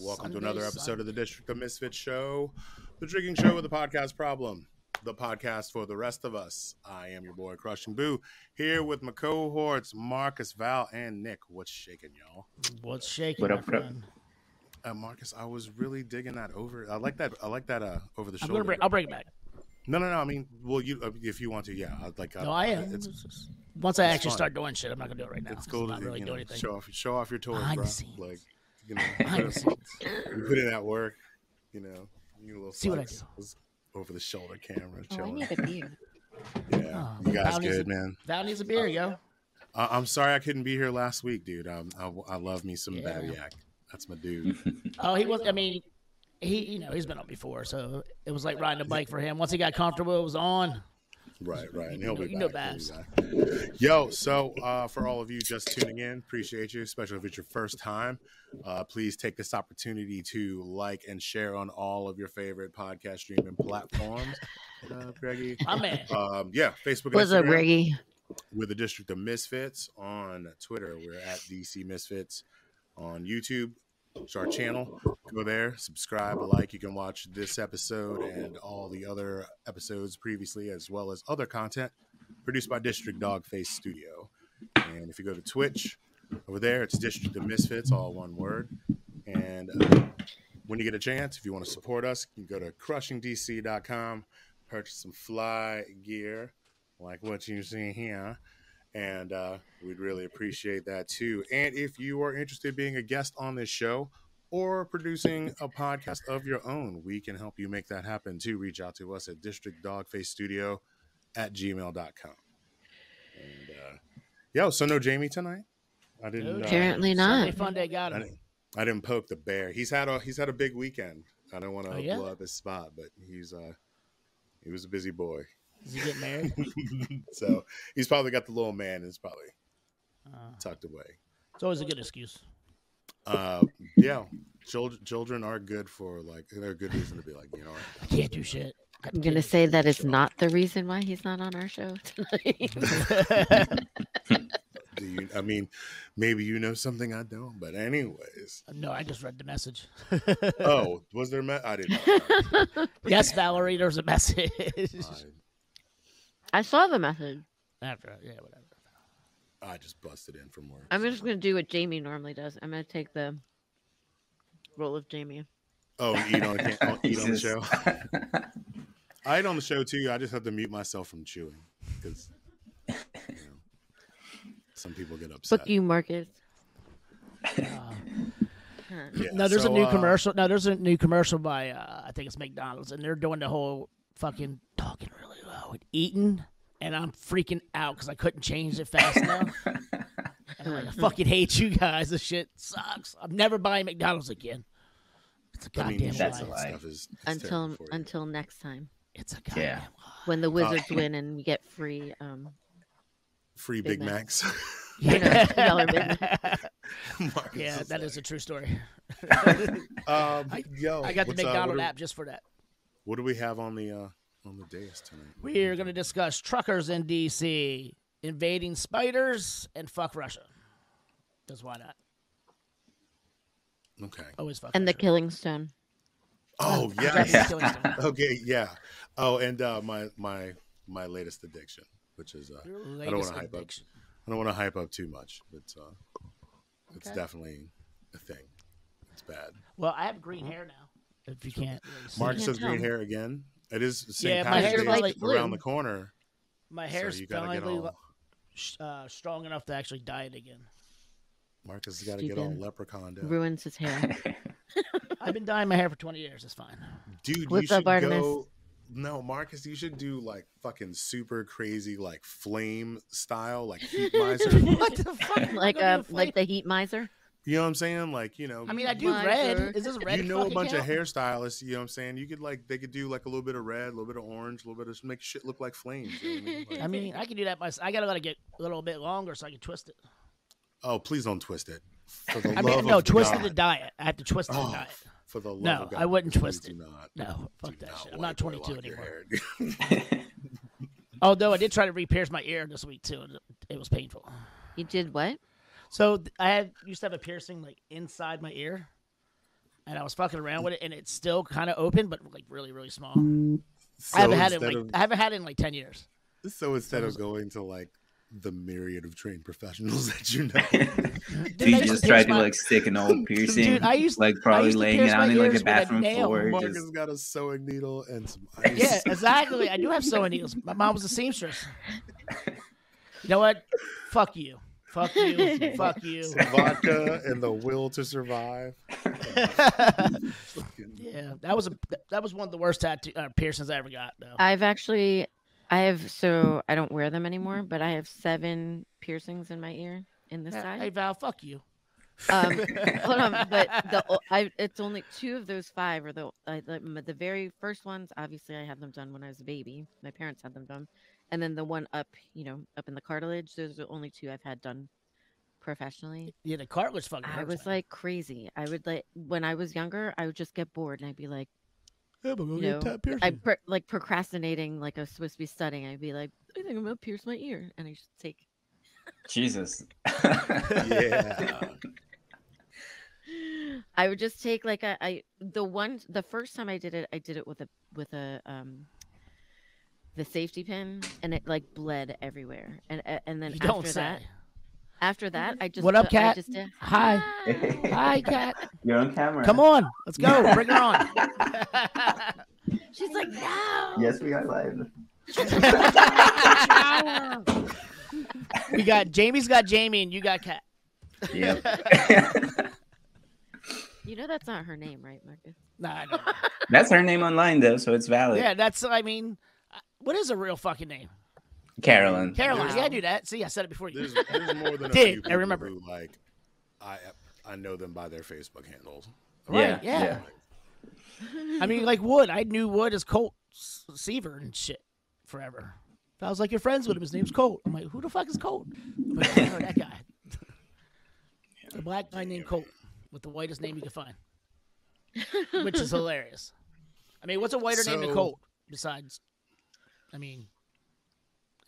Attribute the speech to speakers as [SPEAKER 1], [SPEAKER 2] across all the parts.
[SPEAKER 1] Welcome
[SPEAKER 2] Sunday,
[SPEAKER 1] to another episode
[SPEAKER 2] Sunday.
[SPEAKER 1] of the District of Misfit Show, the drinking show with a podcast problem, the podcast for the rest of us. I am your boy Crushing Boo, here with my cohorts Marcus, Val, and Nick. What's shaking, y'all?
[SPEAKER 2] What's shaking,
[SPEAKER 3] What up, what up?
[SPEAKER 2] friend?
[SPEAKER 1] Uh, Marcus, I was really digging that over. I like that. I like that. Uh, over the
[SPEAKER 2] I'm
[SPEAKER 1] shoulder.
[SPEAKER 2] gonna bring. I'll bring it back.
[SPEAKER 1] No, no, no. I mean, well, you uh, if you want to, yeah. I'd like. Uh,
[SPEAKER 2] No, I am.
[SPEAKER 1] It's,
[SPEAKER 2] Once I actually
[SPEAKER 1] fun.
[SPEAKER 2] start doing shit, I'm not gonna do it right now.
[SPEAKER 1] it's
[SPEAKER 2] 'cause
[SPEAKER 1] cool to
[SPEAKER 2] not really
[SPEAKER 1] you know,
[SPEAKER 2] doing anything.
[SPEAKER 1] show off show off your toys,
[SPEAKER 2] Behind the
[SPEAKER 1] bro.
[SPEAKER 2] scenes.
[SPEAKER 1] Like you know,
[SPEAKER 2] Behind the scenes.
[SPEAKER 1] you put in that work. You know, you little
[SPEAKER 2] See what I
[SPEAKER 1] flex was over the shoulder camera,
[SPEAKER 4] Oh, I need a beer.
[SPEAKER 1] yeah,
[SPEAKER 2] Oh,
[SPEAKER 1] you guys
[SPEAKER 2] Val
[SPEAKER 1] good,
[SPEAKER 2] a-
[SPEAKER 1] man.
[SPEAKER 2] Val needs a beer, yo.
[SPEAKER 1] I- I'm sorry I couldn't be here last week, dude. Um, I, I love me some
[SPEAKER 2] Yeah.
[SPEAKER 1] Babiak. That's my dude.
[SPEAKER 2] Oh, he was. I mean, he. You know, he's been on before, so it was like riding a bike for him. Once he got comfortable, it was on.
[SPEAKER 1] Right, right. And he'll
[SPEAKER 2] know-
[SPEAKER 1] be
[SPEAKER 2] you know
[SPEAKER 1] back.
[SPEAKER 2] Babs.
[SPEAKER 1] He'll back. Yo, so uh, for all of you just tuning in, appreciate you, especially if it's your first time. Uh, please take this opportunity to like and share on all of your favorite podcast streaming platforms. What up, Greggy?
[SPEAKER 2] My man.
[SPEAKER 1] Um, yeah, Facebook and
[SPEAKER 4] What's up,
[SPEAKER 1] Instagram.
[SPEAKER 4] Reggie?
[SPEAKER 1] We're the District of Misfits on Twitter. We're at DC Misfits on YouTube. It's our channel. Go there, subscribe, like. You can watch this episode and all the other episodes previously, as well as other content produced by District Dogface Studio. And if you go to Twitch, over there, it's District of Misfits, all one word. And uh, when you get a chance, if you want to support us, you can go to crushingdc.com, purchase some fly gear like what you see here. And uh, we'd really appreciate that too. And if you are interested in being a guest on this show or producing a podcast of your own, we can help you make that happen too. Reach out to us at District Dogface Studio at gmail.com. And uh, yo, so no Jamie tonight? I didn't. Uh,
[SPEAKER 4] Apparently
[SPEAKER 2] Sunday
[SPEAKER 4] not.
[SPEAKER 2] fun day got
[SPEAKER 1] I
[SPEAKER 2] him.
[SPEAKER 1] didn't, I didn't poke the bear. He's had a he's had a big weekend. I don't want to
[SPEAKER 2] Oh, yeah?
[SPEAKER 1] blow up his spot, but he's uh he was a busy boy.
[SPEAKER 2] Is he getting married?
[SPEAKER 1] so he's probably got the little man is probably
[SPEAKER 2] Uh,
[SPEAKER 1] tucked away.
[SPEAKER 2] it's always a good excuse.
[SPEAKER 1] Uh, yeah, children children are good for like they're a good reason to be like you know.
[SPEAKER 2] I can't do shit. Got
[SPEAKER 4] I'm gonna
[SPEAKER 2] kids.
[SPEAKER 4] say that is not the reason why he's not on our show tonight.
[SPEAKER 1] Do you? I mean, maybe you know something I don't. But anyways,
[SPEAKER 2] no, I just read the message.
[SPEAKER 1] oh, was there? Me- I didn't. Know.
[SPEAKER 2] yes, Valerie, there's a message.
[SPEAKER 1] I,
[SPEAKER 4] I saw the message.
[SPEAKER 2] After, yeah, whatever.
[SPEAKER 1] I just busted in from work.
[SPEAKER 4] I'm just gonna do what Jamie normally does. I'm gonna take the role of Jamie.
[SPEAKER 1] Oh, eat on, the eat on the show. I eat on the show too. I just have to mute myself from chewing because you know, some people get upset.
[SPEAKER 4] Fuck you, Marcus.
[SPEAKER 2] Uh,
[SPEAKER 1] Yeah,
[SPEAKER 2] no, there's
[SPEAKER 1] so,
[SPEAKER 2] a new
[SPEAKER 1] uh,
[SPEAKER 2] commercial. No, there's a new commercial by uh, I think it's McDonald's, and they're doing the whole fucking talking really low and eating, and I'm freaking out because I couldn't change it fast enough. And I'm like, I fucking hate you guys. This shit sucks. I'm never buying McDonald's again. It's a
[SPEAKER 1] I mean,
[SPEAKER 2] goddamn
[SPEAKER 1] you
[SPEAKER 3] That's
[SPEAKER 1] should.
[SPEAKER 3] a
[SPEAKER 2] lie.
[SPEAKER 3] lie.
[SPEAKER 1] Stuff is, is
[SPEAKER 4] Until
[SPEAKER 1] terrible for you.
[SPEAKER 4] until next time
[SPEAKER 2] It's a goddamn
[SPEAKER 3] Yeah.
[SPEAKER 2] lie.
[SPEAKER 4] when the Wizards
[SPEAKER 1] Uh,
[SPEAKER 4] win and we get free. Um,
[SPEAKER 1] free
[SPEAKER 4] Big
[SPEAKER 1] Big
[SPEAKER 4] Macs.
[SPEAKER 1] Macs.
[SPEAKER 2] Yeah,
[SPEAKER 4] dollar Big
[SPEAKER 1] Marcus
[SPEAKER 2] yeah, that
[SPEAKER 1] like,
[SPEAKER 2] is a true story.
[SPEAKER 1] Um,
[SPEAKER 2] I-
[SPEAKER 1] yo,
[SPEAKER 2] I got the
[SPEAKER 1] what's, uh,
[SPEAKER 2] McDonald
[SPEAKER 1] do-
[SPEAKER 2] app just for that.
[SPEAKER 1] What do we have on the uh, on the dais tonight?
[SPEAKER 2] We are going to discuss truckers in DC invading spiders and fuck Russia. Because why not?
[SPEAKER 1] Okay.
[SPEAKER 2] Always fuck.
[SPEAKER 4] and the Killing Stone.
[SPEAKER 1] Oh
[SPEAKER 2] Jesse
[SPEAKER 1] yeah. Okay. Yeah. Oh, and uh, my my my latest addiction, which is uh, I don't want to hype up. I don't want to hype up too much, but uh, it's definitely a thing. It's bad.
[SPEAKER 2] Well, I have green hair now. If you can't really see.
[SPEAKER 1] Marcus has green hair again. It is St.
[SPEAKER 2] Yeah, my
[SPEAKER 1] Patrick's
[SPEAKER 2] hair's
[SPEAKER 1] Day
[SPEAKER 4] like
[SPEAKER 1] is
[SPEAKER 4] blue.
[SPEAKER 1] around the corner.
[SPEAKER 2] my
[SPEAKER 1] so
[SPEAKER 2] hair's
[SPEAKER 1] you gotta get
[SPEAKER 2] finally
[SPEAKER 1] all,
[SPEAKER 2] uh, strong enough to actually dye it again.
[SPEAKER 1] Marcus has got to get all leprechaun down.
[SPEAKER 4] Ruins his hair.
[SPEAKER 2] I've been dyeing my hair for 20 years. It's fine.
[SPEAKER 1] Dude, you
[SPEAKER 4] What's
[SPEAKER 1] should
[SPEAKER 4] up, Artemis?
[SPEAKER 1] go. No, Marcus, you should do like fucking super crazy, like flame style, like heat miser.
[SPEAKER 2] what the fuck?
[SPEAKER 4] like uh, like the Heat Miser.
[SPEAKER 1] You know what I'm saying? Like, you know,
[SPEAKER 2] I mean, I do red.
[SPEAKER 4] God.
[SPEAKER 2] Is this red?
[SPEAKER 1] you know a
[SPEAKER 2] fucking
[SPEAKER 1] bunch of hairstylists. You know what I'm saying? You could like they could do like a little bit of red, a little bit of orange, a little bit of make shit look like flames. You know what I mean? Like,
[SPEAKER 2] I mean, I can do that myself. I gotta let it get a little bit longer so I can twist it.
[SPEAKER 1] oh, please don't twist it. For the
[SPEAKER 2] I
[SPEAKER 1] love
[SPEAKER 2] mean, no,
[SPEAKER 1] of
[SPEAKER 2] twist it
[SPEAKER 1] God.
[SPEAKER 2] to dye it. I have to twist it to
[SPEAKER 1] Oh,
[SPEAKER 2] dye it.
[SPEAKER 1] For the love
[SPEAKER 2] No,
[SPEAKER 1] of God,
[SPEAKER 2] I wouldn't twist it.
[SPEAKER 1] Not,
[SPEAKER 2] No, fuck
[SPEAKER 1] do
[SPEAKER 2] that shit. I'm not 22
[SPEAKER 1] lock your
[SPEAKER 2] anymore.
[SPEAKER 1] hair.
[SPEAKER 2] Although I did try to re-pierce my ear this week too, and it was painful.
[SPEAKER 4] You did what?
[SPEAKER 2] So I had used to have a piercing like inside my ear, and I was fucking around with it, and it's still kind of open, but like really, really small.
[SPEAKER 1] So
[SPEAKER 2] I haven't had it like
[SPEAKER 1] of-
[SPEAKER 2] I haven't had it in like ten years.
[SPEAKER 1] So instead of going to like the myriad of trained professionals that you know,
[SPEAKER 2] Dude,
[SPEAKER 3] you just
[SPEAKER 2] to
[SPEAKER 3] tried to
[SPEAKER 2] my-
[SPEAKER 3] like stick an old piercing,
[SPEAKER 2] Dude, I used-
[SPEAKER 3] like probably
[SPEAKER 2] used to
[SPEAKER 3] laying it
[SPEAKER 2] my
[SPEAKER 3] on in like a
[SPEAKER 2] with a
[SPEAKER 3] bathroom floor.
[SPEAKER 1] Marcus
[SPEAKER 3] Just,
[SPEAKER 1] got a sewing needle and some ice.
[SPEAKER 2] Yeah, exactly. I do have sewing needles. My mom was a seamstress. You know what? Fuck you. Fuck you. Fuck you.
[SPEAKER 1] vodka and the will to survive.
[SPEAKER 2] yeah, that was a that was one of the worst tattoo uh, piercings I ever got. Though.
[SPEAKER 4] I've actually, I have so I don't wear them anymore, but I have seven piercings in my ear in this
[SPEAKER 2] Yeah,
[SPEAKER 4] side.
[SPEAKER 2] Hey Val, fuck you.
[SPEAKER 4] Um, hold on, but the o- I it's only two of those five are the I, the, the very first ones. Obviously, I had them done when I was a baby. My parents had them done, and then the one up, you know, up in the cartilage. Those are the only two I've had done professionally.
[SPEAKER 2] Yeah, the cartilage fucking.
[SPEAKER 4] I was
[SPEAKER 2] man.
[SPEAKER 4] like crazy. I would like when I was younger. I would just get bored and I'd be like,
[SPEAKER 2] Yeah, but go
[SPEAKER 4] you
[SPEAKER 2] get
[SPEAKER 4] know,
[SPEAKER 2] that piercing.
[SPEAKER 4] I pro- like procrastinating. Like I was supposed to be studying. I'd be like, I think I'm gonna pierce my ear, and I just take.
[SPEAKER 3] Jesus.
[SPEAKER 1] Yeah.
[SPEAKER 4] I would just take like a I the one the first time I did it I did it with a with a um the safety pin and it like bled everywhere and and then
[SPEAKER 2] you
[SPEAKER 4] after that after that I just
[SPEAKER 2] What up, cat?
[SPEAKER 4] just did,
[SPEAKER 2] Hi.
[SPEAKER 4] "Hi."
[SPEAKER 2] Hi, cat.
[SPEAKER 3] You're on camera.
[SPEAKER 2] Come on, let's go. Bring her on.
[SPEAKER 4] She's like no
[SPEAKER 3] Yes, we are live.
[SPEAKER 2] we got Jamie's got Jamie, and you got cat.
[SPEAKER 3] Yep.
[SPEAKER 4] you know that's not her name right Marcus
[SPEAKER 2] Nah, I know.
[SPEAKER 3] That's her name online though, so it's valid.
[SPEAKER 2] yeah, that's. I mean, uh, what is a real fucking name?
[SPEAKER 3] Carolyn.
[SPEAKER 2] Carolyn.
[SPEAKER 1] There's-
[SPEAKER 2] Yeah, I knew that. See, I said it before you.
[SPEAKER 1] There's, there's more than a
[SPEAKER 2] Did,
[SPEAKER 1] few
[SPEAKER 2] I
[SPEAKER 1] people
[SPEAKER 2] remember.
[SPEAKER 1] who like I I know them by their Facebook handles.
[SPEAKER 2] Right,
[SPEAKER 3] Yeah,
[SPEAKER 2] yeah. I mean, like Wood. I knew Wood as Colt Seaver and shit forever. I was like, you're friends with him. His name's Colt. I'm like, who the fuck is Colt? I'm like, I know that guy. the black guy named Colt with the whitest name you can find, which is hilarious. I mean, what's a whiter name than Colt besides? I mean,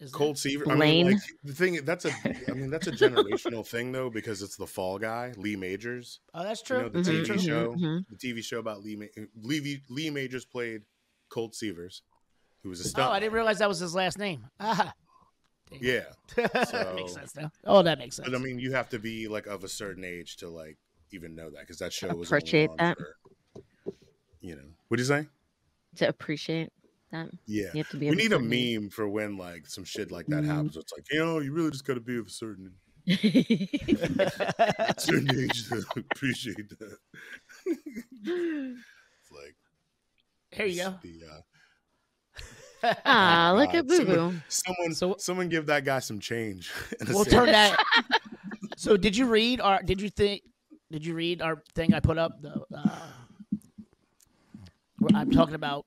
[SPEAKER 2] is there?
[SPEAKER 1] Colt Seaver. I mean, like the thing that's a I mean that's a generational thing though because it's the fall guy Lee Majors.
[SPEAKER 2] Oh, that's
[SPEAKER 1] You
[SPEAKER 2] true.
[SPEAKER 1] know the
[SPEAKER 4] Mhm,
[SPEAKER 1] TV show,
[SPEAKER 4] mhm.
[SPEAKER 1] the TV show about Lee Ma- Lee, Lee Majors played Colt Seavers, who was a
[SPEAKER 2] star.
[SPEAKER 1] Oh.
[SPEAKER 2] I didn't realize that was his last name. Ah,
[SPEAKER 1] Yeah,
[SPEAKER 2] that
[SPEAKER 1] So-
[SPEAKER 2] makes sense now. Oh, that makes sense.
[SPEAKER 1] but I mean you have to be like of a certain age to like even know that because that show was
[SPEAKER 4] Appreciate that.
[SPEAKER 1] For, you know, what do you say?
[SPEAKER 4] to appreciate that
[SPEAKER 1] Yeah,
[SPEAKER 4] you have to be
[SPEAKER 1] we need a
[SPEAKER 4] certain age.
[SPEAKER 1] meme for when like some shit like that
[SPEAKER 4] Mhm.
[SPEAKER 1] happens. It's like you know you really just got to be of a certain certain age to appreciate that. it's like
[SPEAKER 2] Here you go.
[SPEAKER 1] The, uh,
[SPEAKER 4] Ah, look at Boo Boo.
[SPEAKER 1] someone- Someone,
[SPEAKER 2] So-
[SPEAKER 1] someone give that guy some change.
[SPEAKER 2] We'll turn that. So, did you read our? Did you think? Did you read our thing I put up? The uh, where I'm talking about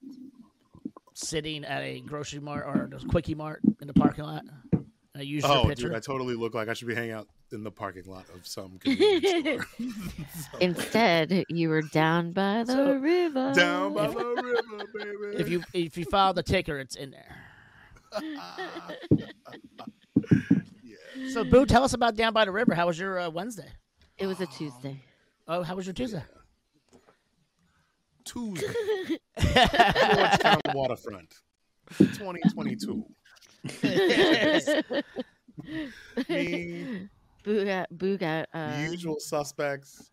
[SPEAKER 2] sitting at a grocery mart or a quickie mart in the parking lot. I used your
[SPEAKER 1] Oh,
[SPEAKER 2] picture.
[SPEAKER 1] dude, I totally look like I should be hanging out in the parking lot of some store.
[SPEAKER 4] Instead, you were down by the
[SPEAKER 2] So-
[SPEAKER 4] river.
[SPEAKER 1] Down by
[SPEAKER 2] If-
[SPEAKER 1] the river, baby.
[SPEAKER 2] if you if you follow the ticker, it's in there.
[SPEAKER 1] yeah.
[SPEAKER 2] So, Boo, tell us about Down by the River. How was your uh, Wednesday?
[SPEAKER 4] It was a Tuesday.
[SPEAKER 2] Oh, how was your Tuesday?
[SPEAKER 1] Tuesday, Georgetown waterfront, 2022. Me,
[SPEAKER 4] Boo got Boo got uh,
[SPEAKER 1] usual suspects.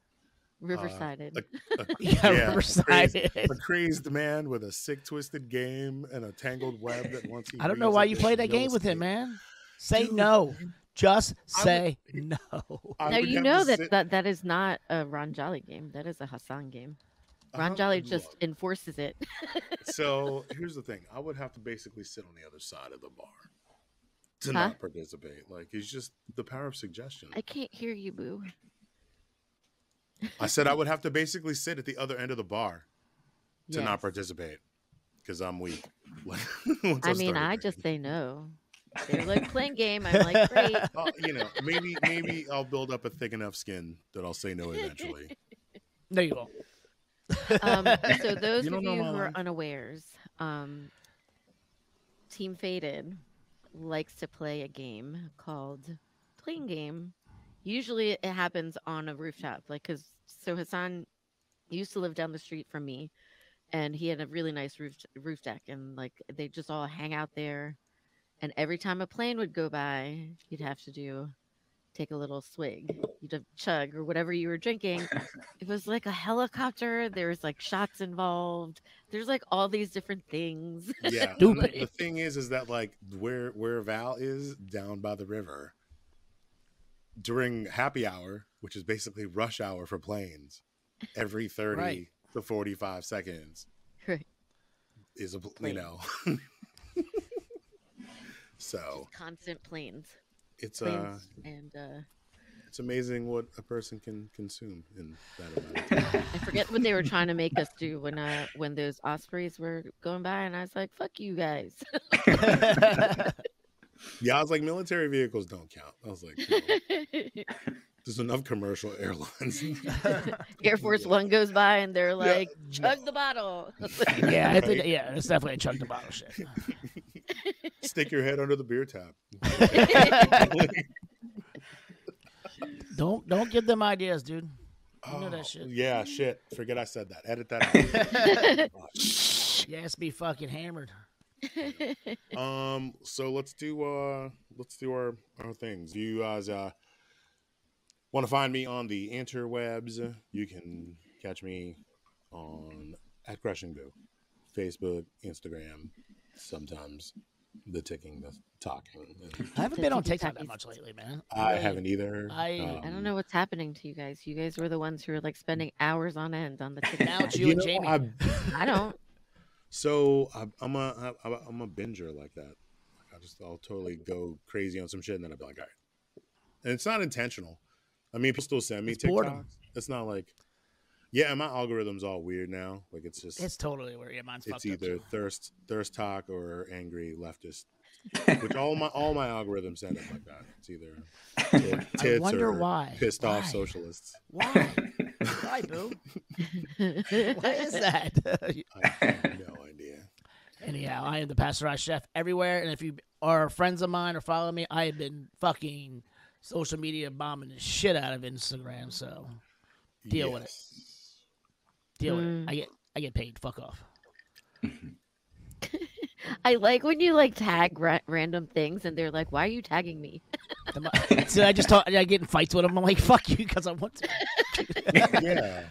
[SPEAKER 4] Riversided.
[SPEAKER 1] a- a-
[SPEAKER 2] Yeah,
[SPEAKER 1] Yeah,
[SPEAKER 2] Riverside.
[SPEAKER 1] a crazed man with a sick, twisted game and a tangled web that once he.
[SPEAKER 2] I don't know why you
[SPEAKER 1] there's
[SPEAKER 2] played that game with him, man. Say
[SPEAKER 1] Dude.
[SPEAKER 2] no. Just
[SPEAKER 1] I would-
[SPEAKER 2] say no.
[SPEAKER 4] Now you know that,
[SPEAKER 1] sit-
[SPEAKER 4] that that is not a Ron Jolly game. That is a Hassan game. Ron
[SPEAKER 1] Uh-huh,
[SPEAKER 4] Jolly
[SPEAKER 1] look,
[SPEAKER 4] just enforces it.
[SPEAKER 1] So here's the thing: I would have to basically sit on the other side of the bar to
[SPEAKER 4] Huh?
[SPEAKER 1] not participate. Like it's just the power of suggestion.
[SPEAKER 4] I can't hear you, Boo.
[SPEAKER 1] I said I would have to basically sit at the other end of the bar to not participate because I'm weak. Once
[SPEAKER 4] I mean,
[SPEAKER 1] started
[SPEAKER 4] I
[SPEAKER 1] drinking.
[SPEAKER 4] just say no. They're like playing game. I'm like, great.
[SPEAKER 1] Oh, you know, maybe maybe I'll build up a thick enough skin that I'll say no eventually.
[SPEAKER 2] No, you won't.
[SPEAKER 4] Um, so those
[SPEAKER 1] You
[SPEAKER 4] of you who are
[SPEAKER 1] life.
[SPEAKER 4] unawares, um, Team Faded likes to play a game called Playing Game. Usually, it happens on a rooftop, like because so Hassan used to live down the street from me, and he had a really nice roof roof deck, and like they just all hang out there. And every time a plane would go by, you'd have to do take a little swig, you'd have chug or whatever you were drinking. it was like a helicopter. There was like shots involved. There's like all these different things.
[SPEAKER 1] Yeah. and The, the thing is, is that like where where Val is down by the river during happy hour, which is basically rush hour for planes, every thirty
[SPEAKER 2] Right.
[SPEAKER 1] to forty five seconds
[SPEAKER 4] Right.
[SPEAKER 1] is a
[SPEAKER 4] Plane.
[SPEAKER 1] you know. so
[SPEAKER 4] Constant planes,
[SPEAKER 1] it's uh
[SPEAKER 4] and uh,
[SPEAKER 1] it's amazing what a person can consume in that amount of time.
[SPEAKER 4] I forget what they were trying to make us do when uh when those ospreys were going by, and I was like, "Fuck you guys."
[SPEAKER 1] yeah, I was like, military vehicles don't count. I was like, no, there's enough commercial airlines.
[SPEAKER 4] Air Force
[SPEAKER 1] Yeah.
[SPEAKER 4] One goes by, and they're
[SPEAKER 1] Yeah,
[SPEAKER 4] like,
[SPEAKER 1] no.
[SPEAKER 4] "Chug the bottle."
[SPEAKER 2] yeah, I think
[SPEAKER 1] Right.
[SPEAKER 2] yeah, it's definitely a chug the bottle shit.
[SPEAKER 1] Stick your head under the beer tap.
[SPEAKER 2] don't don't give them ideas, dude. You know that
[SPEAKER 1] Oh,
[SPEAKER 2] shit.
[SPEAKER 1] Yeah, shit. Forget I said that. Edit that out.
[SPEAKER 2] It's be fucking hammered.
[SPEAKER 1] um, so let's do uh let's do our our things. You guys uh want to find me on the interwebs? You can catch me on at Crush and Go, Facebook, Instagram, sometimes the ticking, the talking.
[SPEAKER 2] I haven't been on
[SPEAKER 4] tiki
[SPEAKER 2] TikTok that much lately, man.
[SPEAKER 1] I
[SPEAKER 2] Really.
[SPEAKER 1] haven't either.
[SPEAKER 2] I-
[SPEAKER 4] I don't um, know what's happening to you guys. You guys were the ones who were like spending hours on end on the TikTok.
[SPEAKER 2] Now it's you, and
[SPEAKER 1] know,
[SPEAKER 2] Jamie.
[SPEAKER 1] I,
[SPEAKER 4] I don't.
[SPEAKER 1] So I, I'm a I, I'm a binger like that. Like I just I'll totally go crazy on some shit and then I'll be like, all right. And it's not intentional. I mean, people still send me
[SPEAKER 2] It's boredom.
[SPEAKER 1] TikToks. It's not like, yeah, and my algorithm's all weird now. Like it's just
[SPEAKER 2] It's totally weird. Yeah, mine's
[SPEAKER 1] it's
[SPEAKER 2] fucked up.
[SPEAKER 1] either thirst thirst talk or angry leftist. Which all my all my algorithms send it like that. It's either tit-
[SPEAKER 2] I
[SPEAKER 1] tits
[SPEAKER 2] wonder
[SPEAKER 1] or
[SPEAKER 2] why.
[SPEAKER 1] pissed off socialists.
[SPEAKER 2] Why? Why, boo? Why is that?
[SPEAKER 1] I have no idea.
[SPEAKER 2] Anyhow, I am the pasteurized chef everywhere, and if you are friends of mine or follow me, I have been fucking social media bombing the shit out of Instagram. So Deal with it.
[SPEAKER 1] Yes.
[SPEAKER 2] deal with
[SPEAKER 4] Mm.
[SPEAKER 2] it. I get I get paid. Fuck off.
[SPEAKER 4] I like when you like tag ra- random things and they're like, "Why are you tagging me?"
[SPEAKER 2] So I just talk, I get in fights with them. I'm like, fuck you, because I want to.
[SPEAKER 1] yeah.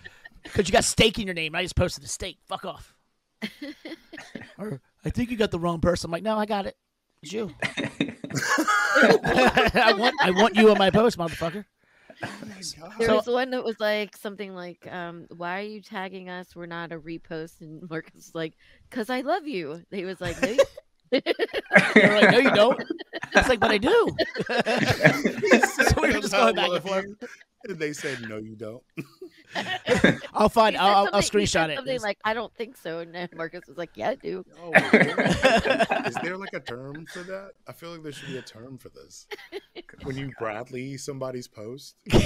[SPEAKER 2] Because you got steak in your name. I just posted a steak. Fuck off. or I think you got the wrong person. I'm like, no, I got it. It's you. I want I want you on my post, motherfucker.
[SPEAKER 4] There
[SPEAKER 2] So-
[SPEAKER 4] was one that was like something like, um, "Why are you tagging us? We're not a repost." And Marcus was like, "Cause I love you." He was like, no, you-
[SPEAKER 2] like, no, you don't. It's like, but I do. so we were just going back and forth.
[SPEAKER 1] And they said, "No, you don't."
[SPEAKER 2] I'll find. I'll, I'll, I'll
[SPEAKER 4] something- he said
[SPEAKER 2] screenshot it.
[SPEAKER 4] Something like, "I don't think so." And Marcus was like, "Yeah, I do."
[SPEAKER 1] Oh, is there like a term for that? I feel like there should be a term for this. When you Bradley somebody's post,
[SPEAKER 2] All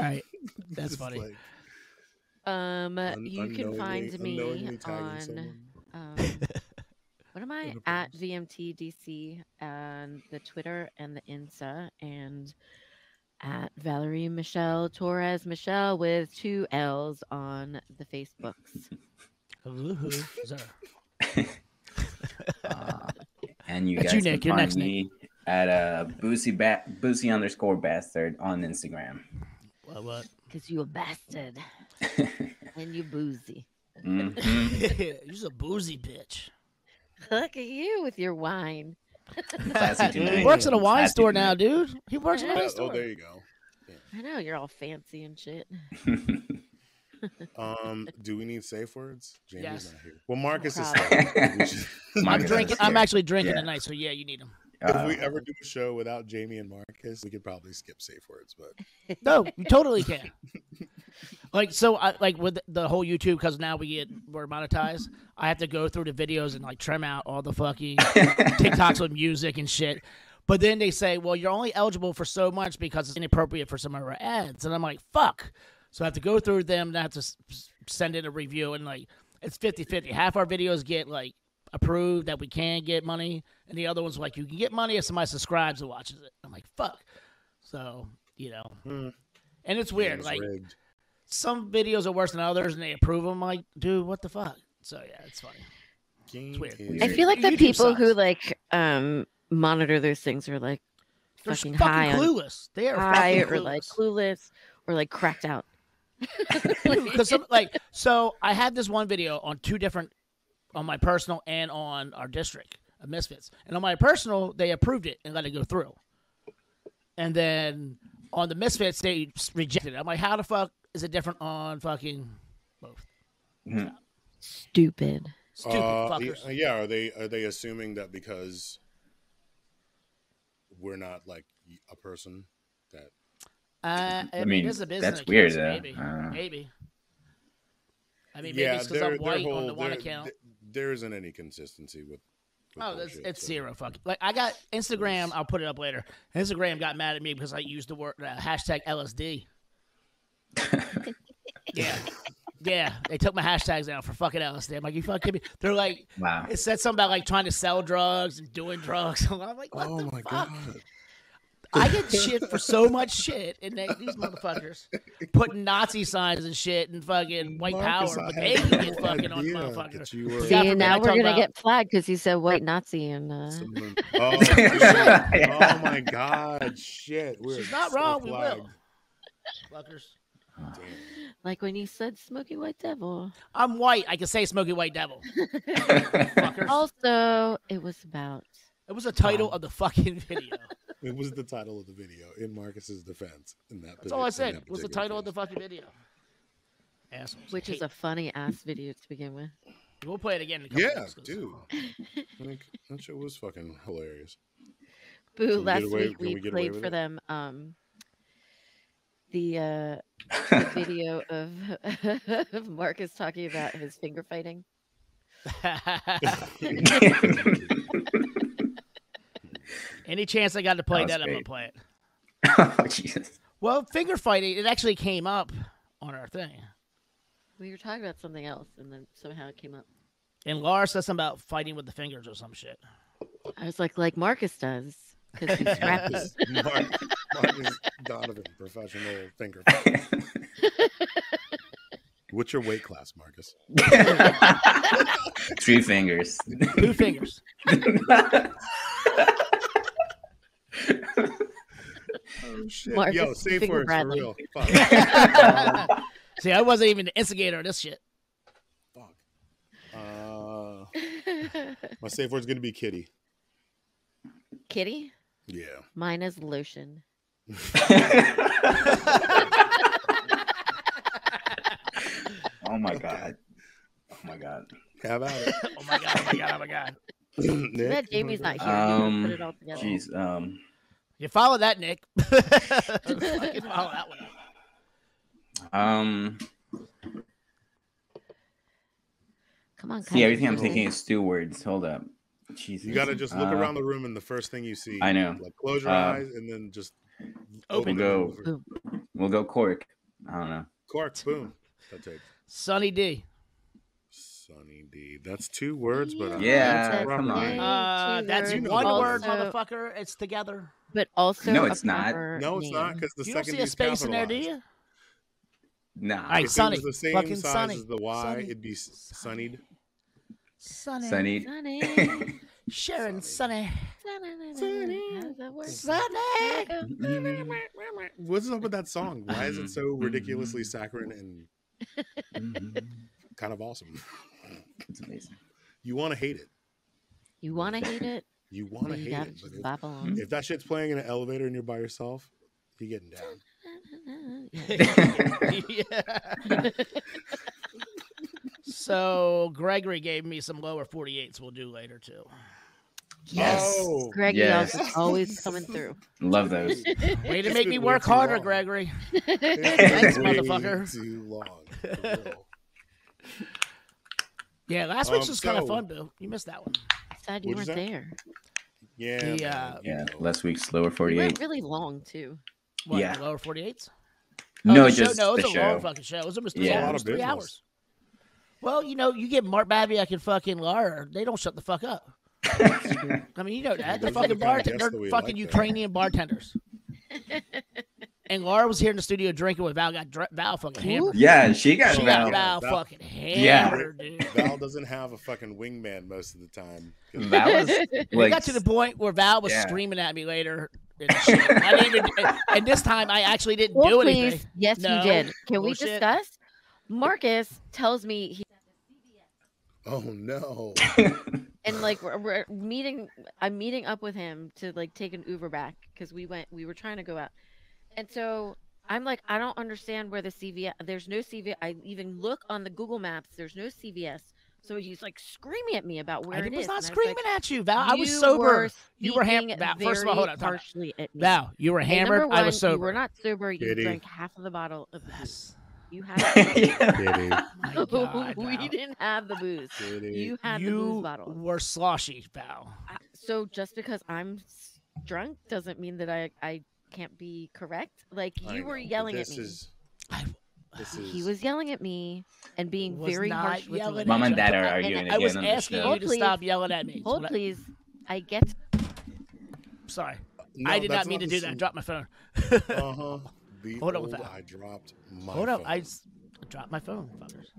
[SPEAKER 2] right, that's
[SPEAKER 1] it's
[SPEAKER 2] funny.
[SPEAKER 1] like
[SPEAKER 4] Um,
[SPEAKER 1] un-
[SPEAKER 4] you can find me on. Um, what am I at. VMTDC and the Twitter and the Insta and at Valerie Michelle Torres Michelle with two L's on the Facebooks.
[SPEAKER 3] Uh, and you
[SPEAKER 2] That's
[SPEAKER 3] guys
[SPEAKER 2] you, Nick. You're
[SPEAKER 3] find
[SPEAKER 2] next, Nick.
[SPEAKER 3] me at uh, Boosie ba- Boosie underscore bastard on Instagram.
[SPEAKER 2] What? what?
[SPEAKER 4] Cause you a bastard and you boozy.
[SPEAKER 3] Mhm.
[SPEAKER 2] You're a boozy bitch.
[SPEAKER 4] Look at you with your wine.
[SPEAKER 3] Classy
[SPEAKER 2] He works in a wine
[SPEAKER 3] Classy
[SPEAKER 2] store now, dude. He works in a
[SPEAKER 4] Yeah.
[SPEAKER 2] wine
[SPEAKER 1] Oh,
[SPEAKER 2] store.
[SPEAKER 1] there you go.
[SPEAKER 4] I know you're all fancy and shit.
[SPEAKER 1] Um, do we need safe words? Jamie's
[SPEAKER 2] Yes.
[SPEAKER 1] not here. Well, Marcus is.
[SPEAKER 4] problem.
[SPEAKER 1] here. We should-
[SPEAKER 2] I'm
[SPEAKER 3] Marcus
[SPEAKER 2] drinking. I'm
[SPEAKER 3] here.
[SPEAKER 2] actually drinking
[SPEAKER 3] Yeah.
[SPEAKER 2] tonight, so yeah, you need him.
[SPEAKER 1] If we
[SPEAKER 3] Uh,
[SPEAKER 1] ever do a show without Jamie and Marcus, we could probably skip safe words. But
[SPEAKER 2] No, you totally can. like so, I like with the whole YouTube because now we get we're monetized. I have to go through the videos and like trim out all the fucking TikToks with music and shit. But then they say, well, you're only eligible for so much because it's inappropriate for some of our ads, and I'm like, fuck. So I have to go through them and I have to send in a review, and like it's 50-50. Half our videos get like approved that we can get money, and the other ones like you can get money if somebody subscribes and watches it. I'm like, fuck. So you know,
[SPEAKER 1] Hmm.
[SPEAKER 2] and it's weird.
[SPEAKER 1] game's
[SPEAKER 2] Like
[SPEAKER 1] rigged.
[SPEAKER 2] some videos are worse than others, and they approve them. Like, dude, what the fuck? So yeah, it's funny.
[SPEAKER 1] Game
[SPEAKER 2] weird.
[SPEAKER 1] is
[SPEAKER 4] I feel like the
[SPEAKER 2] YouTube
[SPEAKER 4] people who like um monitor those things are like
[SPEAKER 2] They're
[SPEAKER 4] fucking,
[SPEAKER 2] fucking,
[SPEAKER 4] high on
[SPEAKER 2] clueless. They are
[SPEAKER 4] high
[SPEAKER 2] fucking
[SPEAKER 4] or like
[SPEAKER 2] clueless.
[SPEAKER 4] clueless or like cracked out.
[SPEAKER 2] Because like so, I had this one video on two different, on my personal and on our district of Misfits, and on my personal they approved it and let it go through, and then on the Misfits they rejected it. I'm like, how the fuck is it different on fucking both?
[SPEAKER 4] Stupid.
[SPEAKER 2] Stupid
[SPEAKER 1] Uh,
[SPEAKER 2] fuckers.
[SPEAKER 1] y- Yeah, are they are they assuming that because we're not like a person that
[SPEAKER 2] Uh, I,
[SPEAKER 3] I
[SPEAKER 2] mean,
[SPEAKER 3] mean,
[SPEAKER 2] this is a business.
[SPEAKER 3] that's weird,
[SPEAKER 2] account. Maybe,
[SPEAKER 3] I
[SPEAKER 2] maybe. I mean, maybe
[SPEAKER 1] yeah,
[SPEAKER 2] it's because I'm
[SPEAKER 1] their
[SPEAKER 2] white
[SPEAKER 1] whole
[SPEAKER 2] on the one account.
[SPEAKER 1] Th- there isn't any consistency with. with
[SPEAKER 2] Oh, that's,
[SPEAKER 1] shit,
[SPEAKER 2] it's
[SPEAKER 1] so-
[SPEAKER 2] zero. Fuck. Like I got Instagram. I'll put it up later. Instagram got mad at me because I used the word uh, hashtag LSD. yeah, yeah. They took my hashtags out for fucking LSD. I'm like, you fucking me. They're like,
[SPEAKER 3] wow.
[SPEAKER 2] it said something about like trying to sell drugs and doing drugs. I'm like, what
[SPEAKER 1] Oh
[SPEAKER 2] the
[SPEAKER 1] my
[SPEAKER 2] fuck?
[SPEAKER 1] god!
[SPEAKER 2] I get shit for so much shit, and they, these motherfuckers putting Nazi signs and shit and fucking white
[SPEAKER 1] Marcus,
[SPEAKER 2] power,
[SPEAKER 1] I
[SPEAKER 2] but
[SPEAKER 1] had
[SPEAKER 2] they can get
[SPEAKER 1] no
[SPEAKER 2] fucking on motherfuckers.
[SPEAKER 1] you were-
[SPEAKER 4] See,
[SPEAKER 2] forbid
[SPEAKER 4] now we're gonna
[SPEAKER 2] about-
[SPEAKER 4] get flagged because he said white Nazi and uh,
[SPEAKER 1] Someone- Oh, oh my god! Shit, we're
[SPEAKER 2] She's not
[SPEAKER 1] so
[SPEAKER 2] wrong. We will. Fuckers.
[SPEAKER 1] Damn.
[SPEAKER 4] like when you said smoky white devil.
[SPEAKER 2] I'm white. I can say Smoky White Devil.
[SPEAKER 4] Also, it was about
[SPEAKER 2] It was the title of the fucking video.
[SPEAKER 1] It was the title of the video in Marcus's defense. In that,
[SPEAKER 2] That's all I said. It was the title of the fucking video. Assholes.
[SPEAKER 4] which is a funny ass video to begin with.
[SPEAKER 2] We'll play it again. In a couple
[SPEAKER 1] Yeah, dude. Like, that shit was fucking hilarious.
[SPEAKER 4] Boo!
[SPEAKER 1] we get
[SPEAKER 4] Last
[SPEAKER 1] away-
[SPEAKER 4] week we,
[SPEAKER 1] we
[SPEAKER 4] played for
[SPEAKER 1] it?
[SPEAKER 4] them um the uh the video of, of Marcus talking about his finger fighting.
[SPEAKER 2] Any chance I got to play
[SPEAKER 3] That
[SPEAKER 2] that, I'm gonna play it.
[SPEAKER 3] oh, Jesus.
[SPEAKER 2] Well, finger fighting. It actually came up on our thing,
[SPEAKER 4] We were talking about something else, and then somehow it came up.
[SPEAKER 2] and Laura said something about fighting with the fingers or some shit.
[SPEAKER 4] I was like, like Marcus does, because he's scrappy.
[SPEAKER 1] Mark, Marcus Donovan, professional finger. What's your weight class, Marcus?
[SPEAKER 3] Three fingers.
[SPEAKER 2] Two fingers.
[SPEAKER 1] Oh shit!
[SPEAKER 4] Marcus
[SPEAKER 1] Yo, safe
[SPEAKER 4] Finger
[SPEAKER 1] words for real. Fuck.
[SPEAKER 2] See, I wasn't even the instigator of this shit.
[SPEAKER 1] fuck. Uh, my safe word's gonna be kitty.
[SPEAKER 4] Kitty,
[SPEAKER 1] Yeah.
[SPEAKER 4] mine is lotion.
[SPEAKER 3] oh my god. Oh my god.
[SPEAKER 1] Have at it.
[SPEAKER 2] Oh my god! Oh my god! Oh my god!
[SPEAKER 4] Too
[SPEAKER 1] Nick,
[SPEAKER 4] bad Jamie's not here. he would've
[SPEAKER 3] Um,
[SPEAKER 4] put it all together.
[SPEAKER 3] Jeez. Um.
[SPEAKER 2] You follow that, Nick? Fucking follow that one. up.
[SPEAKER 3] Um.
[SPEAKER 4] Come on,
[SPEAKER 3] See, everything I'm
[SPEAKER 4] Kaiser.
[SPEAKER 3] thinking is two words. Hold up. Jesus.
[SPEAKER 1] You gotta just look
[SPEAKER 3] Uh,
[SPEAKER 1] around the room and the first thing you see.
[SPEAKER 3] I know.
[SPEAKER 1] Like close your
[SPEAKER 3] Uh,
[SPEAKER 1] eyes and then just
[SPEAKER 2] Open.
[SPEAKER 1] the
[SPEAKER 3] Go.
[SPEAKER 1] door.
[SPEAKER 3] We'll go cork. I don't know.
[SPEAKER 1] Cork. Boom. That's it.
[SPEAKER 2] Sunny D.
[SPEAKER 1] Sunny D. That's two words, but uh,
[SPEAKER 3] Yeah,
[SPEAKER 1] that's a rough
[SPEAKER 3] come on.
[SPEAKER 2] Uh,
[SPEAKER 4] two
[SPEAKER 2] that's
[SPEAKER 1] words.
[SPEAKER 2] one word, motherfucker. It's together.
[SPEAKER 4] But also,
[SPEAKER 3] No, it's not.
[SPEAKER 1] No, it's not because the
[SPEAKER 2] You don't
[SPEAKER 1] second
[SPEAKER 2] see a space in there, do
[SPEAKER 1] capitalized.
[SPEAKER 2] you?
[SPEAKER 3] Nah.
[SPEAKER 2] All right,
[SPEAKER 1] If
[SPEAKER 2] Sunny.
[SPEAKER 1] it was the same
[SPEAKER 2] Fucking
[SPEAKER 1] size
[SPEAKER 2] Sunny.
[SPEAKER 1] as the Y,
[SPEAKER 2] Sunny.
[SPEAKER 1] it'd be s- sunnied.
[SPEAKER 2] Sunny.
[SPEAKER 3] Sunny.
[SPEAKER 4] Sunny.
[SPEAKER 2] Sharon Sunny.
[SPEAKER 4] Sunny. How does that work?
[SPEAKER 2] Sunny.
[SPEAKER 1] What's up with that song? Why is it so ridiculously
[SPEAKER 2] Mm-hmm.
[SPEAKER 1] saccharine and kind of awesome?
[SPEAKER 3] It's amazing.
[SPEAKER 1] You want to hate it.
[SPEAKER 4] You want to hate it?
[SPEAKER 1] You want to hate it. But if, if that shit's playing in an elevator and you're by yourself, you're getting down.
[SPEAKER 2] yeah. so Gregory gave me some lower 48s we'll do later too.
[SPEAKER 3] Yes.
[SPEAKER 1] Oh,
[SPEAKER 4] Greg
[SPEAKER 3] Yes.
[SPEAKER 4] Is always coming through.
[SPEAKER 3] Love those.
[SPEAKER 2] Way to make me work harder,
[SPEAKER 1] long.
[SPEAKER 2] Gregory. Thanks, motherfucker.
[SPEAKER 1] Too long. For real.
[SPEAKER 2] Yeah, last week's
[SPEAKER 1] Um,
[SPEAKER 2] was kind of
[SPEAKER 1] so-
[SPEAKER 2] fun, Bill. You missed that one.
[SPEAKER 4] Sad you
[SPEAKER 1] What'd
[SPEAKER 4] weren't there.
[SPEAKER 1] Yeah.
[SPEAKER 2] The,
[SPEAKER 1] man,
[SPEAKER 2] uh,
[SPEAKER 1] you
[SPEAKER 3] Yeah.
[SPEAKER 1] know.
[SPEAKER 3] Last week's lower
[SPEAKER 4] We
[SPEAKER 3] 48.
[SPEAKER 4] went really long too.
[SPEAKER 2] What,
[SPEAKER 3] Yeah.
[SPEAKER 2] the lower 48s?
[SPEAKER 3] no,
[SPEAKER 2] the show-
[SPEAKER 3] just
[SPEAKER 2] no, it
[SPEAKER 3] the
[SPEAKER 2] was a long fucking show. It was almost three,
[SPEAKER 3] Yeah.
[SPEAKER 1] A lot of
[SPEAKER 2] three
[SPEAKER 1] business.
[SPEAKER 2] hours. Well, you know, you get Mark Babiak and fucking Lara, they don't shut the fuck up. I mean, you know that. They're fucking
[SPEAKER 1] the
[SPEAKER 2] bartenders. They're fucking
[SPEAKER 1] like, though.
[SPEAKER 2] Ukrainian bartenders. and Laura was here in the studio drinking with Val. Got dr- Val fucking hammered.
[SPEAKER 3] Yeah, she got
[SPEAKER 2] She
[SPEAKER 3] Val.
[SPEAKER 2] got Val
[SPEAKER 1] Val-
[SPEAKER 2] fucking
[SPEAKER 3] Yeah.
[SPEAKER 2] hammered, dude.
[SPEAKER 1] Val doesn't have a fucking wingman most of the time.
[SPEAKER 3] Val was
[SPEAKER 2] It
[SPEAKER 3] like,
[SPEAKER 2] got to the point where Val was
[SPEAKER 3] Yeah.
[SPEAKER 2] screaming at me later. And. I didn't even, and, and this time I actually didn't
[SPEAKER 4] Well,
[SPEAKER 2] do
[SPEAKER 4] please.
[SPEAKER 2] anything.
[SPEAKER 4] Yes,
[SPEAKER 2] No.
[SPEAKER 4] you did. Can we
[SPEAKER 2] Bullshit.
[SPEAKER 4] discuss? Marcus tells me he
[SPEAKER 1] Oh no.
[SPEAKER 4] and like we're, we're meeting. I'm meeting up with him to like take an Uber back because we went. We were trying to go out, and so I'm like, I don't understand where the CVS. There's no CVS. I even look on the Google Maps. There's no CVS. So he's like screaming at me about where
[SPEAKER 2] I
[SPEAKER 4] it
[SPEAKER 2] was
[SPEAKER 4] is.
[SPEAKER 2] not
[SPEAKER 4] and I was
[SPEAKER 2] screaming
[SPEAKER 4] like,
[SPEAKER 2] at you, Val. I was
[SPEAKER 4] "You
[SPEAKER 2] sober.
[SPEAKER 4] were
[SPEAKER 2] You were
[SPEAKER 4] hammered.
[SPEAKER 2] Val, first of all, hold on, time out.
[SPEAKER 4] harshly at me.
[SPEAKER 2] Val, you were
[SPEAKER 4] Okay,
[SPEAKER 2] hammered.
[SPEAKER 4] number
[SPEAKER 2] I was sober.
[SPEAKER 4] You were not sober. You
[SPEAKER 1] Kitty.
[SPEAKER 4] drank half of the bottle of booze.
[SPEAKER 2] Yes.
[SPEAKER 4] You had.
[SPEAKER 3] Yeah.
[SPEAKER 1] Kitty.
[SPEAKER 2] My God,
[SPEAKER 4] we
[SPEAKER 2] Val.
[SPEAKER 4] didn't have the booze.
[SPEAKER 1] Kitty.
[SPEAKER 4] You had the booze bottle.
[SPEAKER 2] were sloshy, Val.
[SPEAKER 4] So just because I'm drunk doesn't mean that I I can't be correct. Like you were
[SPEAKER 1] know, but
[SPEAKER 4] yelling at me.
[SPEAKER 1] Is,
[SPEAKER 2] I
[SPEAKER 1] this is,
[SPEAKER 4] He was yelling at me and being very harsh with
[SPEAKER 2] yelling
[SPEAKER 4] me.
[SPEAKER 2] at
[SPEAKER 3] Mom and. Dad are
[SPEAKER 4] And
[SPEAKER 3] arguing
[SPEAKER 2] I was
[SPEAKER 3] again on the
[SPEAKER 2] asking
[SPEAKER 3] show.
[SPEAKER 2] you
[SPEAKER 4] Hold,
[SPEAKER 2] to
[SPEAKER 4] please.
[SPEAKER 2] stop yelling at me.
[SPEAKER 4] Hold
[SPEAKER 2] I-
[SPEAKER 4] please. I get
[SPEAKER 2] Sorry,
[SPEAKER 1] No,
[SPEAKER 2] I did not
[SPEAKER 1] that's
[SPEAKER 2] mean to
[SPEAKER 1] the
[SPEAKER 2] do that. I dropped my phone.
[SPEAKER 1] Uh-huh.
[SPEAKER 2] Hold on,
[SPEAKER 1] old
[SPEAKER 2] Val.
[SPEAKER 1] I dropped my
[SPEAKER 2] Hold up,
[SPEAKER 1] phone.
[SPEAKER 2] I s- dropped my phone,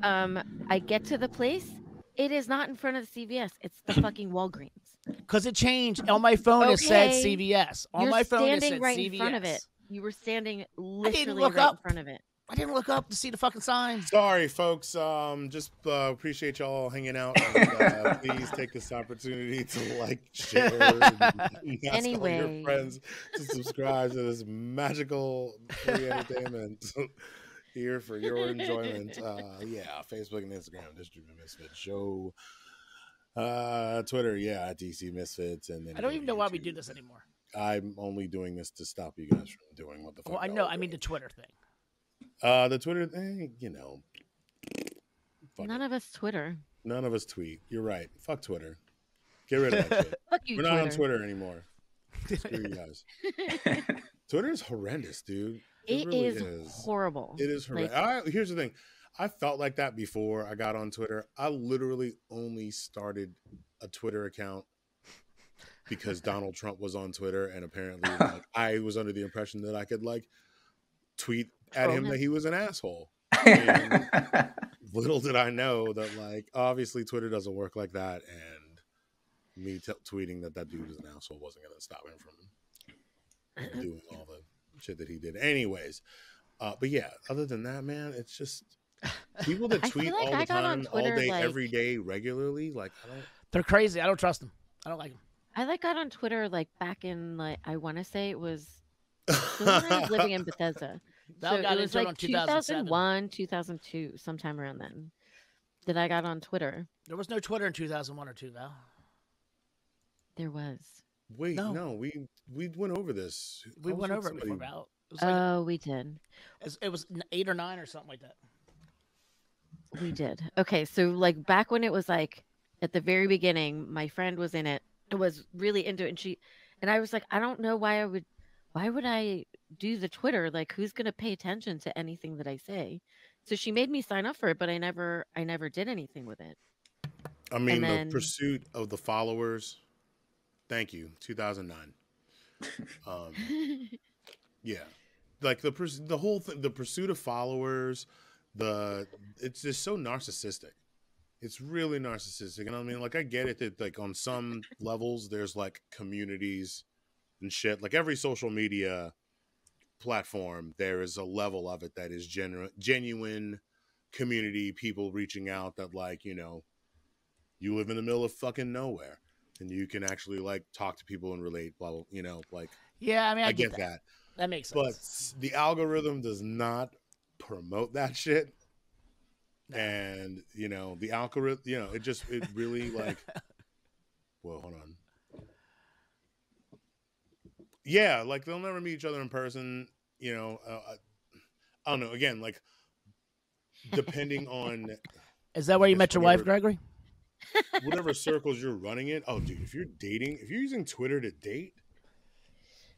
[SPEAKER 4] um I get to the place. It is not in front of the CVS. It's the fucking Walgreens.
[SPEAKER 2] Because it changed. On my phone, it said CVS. On
[SPEAKER 4] You're
[SPEAKER 2] my phone, it
[SPEAKER 4] standing
[SPEAKER 2] said
[SPEAKER 4] right
[SPEAKER 2] CVS.
[SPEAKER 4] in front of it. You were standing literally
[SPEAKER 2] look
[SPEAKER 4] right
[SPEAKER 2] up.
[SPEAKER 4] in front of it.
[SPEAKER 2] I didn't look up to see the fucking sign.
[SPEAKER 1] Sorry, folks. Um, just uh, appreciate y'all hanging out. And, uh, please take this opportunity to like, share, and ask all your friends to subscribe to this magical free entertainment here for your enjoyment. Uh, yeah, Facebook and Instagram, District of Misfit Show. Uh, Twitter, yeah, at DC Misfits, and then
[SPEAKER 2] I don't even know why we do this anymore.
[SPEAKER 1] I'm only doing this to stop you guys from doing what the fuck.
[SPEAKER 2] Well, I know. I mean the. Twitter thing.
[SPEAKER 1] Uh, the Twitter thing, you know. Fuck
[SPEAKER 4] None
[SPEAKER 1] it.
[SPEAKER 4] of us Twitter.
[SPEAKER 1] None of us tweet. You're right. Fuck Twitter. Get rid of that shit.
[SPEAKER 4] Fuck you,
[SPEAKER 1] We're not on
[SPEAKER 4] Twitter.
[SPEAKER 1] Twitter anymore. Screw you guys. Twitter is horrendous, dude.
[SPEAKER 4] It
[SPEAKER 1] really
[SPEAKER 4] is horrible.
[SPEAKER 1] It is horrendous.
[SPEAKER 4] Like-
[SPEAKER 1] I, here's the thing. I felt like that before I got on Twitter. I literally only started a Twitter account because Donald Trump was on Twitter, and apparently, like, I was under the impression that I could like tweet at him that he was an asshole. Little did I know that, like, obviously Twitter doesn't work like that, and me t- tweeting that that dude was an asshole wasn't going to stop him from doing all the shit that he did. Anyways, uh, but yeah, other than that, man, it's just people that tweet
[SPEAKER 4] like
[SPEAKER 1] all the
[SPEAKER 4] I got on
[SPEAKER 1] time, all day,
[SPEAKER 4] like-
[SPEAKER 1] every day, regularly. Like, I don't.
[SPEAKER 2] They're crazy. I don't trust them. I don't like them.
[SPEAKER 4] I like got on Twitter like back in like I want to say it was still when I was living in Bethesda.
[SPEAKER 2] Val
[SPEAKER 4] so
[SPEAKER 2] got
[SPEAKER 4] it was like 2001, 2002, sometime around then. That I got on Twitter.
[SPEAKER 2] There was no Twitter in 2001 or two, Val.
[SPEAKER 4] There was.
[SPEAKER 1] Wait,
[SPEAKER 2] No.
[SPEAKER 1] no. we we went over this.
[SPEAKER 2] We
[SPEAKER 1] I
[SPEAKER 2] went
[SPEAKER 1] with
[SPEAKER 2] over it before,
[SPEAKER 1] somebody-
[SPEAKER 2] Val. It was, like,
[SPEAKER 4] Oh, we did.
[SPEAKER 2] it was- it was n- eight or nine or something like that.
[SPEAKER 4] We did. Okay, so like back when it was like at the very beginning, my friend was in it. Was really into it, and she and I was like, I don't know why I would, why would I do the Twitter? Like, who's gonna pay attention to anything that I say? So she made me sign up for it, but I never, I never did anything with it.
[SPEAKER 1] I mean,
[SPEAKER 4] then-
[SPEAKER 1] the pursuit of the followers. Thank you, 2009. Um, yeah, like the the whole thing, the pursuit of followers. The it's just so narcissistic. It's really narcissistic, and I mean, like I get it that like on some levels there's like communities and shit. Like every social media platform, there is a level of it that is genu- genuine community people reaching out that like you know you live in the middle of fucking nowhere and you can actually like talk to people and relate blah blah you know like
[SPEAKER 2] Yeah, I mean, I,
[SPEAKER 1] i,
[SPEAKER 2] get,
[SPEAKER 1] get,
[SPEAKER 2] that.
[SPEAKER 1] that.
[SPEAKER 2] That makes sense.
[SPEAKER 1] but the algorithm does not promote that shit
[SPEAKER 2] No.
[SPEAKER 1] and you know the algorithm you know it just it really like well hold on yeah, like they'll never meet each other in person. You know, uh, I, I don't know. Again, like depending on
[SPEAKER 2] Is that where you met your wife. Gregory?
[SPEAKER 1] whatever circles you're running in. Oh, dude, if you're dating, if you're using Twitter to date,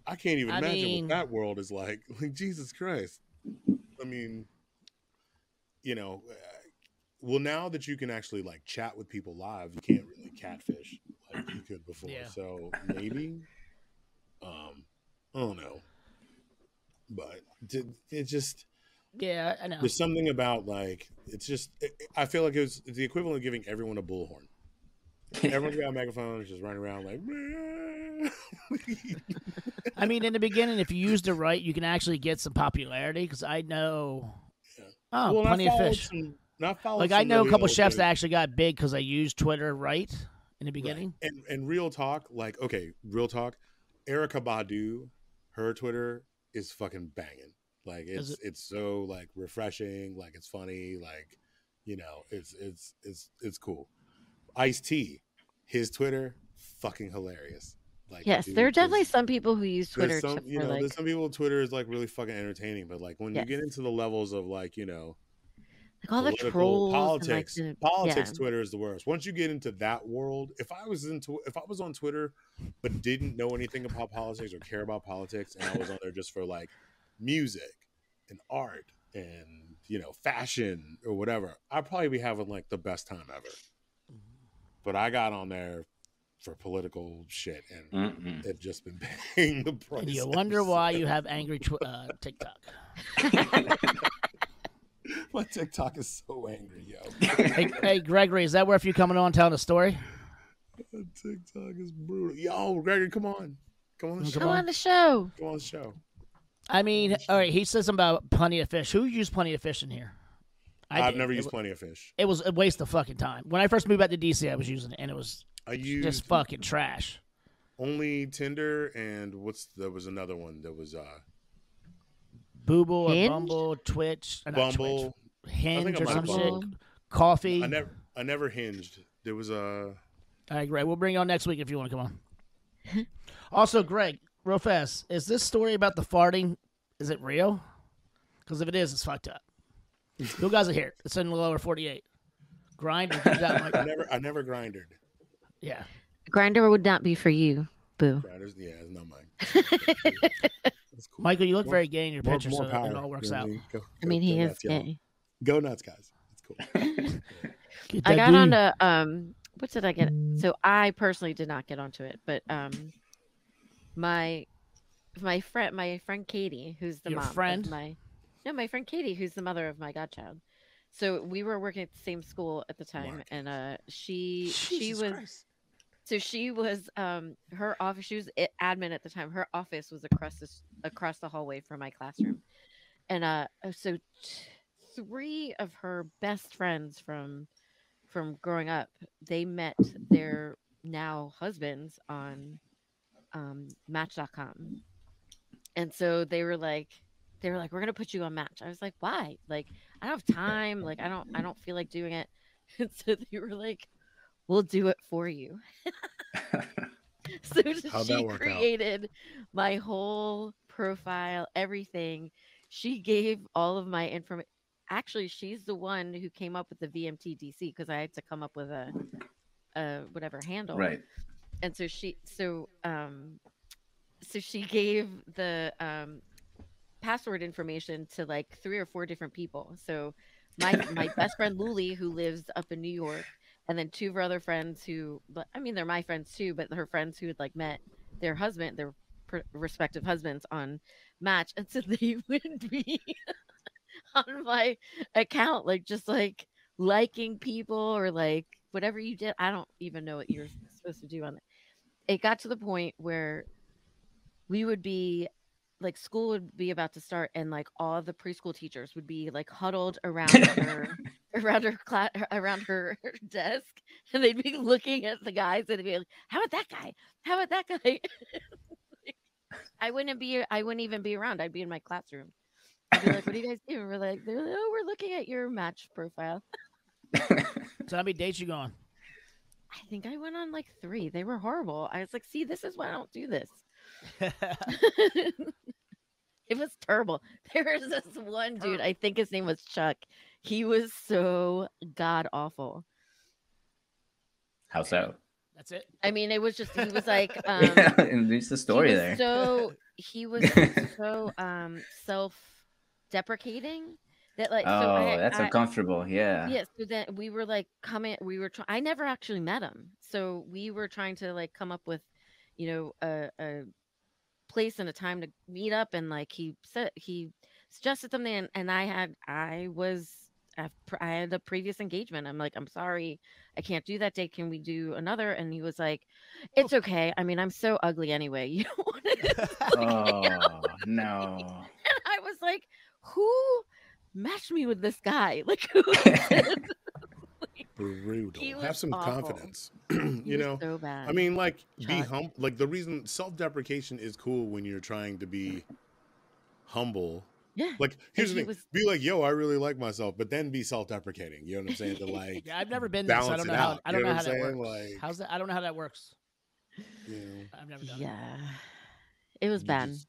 [SPEAKER 1] I can't even
[SPEAKER 2] I
[SPEAKER 1] imagine
[SPEAKER 2] mean-
[SPEAKER 1] what that world is like. Like Jesus Christ. I mean, you know, uh, well, now that you can actually like chat with people live, you can't really catfish like you could before.
[SPEAKER 2] Yeah.
[SPEAKER 1] So maybe, um, I don't know, but it, it just
[SPEAKER 2] Yeah, I know.
[SPEAKER 1] there's something about like it's just it, I feel like it was it's the equivalent of giving everyone a bullhorn. Everyone's got a megaphone, just running around like.
[SPEAKER 2] I mean, in the beginning, if you used it right, you can actually get some popularity. Because I know,
[SPEAKER 1] Yeah.
[SPEAKER 2] oh,
[SPEAKER 1] Well,
[SPEAKER 2] plenty of fish.
[SPEAKER 1] Some,
[SPEAKER 2] Like I know a couple chefs that actually got big because I used Twitter right in the
[SPEAKER 1] right.
[SPEAKER 2] beginning.
[SPEAKER 1] And and real talk, like okay, real talk. Erykah Badu, her Twitter is fucking banging. Like it's it's so like refreshing, like it's funny, like you know, it's it's it's it's cool. Ice T, his Twitter, fucking hilarious. Like
[SPEAKER 4] Yes,
[SPEAKER 1] dude,
[SPEAKER 4] there are definitely some people who use Twitter
[SPEAKER 1] some, you know,
[SPEAKER 4] like
[SPEAKER 1] there's some people Twitter is like really fucking entertaining, but like when you get into the levels of like you know
[SPEAKER 4] like all the trolls
[SPEAKER 1] politics,
[SPEAKER 4] like
[SPEAKER 1] politics,
[SPEAKER 4] yeah.
[SPEAKER 1] Twitter is the worst. Once you get into that world, if I was into, if I was on Twitter, but didn't know anything about politics or care about politics, and I was on there just for like music and art and you know fashion or whatever, I'd probably be having like the best time ever. But I got on there for political shit and
[SPEAKER 3] Mm-mm.
[SPEAKER 1] have just been paying the price.
[SPEAKER 2] And you wonder why
[SPEAKER 1] since.
[SPEAKER 2] you have angry tw- uh, TikTok.
[SPEAKER 1] My TikTok is so angry, yo.
[SPEAKER 2] hey, hey, Gregory, is that worth you coming on telling a story?
[SPEAKER 1] TikTok is brutal. Yo, Gregory, come on. Come on the
[SPEAKER 2] Come
[SPEAKER 1] show.
[SPEAKER 4] Come
[SPEAKER 2] on.
[SPEAKER 4] on the show.
[SPEAKER 1] Come on the show.
[SPEAKER 2] I mean, all right, he says something about plenty of fish. Who used plenty of fish in here? I
[SPEAKER 1] I've
[SPEAKER 2] did.
[SPEAKER 1] never used
[SPEAKER 2] wa-
[SPEAKER 1] plenty of fish.
[SPEAKER 2] It was a waste of fucking time. When I first moved back to DC, I was using it, and it was
[SPEAKER 1] I used
[SPEAKER 2] just fucking trash.
[SPEAKER 1] only Tinder and what's there was another one that was uh
[SPEAKER 2] Booble or
[SPEAKER 4] Hinge?
[SPEAKER 2] Bumble, Twitch, uh,
[SPEAKER 1] Bumble.
[SPEAKER 2] Twitch, Hinge or
[SPEAKER 1] might
[SPEAKER 2] some
[SPEAKER 1] have
[SPEAKER 2] shit. Coffee.
[SPEAKER 1] I never I never hinged. There was a
[SPEAKER 2] All right, Greg. We'll bring you on next week if you want to come on. also, Greg, real fast, is this story about the farting? Is it real? Because if it is, it's fucked up. you guys are here. It's in the lower forty-eight. Grindr. and that
[SPEAKER 1] I never I never grinded.
[SPEAKER 2] yeah.
[SPEAKER 4] Grindr would not be for you, boo.
[SPEAKER 1] Grinders, yeah, it's not mine. That's cool.
[SPEAKER 2] Michael, you look
[SPEAKER 1] More-
[SPEAKER 2] very gay in your
[SPEAKER 1] More,
[SPEAKER 2] picture,
[SPEAKER 1] more
[SPEAKER 2] so
[SPEAKER 1] power.
[SPEAKER 2] it all works
[SPEAKER 1] you know
[SPEAKER 2] out.
[SPEAKER 1] I mean? Go-
[SPEAKER 4] I mean,
[SPEAKER 1] go-
[SPEAKER 4] he
[SPEAKER 1] go
[SPEAKER 4] is
[SPEAKER 1] nuts, y'all.
[SPEAKER 4] gay.
[SPEAKER 1] Go nuts, guys. It's cool.
[SPEAKER 4] I
[SPEAKER 2] that
[SPEAKER 4] got
[SPEAKER 2] D.
[SPEAKER 4] onto um what did I get? So I personally did not get onto it, but um my my friend my friend Katie, who's the
[SPEAKER 2] Your
[SPEAKER 4] mom
[SPEAKER 2] friend?
[SPEAKER 4] my no, my friend Katie, who's the mother of my godchild. So we were working at the same school at the time
[SPEAKER 1] Mark.
[SPEAKER 4] and uh she she was
[SPEAKER 2] Christ.
[SPEAKER 4] so she was um her office she was admin at the time her office was across this across the hallway from my classroom and uh uh, so three of her best friends from from growing up they met their now husbands on um match.com and so they were like they were like we're gonna put you on match. I was like why? Like i don't have time. Like i don't i don't feel like doing it. And so they were like we'll do it for you. So she
[SPEAKER 1] work out?
[SPEAKER 4] created my whole profile everything. She gave all of my information actually she's the one who came up with the vmt dc because i had to come up with a, a whatever handle.
[SPEAKER 3] Right.
[SPEAKER 4] and so she so um so she gave the um password information to like three or four different people. So my my best friend luli who lives up in new york and then two of her other friends who but i mean they're my friends too but her friends who had like met their husband their pr- respective husbands on match and so they would be on my account like just like liking people or like whatever you did. I don't even know what you're supposed to do on it. It got to the point where we would be like school would be about to start and like all the preschool teachers would be like huddled around her around her class around her, her desk and they'd be looking at the guys and they'd be like how about that guy? How about that guy? I wouldn't be i wouldn't even be around. I'd be in my classroom. I'd be like what do you guys doing we're like they're like, oh we're looking at your match profile.
[SPEAKER 2] So how many dates you going?
[SPEAKER 4] i think i went on like three. They were horrible. I was like see this is why i don't do this it was terrible. There was this one dude, I think his name was Chuck. He was so god awful.
[SPEAKER 3] How so?
[SPEAKER 2] That's it.
[SPEAKER 4] I mean, it was just he was like um
[SPEAKER 3] yeah, and there's the story there.
[SPEAKER 4] So he was so um self-deprecating that like
[SPEAKER 3] oh,
[SPEAKER 4] so I,
[SPEAKER 3] that's
[SPEAKER 4] I,
[SPEAKER 3] uncomfortable. Yeah.
[SPEAKER 4] yeah so then we were like coming we were trying i never actually met him so we were trying to like come up with you know a, a place and a time to meet up and like he said he suggested something and, and i had i was I had a previous engagement. I'm like, I'm sorry, I can't do that day. Can we do another? And he was like, It's oh. okay. I mean, I'm so ugly anyway. You don't want to.
[SPEAKER 3] Oh no.
[SPEAKER 4] And I was like, Who matched me with this guy? Like, who? Is?
[SPEAKER 1] Brutal.
[SPEAKER 4] He
[SPEAKER 1] Have some
[SPEAKER 4] awful.
[SPEAKER 1] confidence.
[SPEAKER 4] He
[SPEAKER 1] you
[SPEAKER 4] was
[SPEAKER 1] know,
[SPEAKER 4] so bad.
[SPEAKER 1] I mean, like, be humble. Like the reason self-deprecation is cool when you're trying to be humble.
[SPEAKER 4] yeah.
[SPEAKER 1] Like, here's the
[SPEAKER 4] he
[SPEAKER 1] thing:
[SPEAKER 4] was-
[SPEAKER 1] be like, "Yo, I really like myself," but then be self-deprecating. You know what I'm saying? To like
[SPEAKER 2] Yeah, I've never been there, so I
[SPEAKER 1] balance
[SPEAKER 2] don't
[SPEAKER 1] it
[SPEAKER 2] know how
[SPEAKER 1] out.
[SPEAKER 2] I don't
[SPEAKER 1] know
[SPEAKER 2] know how that
[SPEAKER 1] saying?
[SPEAKER 2] works.
[SPEAKER 1] Like-
[SPEAKER 2] How's that? I don't know how that works.
[SPEAKER 1] you know,
[SPEAKER 2] I've never done.
[SPEAKER 4] Yeah. It was
[SPEAKER 1] you
[SPEAKER 4] bad.
[SPEAKER 1] just-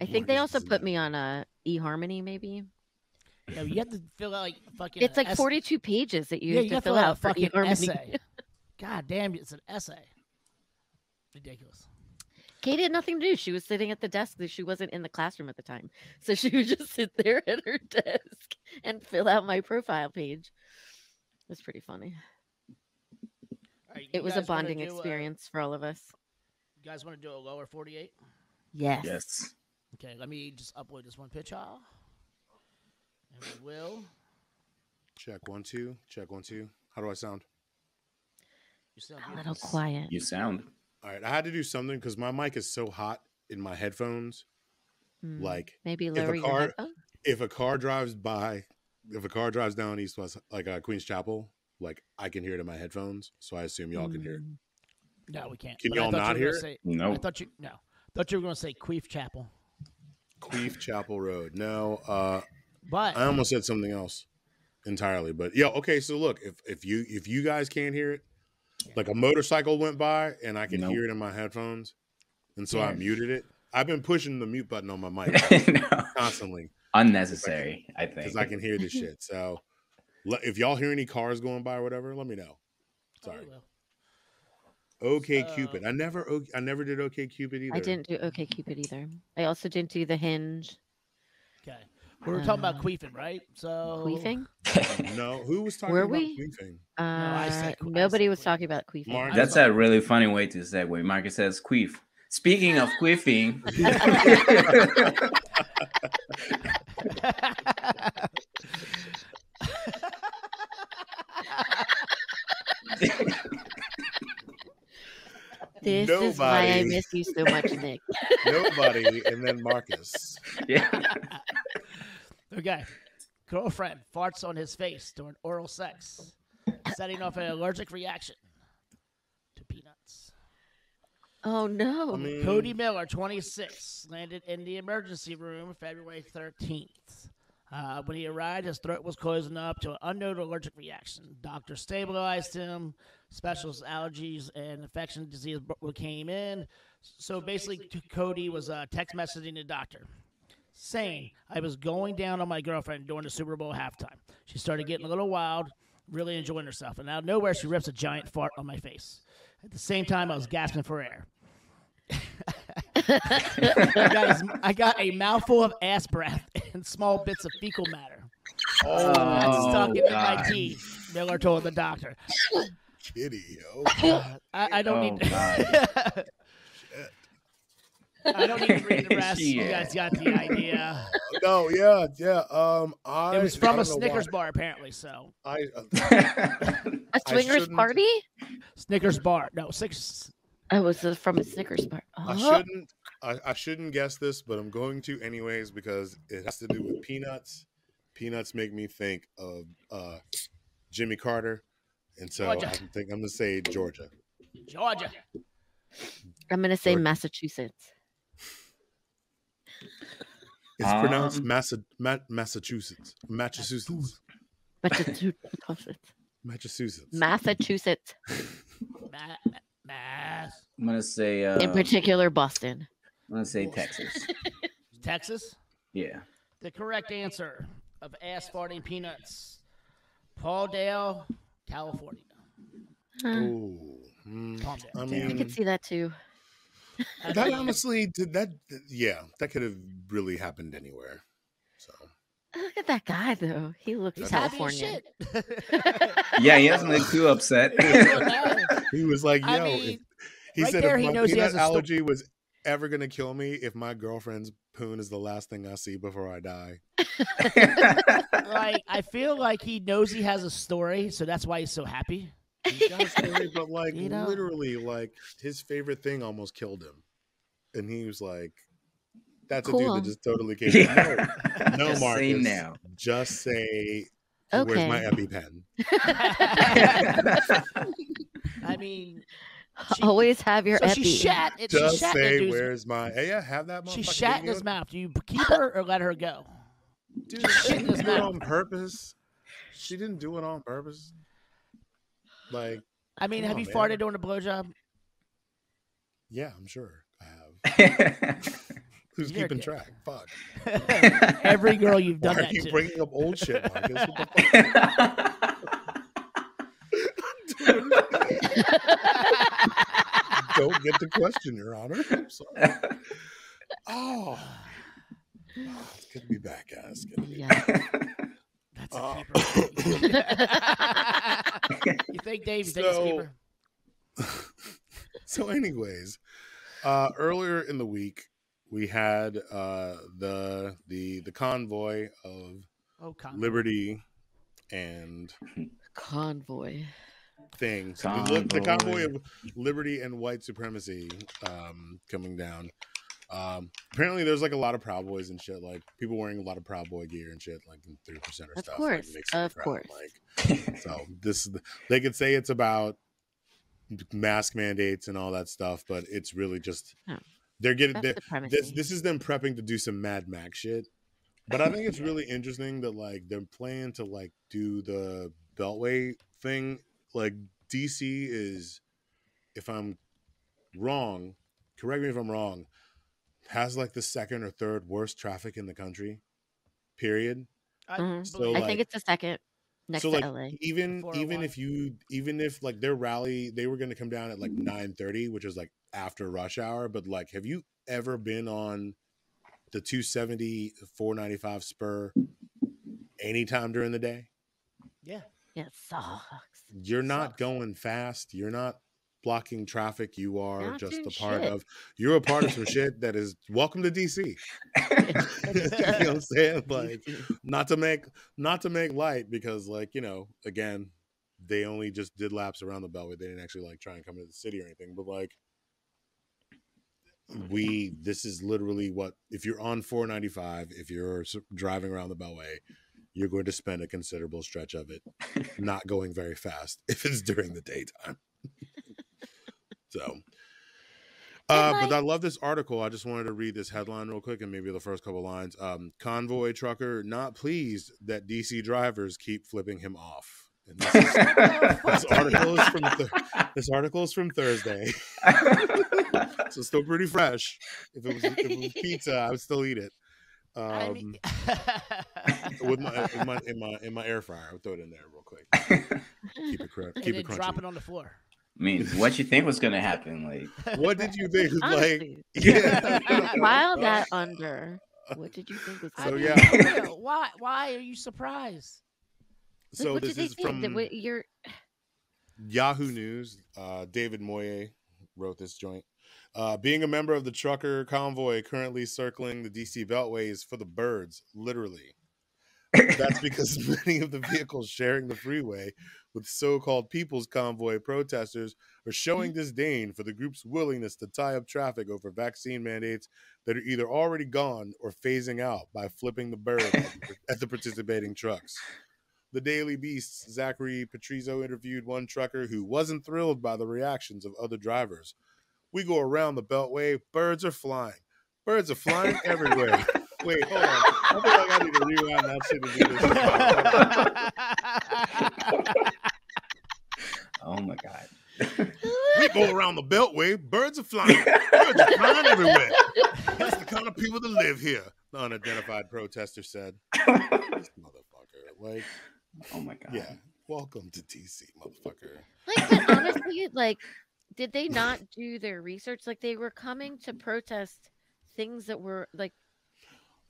[SPEAKER 4] I
[SPEAKER 2] Yeah,
[SPEAKER 4] think they also put
[SPEAKER 1] in
[SPEAKER 4] me on a eHarmony maybe.
[SPEAKER 2] Yeah, you have to fill out like fucking.
[SPEAKER 4] It's like
[SPEAKER 2] ess-
[SPEAKER 4] 42 pages that you
[SPEAKER 2] Yeah,
[SPEAKER 4] have
[SPEAKER 2] you
[SPEAKER 4] to fill
[SPEAKER 2] fill out
[SPEAKER 4] out for
[SPEAKER 2] fucking
[SPEAKER 4] eHarmony.
[SPEAKER 2] essay. God damn, it's an essay. Ridiculous.
[SPEAKER 4] Kate had nothing to do. She was sitting at the desk. She wasn't in the classroom at the time. So she would just sit there at her desk and fill out my profile page. It was pretty funny.
[SPEAKER 2] All right, you
[SPEAKER 4] It was a bonding
[SPEAKER 2] do, uh,
[SPEAKER 4] experience for all of us.
[SPEAKER 2] you guys want to do a lower forty-eight?
[SPEAKER 4] Yes.
[SPEAKER 3] Yes.
[SPEAKER 2] Okay, let me just upload this one picture. And we will.
[SPEAKER 1] check one, two. Check one, two. How do I sound?
[SPEAKER 2] You sound
[SPEAKER 4] A little quiet.
[SPEAKER 3] You sound.
[SPEAKER 1] All right, I had to do something because my mic is so hot in my headphones.
[SPEAKER 4] Hmm,
[SPEAKER 1] Like,
[SPEAKER 4] maybe
[SPEAKER 1] a
[SPEAKER 4] lower your
[SPEAKER 1] car-
[SPEAKER 4] headphones.
[SPEAKER 1] if a car drives by, if a car drives down East West, like uh, Queens Chapel, like I can hear it in my headphones. So I assume y'all can hear it.
[SPEAKER 4] Mm.
[SPEAKER 2] No, we can't.
[SPEAKER 1] Can
[SPEAKER 2] But
[SPEAKER 1] y'all not hear
[SPEAKER 2] gonna I thought you no. Thought you were going to say Queef Chapel,
[SPEAKER 1] Queef Chapel Road. No, uh,
[SPEAKER 2] but
[SPEAKER 1] I almost said something else entirely. But yeah, okay. So look, if if you if you guys can't hear it, like a motorcycle went by and I can
[SPEAKER 3] Nope.
[SPEAKER 1] hear it in my headphones, and so I muted it. I've been pushing the mute button on my mic
[SPEAKER 3] no.
[SPEAKER 1] constantly
[SPEAKER 3] Unnecessary, I think.
[SPEAKER 1] because I can hear this shit. So if y'all hear any cars going by or whatever, let me know.
[SPEAKER 2] Oh,
[SPEAKER 1] Sorry. Okay,
[SPEAKER 2] So-
[SPEAKER 1] Cupid. I never I never did Okay Cupid either.
[SPEAKER 4] I didn't do OK Cupid either. I also didn't do the hinge
[SPEAKER 2] Okay, we were talking about
[SPEAKER 4] Uh,
[SPEAKER 2] queefing, right? So
[SPEAKER 4] queefing.
[SPEAKER 1] No, who was talking
[SPEAKER 4] Were
[SPEAKER 1] about
[SPEAKER 4] we?
[SPEAKER 1] queefing?
[SPEAKER 4] Uh,
[SPEAKER 2] I said que- I
[SPEAKER 4] nobody
[SPEAKER 2] said
[SPEAKER 4] was
[SPEAKER 2] queef.
[SPEAKER 4] talking about queefing.
[SPEAKER 1] Mark-
[SPEAKER 3] That's a really funny way to segue. Marcus says queef. Speaking of queefing,
[SPEAKER 4] This is why I miss you so much, Nick.
[SPEAKER 1] Nobody, and then Marcus.
[SPEAKER 3] yeah.
[SPEAKER 2] Okay, girlfriend farts on his face during oral sex, setting off an allergic reaction to peanuts.
[SPEAKER 4] Oh no.
[SPEAKER 1] I mean,
[SPEAKER 2] Cody Miller, 26, landed in the emergency room February 13th. Uh, when he arrived, his throat was closing up to an unknown allergic reaction. Doctor stabilized him. Specialist allergies and infection disease came in. So basically, Cody was uh, text messaging the doctor saying, I was going down on my girlfriend during the Super Bowl halftime. She started getting a little wild, really enjoying herself. And out of nowhere, she rips a giant fart on my face. At the same time, I was gasping for air. I, got his- I got a mouthful of ass breath and small bits of fecal matter.
[SPEAKER 1] oh,
[SPEAKER 2] That's
[SPEAKER 3] Oh,
[SPEAKER 2] stuck in my
[SPEAKER 3] God.
[SPEAKER 2] teeth. Miller told the doctor.
[SPEAKER 1] kitty, yo.
[SPEAKER 2] Uh, I, I don't
[SPEAKER 3] Oh,
[SPEAKER 2] need.
[SPEAKER 3] God.
[SPEAKER 2] I don't need to read the rest. You guys got the idea.
[SPEAKER 1] No, yeah, yeah. Um, I
[SPEAKER 2] It was from a Snickers bar, apparently. So
[SPEAKER 1] I uh,
[SPEAKER 4] A swingers
[SPEAKER 1] shouldn't-
[SPEAKER 4] party?
[SPEAKER 2] Snickers bar. No, six.
[SPEAKER 4] Oh, was from a Snickers bar?
[SPEAKER 1] I
[SPEAKER 4] Oh,
[SPEAKER 1] shouldn't I, I shouldn't guess this, but I'm going to anyways because it has to do with peanuts. Peanuts make me think of uh, Jimmy Carter, and so
[SPEAKER 2] Georgia.
[SPEAKER 1] I think I'm gonna say Georgia.
[SPEAKER 2] Georgia.
[SPEAKER 4] I'm gonna say
[SPEAKER 1] Georgia.
[SPEAKER 4] Massachusetts.
[SPEAKER 1] It's pronounced
[SPEAKER 3] Um,
[SPEAKER 1] Massa, Ma- Massachusetts, Massachusetts,
[SPEAKER 4] Massachusetts.
[SPEAKER 1] Massachusetts.
[SPEAKER 4] Massachusetts.
[SPEAKER 2] Ma- Ma- Mass.
[SPEAKER 3] I'm gonna say. Uh,
[SPEAKER 4] In particular, Boston.
[SPEAKER 3] I'm gonna say Texas.
[SPEAKER 2] Texas.
[SPEAKER 3] Yeah.
[SPEAKER 2] The correct answer of ass farting peanuts. Palmdale, California.
[SPEAKER 4] Huh.
[SPEAKER 1] Ooh, mm,
[SPEAKER 2] Calm down.
[SPEAKER 1] I
[SPEAKER 4] I
[SPEAKER 1] mean,
[SPEAKER 4] could see that too.
[SPEAKER 2] I
[SPEAKER 1] that honestly did that. Yeah, that could have really happened anywhere. So
[SPEAKER 4] Look at that guy though. He looks
[SPEAKER 2] he's happy as
[SPEAKER 4] California.
[SPEAKER 2] shit.
[SPEAKER 3] Yeah, he doesn't look too upset.
[SPEAKER 1] he was like, "Yo,"
[SPEAKER 2] I
[SPEAKER 1] if-
[SPEAKER 2] mean,
[SPEAKER 1] he
[SPEAKER 2] right
[SPEAKER 1] said,
[SPEAKER 2] there,
[SPEAKER 1] if
[SPEAKER 2] he
[SPEAKER 1] my
[SPEAKER 2] knows he
[SPEAKER 1] peanut
[SPEAKER 2] has a sto-
[SPEAKER 1] allergy was ever gonna kill me, if my girlfriend's poon is the last thing I see before I die."
[SPEAKER 2] like I feel like he knows he has a story, so that's why he's so happy.
[SPEAKER 1] He's got a story, but like
[SPEAKER 2] You know?
[SPEAKER 1] literally, like his favorite thing almost killed him, and he was like, "That's a dude that just totally came."
[SPEAKER 3] Yeah.
[SPEAKER 1] No, no,
[SPEAKER 3] Just say
[SPEAKER 1] Marcus.
[SPEAKER 3] now.
[SPEAKER 1] Just say,
[SPEAKER 4] Okay.
[SPEAKER 1] "Where's my EpiPen?"
[SPEAKER 2] I mean, She-
[SPEAKER 4] Always have your
[SPEAKER 2] so
[SPEAKER 4] epi.
[SPEAKER 2] she shat. It, she
[SPEAKER 1] Just
[SPEAKER 2] shat
[SPEAKER 1] say,
[SPEAKER 2] the
[SPEAKER 1] "Where's my?" Hey, yeah, have that.
[SPEAKER 2] She shat in his mouth. Do you keep her or let her go?
[SPEAKER 1] Dude, she didn't do it on purpose. She didn't do it on purpose. Like,
[SPEAKER 2] I mean, have
[SPEAKER 1] on,
[SPEAKER 2] you
[SPEAKER 1] man.
[SPEAKER 2] farted during a blowjob?
[SPEAKER 1] yeah, I'm sure I have. Who's
[SPEAKER 2] You're
[SPEAKER 1] keeping
[SPEAKER 2] dick.
[SPEAKER 1] track? Fuck.
[SPEAKER 2] Every girl you've
[SPEAKER 1] Why
[SPEAKER 2] done
[SPEAKER 1] are
[SPEAKER 2] that
[SPEAKER 1] you
[SPEAKER 2] to.
[SPEAKER 1] bringing up old shit, Marcus? What the fuck? Don't get the question, Your Honor. I'm sorry. Oh. Oh, it's good to be back, guys. Good to be
[SPEAKER 4] Yeah.
[SPEAKER 2] That's
[SPEAKER 1] Uh,
[SPEAKER 2] keeper. you think, Dave's You think it's a
[SPEAKER 1] So-
[SPEAKER 2] keeper?
[SPEAKER 1] so anyways uh earlier in the week we had uh the the the convoy of
[SPEAKER 2] Oh, con-
[SPEAKER 1] liberty and
[SPEAKER 4] Convoy.
[SPEAKER 1] things the, the convoy
[SPEAKER 3] Convoy.
[SPEAKER 1] of liberty and white supremacy um coming down um apparently there's like a lot of proud boys and shit like people wearing a lot of proud boy gear and shit like 30% or
[SPEAKER 4] Of
[SPEAKER 1] stuff like,
[SPEAKER 4] course,
[SPEAKER 1] the
[SPEAKER 4] of
[SPEAKER 1] crowd,
[SPEAKER 4] course.
[SPEAKER 1] like so this the- they could say it's about mask mandates and all that stuff, but it's really just
[SPEAKER 4] Oh.
[SPEAKER 1] they're getting they're, this this is them prepping to do some Mad Max shit. But I think it's really interesting that like they're planning to like do the Beltway thing. Like DC is, if I'm wrong, correct me if I'm wrong, has like the second or third worst traffic in the country. Period.
[SPEAKER 2] I,
[SPEAKER 4] Mhm.
[SPEAKER 1] So,
[SPEAKER 4] I
[SPEAKER 1] like-
[SPEAKER 4] think it's the second next
[SPEAKER 1] so
[SPEAKER 4] to
[SPEAKER 1] like
[SPEAKER 4] LA.
[SPEAKER 1] even even if you even if like their rally they were going to come down at like 9:30 which is like after rush hour but like have you ever been on the 270 495 spur anytime during the day
[SPEAKER 2] yeah.
[SPEAKER 4] Yeah, it sucks.
[SPEAKER 1] you're not
[SPEAKER 2] Sucks.
[SPEAKER 1] going fast you're not blocking traffic you are
[SPEAKER 4] Not
[SPEAKER 1] just a part
[SPEAKER 4] shit.
[SPEAKER 1] of you're a part of some shit that is welcome to DC you know what I'm saying? Like not to make not to make light because like you know again they only just did laps around the beltway. They didn't actually like try and come into the city or anything but like we this is literally what if you're on 495 if you're driving around the beltway you're going to spend a considerable stretch of it not going very fast if it's during the daytime so uh, but I love this article. I just wanted to read this headline real quick and maybe the first couple lines. Um, convoy trucker not pleased that DC drivers keep flipping him off. And this, is, this article is from th- this article is from Thursday, so still pretty fresh. If it was if it was pizza, I would still eat it. Um,
[SPEAKER 2] I mean,
[SPEAKER 1] with my in my in my in my air fryer, I would throw it in there real quick. Keep it correct.
[SPEAKER 2] and
[SPEAKER 1] Keep
[SPEAKER 2] then
[SPEAKER 1] it crunchy.
[SPEAKER 2] drop it on the floor.
[SPEAKER 3] I mean, what you think was gonna happen? Like,
[SPEAKER 1] What did you think? Like,
[SPEAKER 4] Honestly,
[SPEAKER 1] yeah.
[SPEAKER 4] file that under. What did you think was
[SPEAKER 2] I
[SPEAKER 1] So,
[SPEAKER 2] mean,
[SPEAKER 1] yeah.
[SPEAKER 2] why? Why are you surprised?
[SPEAKER 1] So
[SPEAKER 4] what
[SPEAKER 1] this
[SPEAKER 4] did they
[SPEAKER 1] is
[SPEAKER 4] think?
[SPEAKER 1] from
[SPEAKER 4] That what
[SPEAKER 1] Yahoo News. Uh, David Moye wrote this joint. Uh, being a member of the trucker convoy currently circling the DC Beltway is for the birds, literally. That's because many of the vehicles sharing the freeway with so called People's Convoy protesters are hmm. showing disdain for the group's willingness to tie up traffic over vaccine mandates that are either already gone or phasing out by flipping the bird at the- participating trucks. The Daily Beast's Zachary Petrizzo interviewed one trucker who wasn't thrilled by the reactions of other drivers. We go around the Beltway, birds are flying. Birds are flying everywhere. Wait, hold on. I feel like I need to rewind that shit and do this.
[SPEAKER 3] oh my god.
[SPEAKER 1] People around the beltway, birds are flying. Birds are flying everywhere. That's the kind of people that live here. The unidentified protester said. This motherfucker. Like,
[SPEAKER 3] oh my god.
[SPEAKER 1] yeah. Welcome to DC, motherfucker.
[SPEAKER 4] Like, but honestly, like, did they not do their research? Like, they were coming to protest things that were like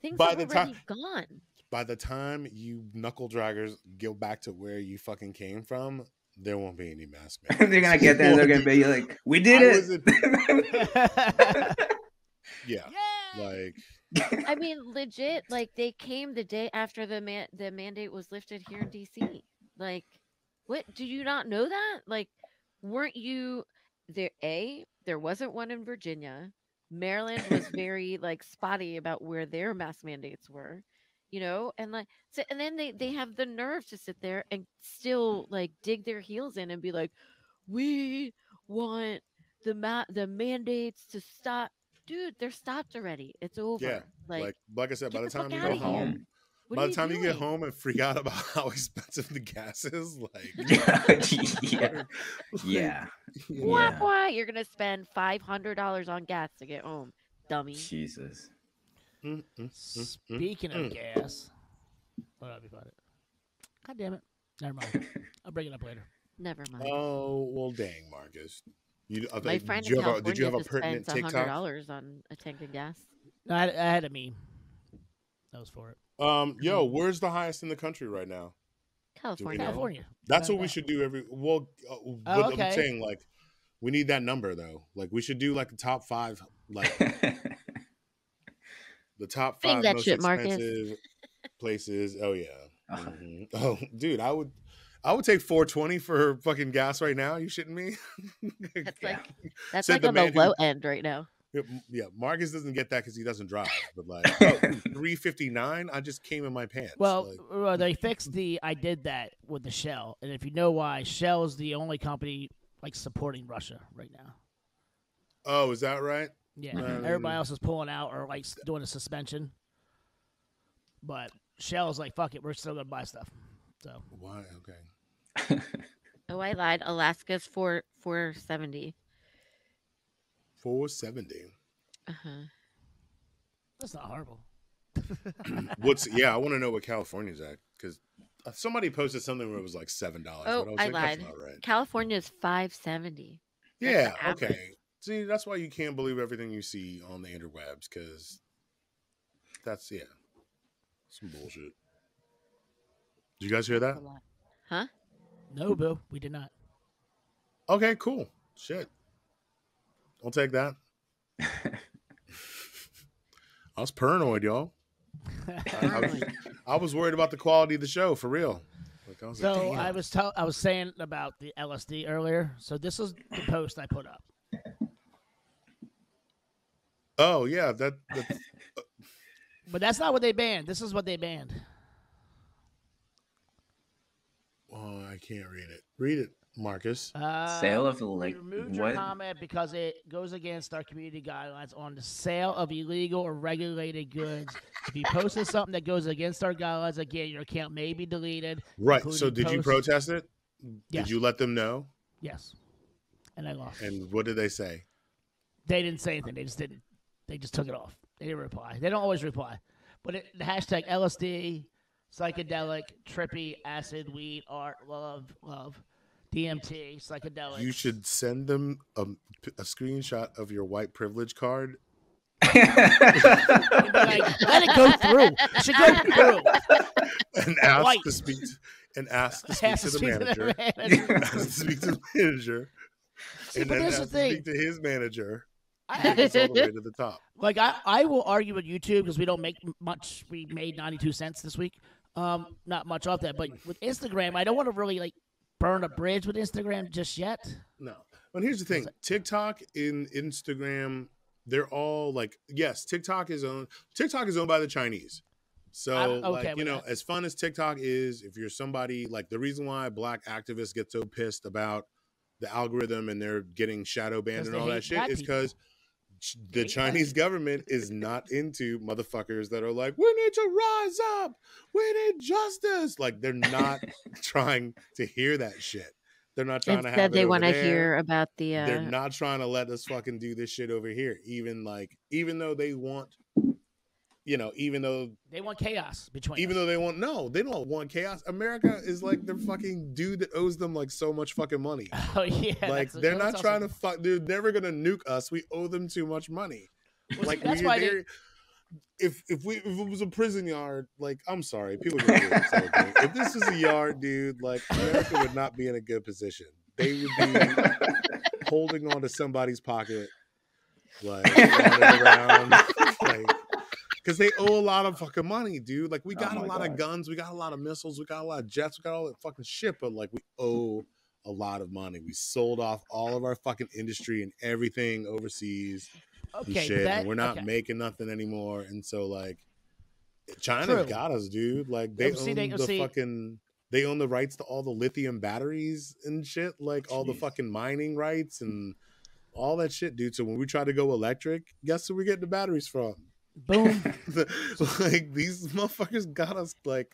[SPEAKER 4] things
[SPEAKER 1] By
[SPEAKER 4] that
[SPEAKER 1] the
[SPEAKER 4] already
[SPEAKER 1] time-
[SPEAKER 4] gone.
[SPEAKER 1] By the time you knuckle draggers go back to where you fucking came from, there won't be any mask
[SPEAKER 3] they're gonna get there. They're gonna be like, "We did
[SPEAKER 1] I
[SPEAKER 3] it."
[SPEAKER 1] Yeah.
[SPEAKER 2] yeah.
[SPEAKER 1] Like,
[SPEAKER 4] I mean, legit, like they came the day after the man the mandate was lifted here in DC. Like, what? Do you not know that? Like, weren't you there? A, there wasn't one in Virginia. Maryland was very like spotty about where their mask mandates were, you know, and like, so, and then they they have the nerve to sit there and still like dig their heels in and be like, we want the ma- the mandates to stop. Dude, they're stopped already. It's over.
[SPEAKER 1] Yeah,
[SPEAKER 4] like,
[SPEAKER 1] like, like I said, by the
[SPEAKER 4] the
[SPEAKER 1] time you go
[SPEAKER 3] Go
[SPEAKER 4] here.
[SPEAKER 1] home,
[SPEAKER 3] home.
[SPEAKER 4] What
[SPEAKER 1] by the time you get home and freak out about how expensive the gas is, like,
[SPEAKER 3] yeah. Yeah.
[SPEAKER 1] you know,
[SPEAKER 4] Wah,
[SPEAKER 3] Yeah.
[SPEAKER 4] wah, you're gonna spend five hundred dollars on gas to get home, dummy.
[SPEAKER 3] Jesus.
[SPEAKER 1] mm, mm, mm,
[SPEAKER 2] Speaking of gas, what up about it? God damn it! Never mind. I'll bring it up later.
[SPEAKER 4] Never mind.
[SPEAKER 1] Oh well, dang, Marcus. You, I
[SPEAKER 4] My friend
[SPEAKER 1] did you
[SPEAKER 4] in
[SPEAKER 1] have a, did you have a
[SPEAKER 4] just
[SPEAKER 1] pertinent
[SPEAKER 4] spends hundred
[SPEAKER 1] TikTok?
[SPEAKER 4] dollars on a tank of gas.
[SPEAKER 2] No, I, I had a meme. That was for it.
[SPEAKER 1] Um, yo, where's the highest in the country right now?
[SPEAKER 4] California.
[SPEAKER 2] California.
[SPEAKER 1] That's what we should do every. Well, uh,
[SPEAKER 2] Oh,
[SPEAKER 1] what
[SPEAKER 2] okay.
[SPEAKER 1] I'm saying, like, we need that number though. Like, we should do like the top five, like the top
[SPEAKER 4] Sing
[SPEAKER 1] five
[SPEAKER 4] that
[SPEAKER 1] most
[SPEAKER 4] shit, Marcus.
[SPEAKER 1] expensive places. Oh yeah.
[SPEAKER 3] Oh.
[SPEAKER 1] Mhm. Oh, dude, I would, I would take 420 for fucking gas right now. You shitting me?
[SPEAKER 4] That's like that's
[SPEAKER 1] Said
[SPEAKER 4] like
[SPEAKER 1] the
[SPEAKER 4] on the
[SPEAKER 1] man who-
[SPEAKER 4] low end right now.
[SPEAKER 1] Yeah, Marcus doesn't get that because he doesn't drive. But like, oh, 359, I just came in my pants.
[SPEAKER 2] Well,
[SPEAKER 1] like,
[SPEAKER 2] well, they fixed the. I did that with the Shell, and if you know why, Shell is the only company like supporting Russia right now.
[SPEAKER 1] oh, is that right?
[SPEAKER 2] Yeah,
[SPEAKER 1] Um,
[SPEAKER 2] everybody else is pulling out or like doing a suspension. But Shell's like, fuck it, we're still gonna buy stuff. So
[SPEAKER 1] Why? Okay.
[SPEAKER 4] Oh, I lied. Alaska's four four seventy.
[SPEAKER 1] 470.
[SPEAKER 4] Uh-huh.
[SPEAKER 2] that's not horrible.
[SPEAKER 1] What's yeah? I want to know what California's at because somebody posted something where it was like seven dollars.
[SPEAKER 4] Oh,
[SPEAKER 1] but I was
[SPEAKER 4] I
[SPEAKER 1] like,
[SPEAKER 4] lied.
[SPEAKER 1] That's not right.
[SPEAKER 4] California is five seventy. That's
[SPEAKER 1] Yeah. Okay. See, that's why you can't believe everything you see on the interwebs because that's yeah, some bullshit. Did you guys hear that?
[SPEAKER 4] Huh?
[SPEAKER 2] No, boo, we did not.
[SPEAKER 1] Okay, cool. Shit. I'll take that. I was paranoid, y'all. I was, I was worried about the quality of the show for real. Like, I was
[SPEAKER 2] So
[SPEAKER 1] "Damn."
[SPEAKER 2] I was tell I was saying about the LSD earlier. So this is the post I put up.
[SPEAKER 1] Oh yeah, that, that
[SPEAKER 2] But that's not what they banned. This is what they banned.
[SPEAKER 1] oh, I can't read it. Read it, Marcus.
[SPEAKER 2] Uh,
[SPEAKER 3] Sale of
[SPEAKER 2] we
[SPEAKER 3] like
[SPEAKER 2] removed your
[SPEAKER 3] what?
[SPEAKER 2] comment because it goes against our community guidelines on the sale of illegal or regulated goods. if you posted something that goes against our guidelines, again, your account may be deleted.
[SPEAKER 1] Right. So
[SPEAKER 2] including
[SPEAKER 1] did you protest it?
[SPEAKER 2] Yes.
[SPEAKER 1] Did you let them know?
[SPEAKER 2] Yes, and I lost.
[SPEAKER 1] And what did they say?
[SPEAKER 2] They didn't say anything. They just didn't. They just took it off. They didn't reply. They don't always reply. But it, the hashtag LSD, psychedelic, trippy, acid, weed, art, love, love, DMT, psychedelic.
[SPEAKER 1] You should send them a, a screenshot of your white privilege card
[SPEAKER 2] Like, let it go through. It should go through.
[SPEAKER 1] and ask
[SPEAKER 2] White.
[SPEAKER 1] to speak to, and ask to speak
[SPEAKER 2] Has
[SPEAKER 1] to the
[SPEAKER 2] speak
[SPEAKER 1] manager.
[SPEAKER 2] manager.
[SPEAKER 1] ask to speak to the manager.
[SPEAKER 2] See,
[SPEAKER 1] and
[SPEAKER 2] but
[SPEAKER 1] then
[SPEAKER 2] there's
[SPEAKER 1] ask
[SPEAKER 2] the
[SPEAKER 1] to
[SPEAKER 2] thing.
[SPEAKER 1] speak to his manager.
[SPEAKER 2] I,
[SPEAKER 1] all the way to the top.
[SPEAKER 2] like I, I will argue with YouTube because we don't make much. We made ninety two cents this week. Um, not much off that, but with Instagram, I don't want to really like burn a bridge with Instagram just yet.
[SPEAKER 1] No. But here's the thing TikTok in Instagram, they're all like, yes, TikTok is owned. TikTok is owned by the Chinese. So,
[SPEAKER 2] okay
[SPEAKER 1] like, you know,
[SPEAKER 2] that.
[SPEAKER 1] as fun as TikTok is, if you're somebody like the reason why black activists get so pissed about the algorithm and they're getting shadow banned and all that shit is because the Chinese government is not into motherfuckers that are like, we need to rise up, we need justice. Like they're not trying to hear that shit. They're not trying to have
[SPEAKER 4] Instead, they want to hear about the. Uh,
[SPEAKER 1] They're not trying to let us fucking do this shit over here. Even like, even though they want, you know, even though
[SPEAKER 2] They want chaos between.
[SPEAKER 1] even
[SPEAKER 2] us.
[SPEAKER 1] though they want no, they don't want chaos. America is like the fucking dude that owes them like so much fucking money.
[SPEAKER 2] oh yeah,
[SPEAKER 1] like they're not
[SPEAKER 2] also-
[SPEAKER 1] trying to fuck. They're never gonna nuke us. We owe them too much money.
[SPEAKER 2] Well,
[SPEAKER 1] like
[SPEAKER 2] that's
[SPEAKER 1] we,
[SPEAKER 2] why they,
[SPEAKER 1] if if we if it was a prison yard, like I'm sorry, people are gonna do this whole thing. If this was a yard, dude, like America would not be in a good position. They would be holding on to somebody's pocket, like running around, like because they owe a lot of fucking money, dude. Like we
[SPEAKER 3] Oh
[SPEAKER 1] got a
[SPEAKER 3] my
[SPEAKER 1] lot of guns, we got a lot of missiles, we got a lot of jets, we got all that fucking shit, but like we owe a lot of money. We sold off all of our fucking industry and everything overseas and
[SPEAKER 2] okay,
[SPEAKER 1] shit,
[SPEAKER 2] that,
[SPEAKER 1] and we're not
[SPEAKER 2] okay.
[SPEAKER 1] making nothing anymore. And so like China
[SPEAKER 2] True.
[SPEAKER 1] got us, dude. Like they
[SPEAKER 2] see,
[SPEAKER 1] own
[SPEAKER 2] they-
[SPEAKER 1] the
[SPEAKER 2] see-
[SPEAKER 1] fucking they own the rights to all the lithium batteries and shit, like all the fucking mining rights and all that shit, dude. So when we try to go electric, guess who we get the batteries from?
[SPEAKER 2] Boom.
[SPEAKER 1] like these motherfuckers got us like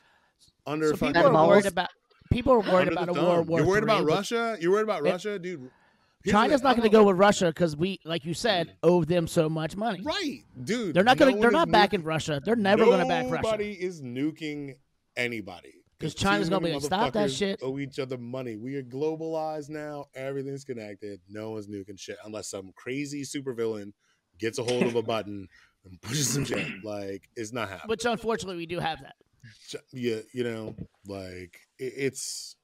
[SPEAKER 1] under
[SPEAKER 2] so people are worried about people are worried
[SPEAKER 1] under the
[SPEAKER 2] about a
[SPEAKER 1] thumb.
[SPEAKER 2] World War
[SPEAKER 1] You're worried
[SPEAKER 2] III,
[SPEAKER 1] about
[SPEAKER 2] but
[SPEAKER 1] Russia? You're worried about
[SPEAKER 2] It-
[SPEAKER 1] Russia, dude? Here's
[SPEAKER 2] China's not going to go with Russia because we, like you said, mm. owe them so much money.
[SPEAKER 1] Right, dude.
[SPEAKER 2] They're not going to.
[SPEAKER 1] one
[SPEAKER 2] They're not
[SPEAKER 1] nuking-
[SPEAKER 2] backing Russia. They're never going to back Russia.
[SPEAKER 1] Nobody is nuking anybody because
[SPEAKER 2] China's gonna
[SPEAKER 1] many
[SPEAKER 2] be like, "Stop that
[SPEAKER 1] motherfuckers
[SPEAKER 2] shit."
[SPEAKER 1] Owe each other money. We are globalized now. Everything's connected. No one's nuking shit unless some crazy supervillain gets a hold of a button and pushes some shit. Like it's not happening.
[SPEAKER 2] Which unfortunately we do have that.
[SPEAKER 1] Yeah, you know, like it, it's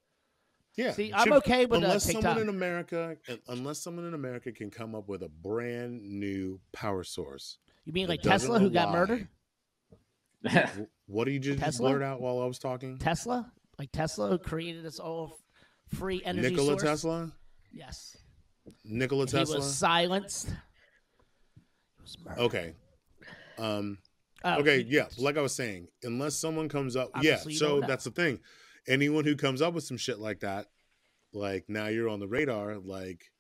[SPEAKER 1] yeah.
[SPEAKER 2] See, I'm okay with uh,
[SPEAKER 1] unless
[SPEAKER 2] TikTok.
[SPEAKER 1] someone in America, unless someone in America can come up with a brand new power source.
[SPEAKER 2] You mean like Tesla who got murdered?
[SPEAKER 1] What did you just
[SPEAKER 2] Tesla?
[SPEAKER 1] blurt out while I was talking?
[SPEAKER 2] Tesla, like Tesla who created this all free energy
[SPEAKER 1] Nikola
[SPEAKER 2] source.
[SPEAKER 1] Tesla.
[SPEAKER 2] Yes,
[SPEAKER 1] Nikola
[SPEAKER 2] he
[SPEAKER 1] Tesla.
[SPEAKER 2] was silenced. He was murdered.
[SPEAKER 1] Okay. Um.
[SPEAKER 2] Oh,
[SPEAKER 1] okay.
[SPEAKER 2] he-
[SPEAKER 1] Yeah. Like I was saying, unless someone comes up, yeah. So that's the thing. Anyone who comes up with some shit like that, like now you're on the radar. Like,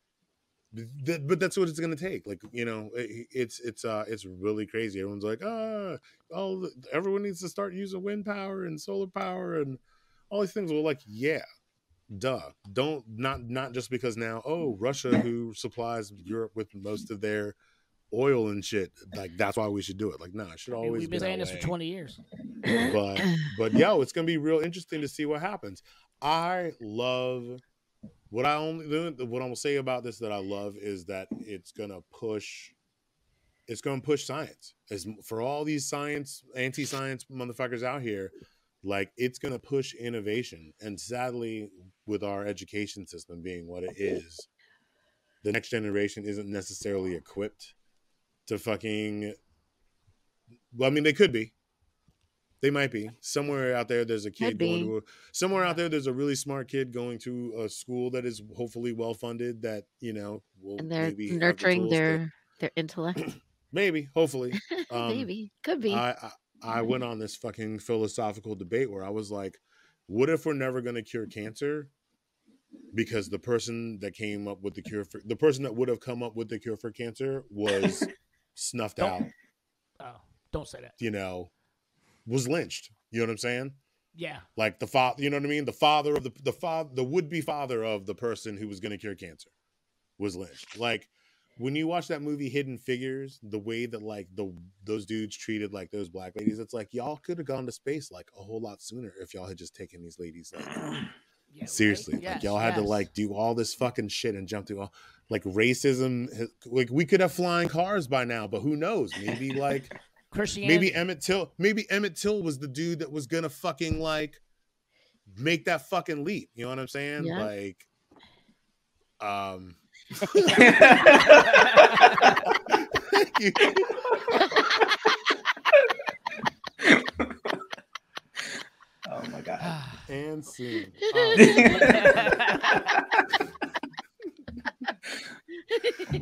[SPEAKER 1] th- but that's what it's gonna take. Like you know, it, it's it's uh it's really crazy. Everyone's like, ah, oh, everyone needs to start using wind power and solar power and all these things. Well, like, yeah. Duh. Don't not not just because now, oh, Russia who supplies Europe with most of their oil and shit. Like that's why we should do it. Like, no, it should always
[SPEAKER 2] we've
[SPEAKER 1] be
[SPEAKER 2] been saying this for 20 years.
[SPEAKER 1] But but yo, it's gonna be real interesting to see what happens. I love what I only what I'm gonna say about this that I love is that it's gonna push it's gonna push science. As for all these science anti-science motherfuckers out here, like it's gonna push innovation. And sadly, with our education system being what it is, the next generation isn't necessarily equipped to fucking well, I mean they could be. They might be. Somewhere out there there's a kid going to a, somewhere out there there's a really smart kid going to a school that is hopefully well funded that, you know, will
[SPEAKER 4] and they're
[SPEAKER 1] maybe have the
[SPEAKER 4] nurturing
[SPEAKER 1] to-
[SPEAKER 4] their their intellect.
[SPEAKER 1] maybe, hopefully. Um,
[SPEAKER 4] Maybe could be.
[SPEAKER 1] I, I I went on this fucking philosophical debate where I was like, what if we're never going to cure cancer? Because the person that came up with the cure for the person that would have come up with the cure for cancer was snuffed
[SPEAKER 2] Don't-
[SPEAKER 1] out,
[SPEAKER 2] Oh, don't say that.
[SPEAKER 1] you know, was lynched. You know what I'm saying?
[SPEAKER 2] Yeah.
[SPEAKER 1] Like the father, you know what I mean? The father of the the father, the would be father of the person who was going to cure cancer was lynched. Like when you watch that movie Hidden Figures, the way that like the those dudes treated like those black ladies, it's like y'all could have gone to space like a whole lot sooner if y'all had just taken these ladies like
[SPEAKER 2] yeah right?
[SPEAKER 1] seriously. like
[SPEAKER 2] Yes,
[SPEAKER 1] y'all had to like do all this fucking shit and jump through all like racism. Like we could have flying cars by now, but who knows? Maybe like
[SPEAKER 2] Christianity.
[SPEAKER 1] maybe Emmett Till maybe Emmett Till was the dude that was gonna fucking like make that fucking leap. You know what I'm saying?
[SPEAKER 4] Yeah.
[SPEAKER 1] Like um thank you.
[SPEAKER 3] Oh my god.
[SPEAKER 1] and soon.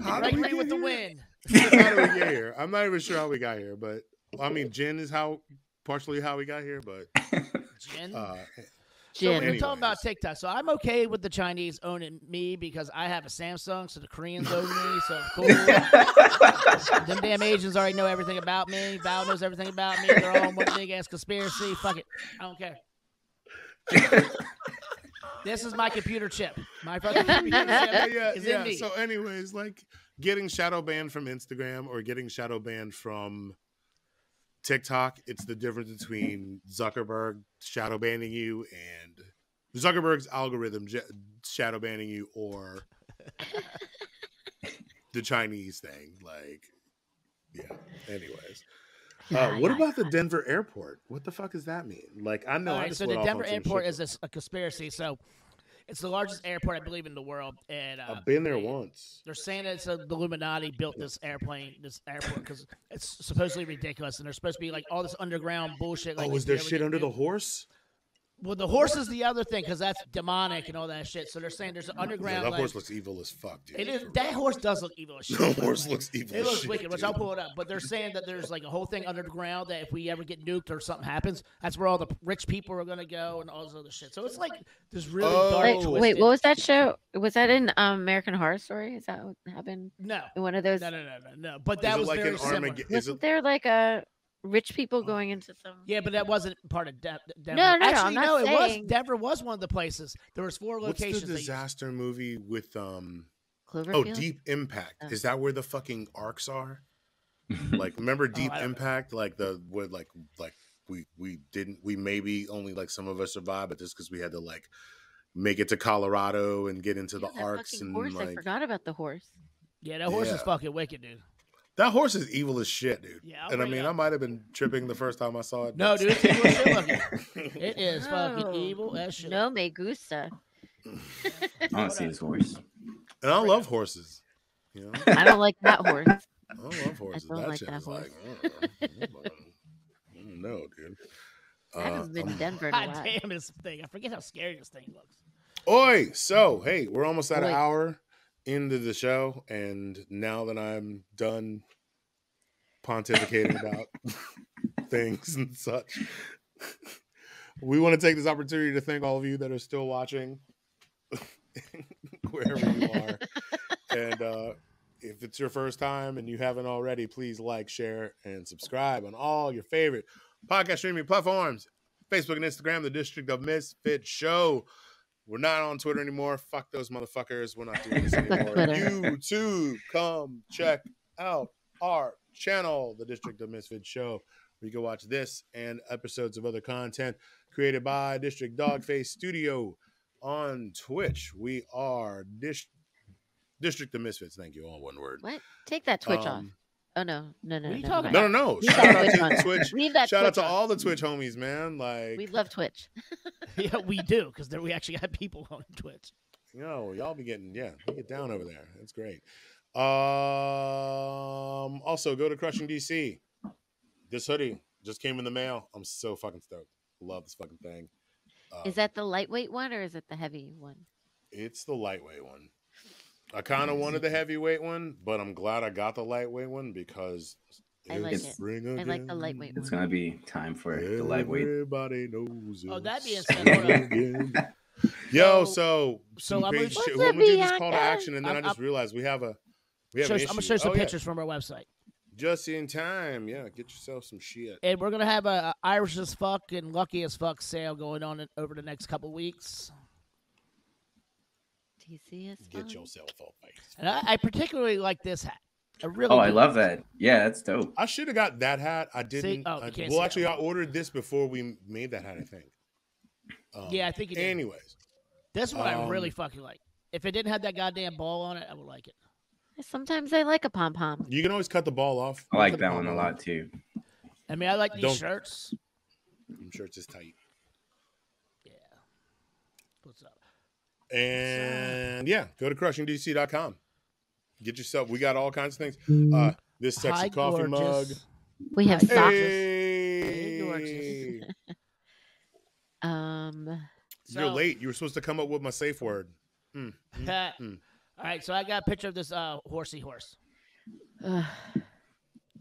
[SPEAKER 1] How did we
[SPEAKER 2] Gregory with the win.
[SPEAKER 1] how did we get here? I'm not even sure how we got here, but I mean, Jen is how partially how we got here, but
[SPEAKER 2] Jen.
[SPEAKER 1] uh,
[SPEAKER 2] So we're talking about. TikTok. So I'm okay with the Chinese owning me because I have a Samsung, so the Koreans own me. So cool. Them damn Asians already know everything about me. Val knows everything about me. They're all one big ass conspiracy. Fuck it. I don't care. This is my computer chip. My fucking computer
[SPEAKER 1] yeah,
[SPEAKER 2] chip
[SPEAKER 1] yeah,
[SPEAKER 2] is
[SPEAKER 1] yeah.
[SPEAKER 2] in me.
[SPEAKER 1] So, anyways, like getting shadow banned from Instagram or getting shadow banned from TikTok, it's the difference between Zuckerberg shadow banning you and Zuckerberg's algorithm j- shadow banning you or the Chinese thing. Like, yeah. Anyways. Uh, what about the Denver airport? What the fuck does that mean? Like, I know.
[SPEAKER 2] All
[SPEAKER 1] I
[SPEAKER 2] right,
[SPEAKER 1] just
[SPEAKER 2] so the Denver airport is a, conspiracy. So it's the largest airport, I believe, in the world. And uh,
[SPEAKER 1] I've been there
[SPEAKER 2] they-
[SPEAKER 1] once.
[SPEAKER 2] They're saying that it's uh, the Illuminati built this airplane, this airport, because it's supposedly ridiculous, and there's supposed to be like all this underground bullshit. Like
[SPEAKER 1] oh, was there shit under the horse?
[SPEAKER 2] Well, the horse is the other thing because that's demonic and all that shit. So they're saying there's an
[SPEAKER 1] Yeah,
[SPEAKER 2] underground.
[SPEAKER 1] that
[SPEAKER 2] like,
[SPEAKER 1] horse looks evil as fuck, dude.
[SPEAKER 2] it is that horse does look evil as shit.
[SPEAKER 1] The horse looks evil
[SPEAKER 2] It
[SPEAKER 1] as
[SPEAKER 2] looks
[SPEAKER 1] shit,
[SPEAKER 2] wicked, which. I'll pull it up. But they're saying that there's like a whole thing underground that if we ever get nuked or something happens, that's where all the rich people are gonna go and all this other shit. So it's like this really
[SPEAKER 1] Oh.
[SPEAKER 2] dark.
[SPEAKER 4] Wait,
[SPEAKER 2] twisted-
[SPEAKER 4] wait, what was that show? Was that in um, American Horror Story? Is that what happened
[SPEAKER 2] No,
[SPEAKER 4] in one of those?
[SPEAKER 2] no, no, no, no, no. But that was
[SPEAKER 1] like
[SPEAKER 2] very
[SPEAKER 1] an
[SPEAKER 2] similar.
[SPEAKER 1] Armageddon? Is
[SPEAKER 4] Wasn't
[SPEAKER 1] it?
[SPEAKER 4] there like a rich people going into some?
[SPEAKER 2] Yeah, but that wasn't part of De- Denver.
[SPEAKER 4] No, no, no,
[SPEAKER 2] Actually,
[SPEAKER 4] I'm not
[SPEAKER 2] no, it was
[SPEAKER 4] saying-
[SPEAKER 2] Denver was one of the places. There was four
[SPEAKER 1] What's
[SPEAKER 2] locations.
[SPEAKER 1] the
[SPEAKER 2] they used.
[SPEAKER 1] disaster movie with um?
[SPEAKER 4] Cloverfield.
[SPEAKER 1] Oh, Deep Impact.
[SPEAKER 4] Oh.
[SPEAKER 1] Is that where the fucking arks are? Like, remember Deep
[SPEAKER 2] I don't know.
[SPEAKER 1] Impact? Like the where like like we we didn't we maybe only like some of us survived, but just because we had to like make it to Colorado and get into
[SPEAKER 4] Yeah,
[SPEAKER 1] the
[SPEAKER 4] arks
[SPEAKER 1] and
[SPEAKER 4] horse. I
[SPEAKER 1] like
[SPEAKER 4] forgot about the horse.
[SPEAKER 2] Yeah, that horse is fucking wicked, dude.
[SPEAKER 1] That horse is evil as shit, dude.
[SPEAKER 2] Yeah, I'll
[SPEAKER 1] and I mean. I might have been tripping the first time I saw it.
[SPEAKER 2] No, dude, it's evil as shit looking. It is fucking
[SPEAKER 4] No.
[SPEAKER 2] evil as shit.
[SPEAKER 4] No me gusta.
[SPEAKER 3] I want to see this horse.
[SPEAKER 1] and I love horses. You know,
[SPEAKER 4] I don't like that horse.
[SPEAKER 1] I love horses.
[SPEAKER 4] I don't
[SPEAKER 1] that
[SPEAKER 4] like
[SPEAKER 1] shit
[SPEAKER 4] that
[SPEAKER 1] is
[SPEAKER 4] horse.
[SPEAKER 1] like, I don't know. I don't know, dude.
[SPEAKER 4] I haven't been
[SPEAKER 1] um,
[SPEAKER 4] to Denver in a
[SPEAKER 2] God
[SPEAKER 4] while.
[SPEAKER 2] damn this thing. I forget how scary this thing looks.
[SPEAKER 1] Oi! So, hey, we're almost at an
[SPEAKER 4] Oi.
[SPEAKER 1] Hour into the show, and now that I'm done pontificating about things and such, we want to take this opportunity to thank all of you that are still watching, wherever you are. and uh, if it's your first time and you haven't already, please like, share, and subscribe on all your favorite podcast streaming platforms Facebook and Instagram, the District of Misfit Show. We're not on Twitter anymore. Fuck those motherfuckers. We're not doing this anymore. YouTube, come check out our channel, the District of Misfit Show, where you can watch this and episodes of other content created by District Dogface Studio on Twitch. We are Dish- District of Misfits. Thank you. All one word.
[SPEAKER 4] What? Take that Twitch
[SPEAKER 1] um, off.
[SPEAKER 4] Oh no, no, no,
[SPEAKER 2] What are you
[SPEAKER 4] no.
[SPEAKER 2] talking
[SPEAKER 1] No, no, no.
[SPEAKER 4] Leave
[SPEAKER 1] Shout out to
[SPEAKER 4] on.
[SPEAKER 1] Twitch.
[SPEAKER 4] Leave that
[SPEAKER 1] Shout out to
[SPEAKER 4] on.
[SPEAKER 1] all the Twitch homies, man. Like,
[SPEAKER 4] We love Twitch.
[SPEAKER 2] yeah, we do, because there we actually have people on Twitch.
[SPEAKER 1] you know, y'all be getting, yeah, you get down over there. That's great. Um, also go to Crushing DC. This hoodie just came in the mail. I'm so fucking stoked. Love this fucking thing.
[SPEAKER 4] Is
[SPEAKER 1] Um,
[SPEAKER 4] that the lightweight one or is it the heavy one?
[SPEAKER 1] It's the lightweight one. I kind of wanted the mm-hmm. heavyweight one, but I'm glad I got the lightweight one because
[SPEAKER 4] I like it.
[SPEAKER 1] spring
[SPEAKER 4] I like the
[SPEAKER 1] again.
[SPEAKER 4] lightweight
[SPEAKER 3] It's
[SPEAKER 4] one.
[SPEAKER 3] gonna be time for the lightweight.
[SPEAKER 1] Everybody knows.
[SPEAKER 2] Oh, that
[SPEAKER 1] it's
[SPEAKER 2] being said,
[SPEAKER 1] spring
[SPEAKER 2] hold up.
[SPEAKER 1] again. Yo,
[SPEAKER 2] So-
[SPEAKER 1] so
[SPEAKER 2] so I'm
[SPEAKER 1] crazy
[SPEAKER 2] gonna-
[SPEAKER 1] shit.
[SPEAKER 4] What's
[SPEAKER 1] I'm gonna do this call to action, and then
[SPEAKER 2] I'm-
[SPEAKER 1] I just realized we have a we have
[SPEAKER 2] Show-
[SPEAKER 1] an
[SPEAKER 2] I'm gonna
[SPEAKER 1] issue.
[SPEAKER 2] show some
[SPEAKER 1] Oh, yeah.
[SPEAKER 2] pictures from our website,
[SPEAKER 1] just in time. Yeah, get yourself some shit.
[SPEAKER 2] and we're gonna have a, a Irish as fuck and Lucky as fuck sale going on in, over the next couple weeks.
[SPEAKER 4] TC is
[SPEAKER 1] Get
[SPEAKER 4] fun.
[SPEAKER 1] yourself a face.
[SPEAKER 2] And I, I particularly like this hat. I really.
[SPEAKER 3] Oh, I love that. Yeah, that's dope.
[SPEAKER 1] I should have got that hat. I didn't.
[SPEAKER 2] oh, you
[SPEAKER 1] I- well, actually,
[SPEAKER 2] that
[SPEAKER 1] I ordered this before we made that hat. I think. Um,
[SPEAKER 2] Yeah, I think you did.
[SPEAKER 1] Anyways,
[SPEAKER 2] This one I really
[SPEAKER 1] um,
[SPEAKER 2] fucking like. If it didn't have that goddamn ball on it, I would like it.
[SPEAKER 4] Sometimes I like a pom pom.
[SPEAKER 1] you can always cut the ball off.
[SPEAKER 3] I like that one a
[SPEAKER 1] off.
[SPEAKER 3] lot too.
[SPEAKER 2] I mean, I like these
[SPEAKER 1] Don't-
[SPEAKER 2] shirts.
[SPEAKER 1] I'm sure it's just tight.
[SPEAKER 2] Yeah. What's up?
[SPEAKER 1] And yeah, go to crushingdc.com. Get yourself. We got all kinds of things. Uh, this sexy
[SPEAKER 2] Hi,
[SPEAKER 1] coffee mug.
[SPEAKER 4] We have socks.
[SPEAKER 1] Hey,
[SPEAKER 4] gorgeous. Um,
[SPEAKER 1] you're
[SPEAKER 2] So-
[SPEAKER 1] late. You were supposed to come up with my safe word. Mm, mm, mm.
[SPEAKER 2] All right, so I got a picture of this uh, horsey horse.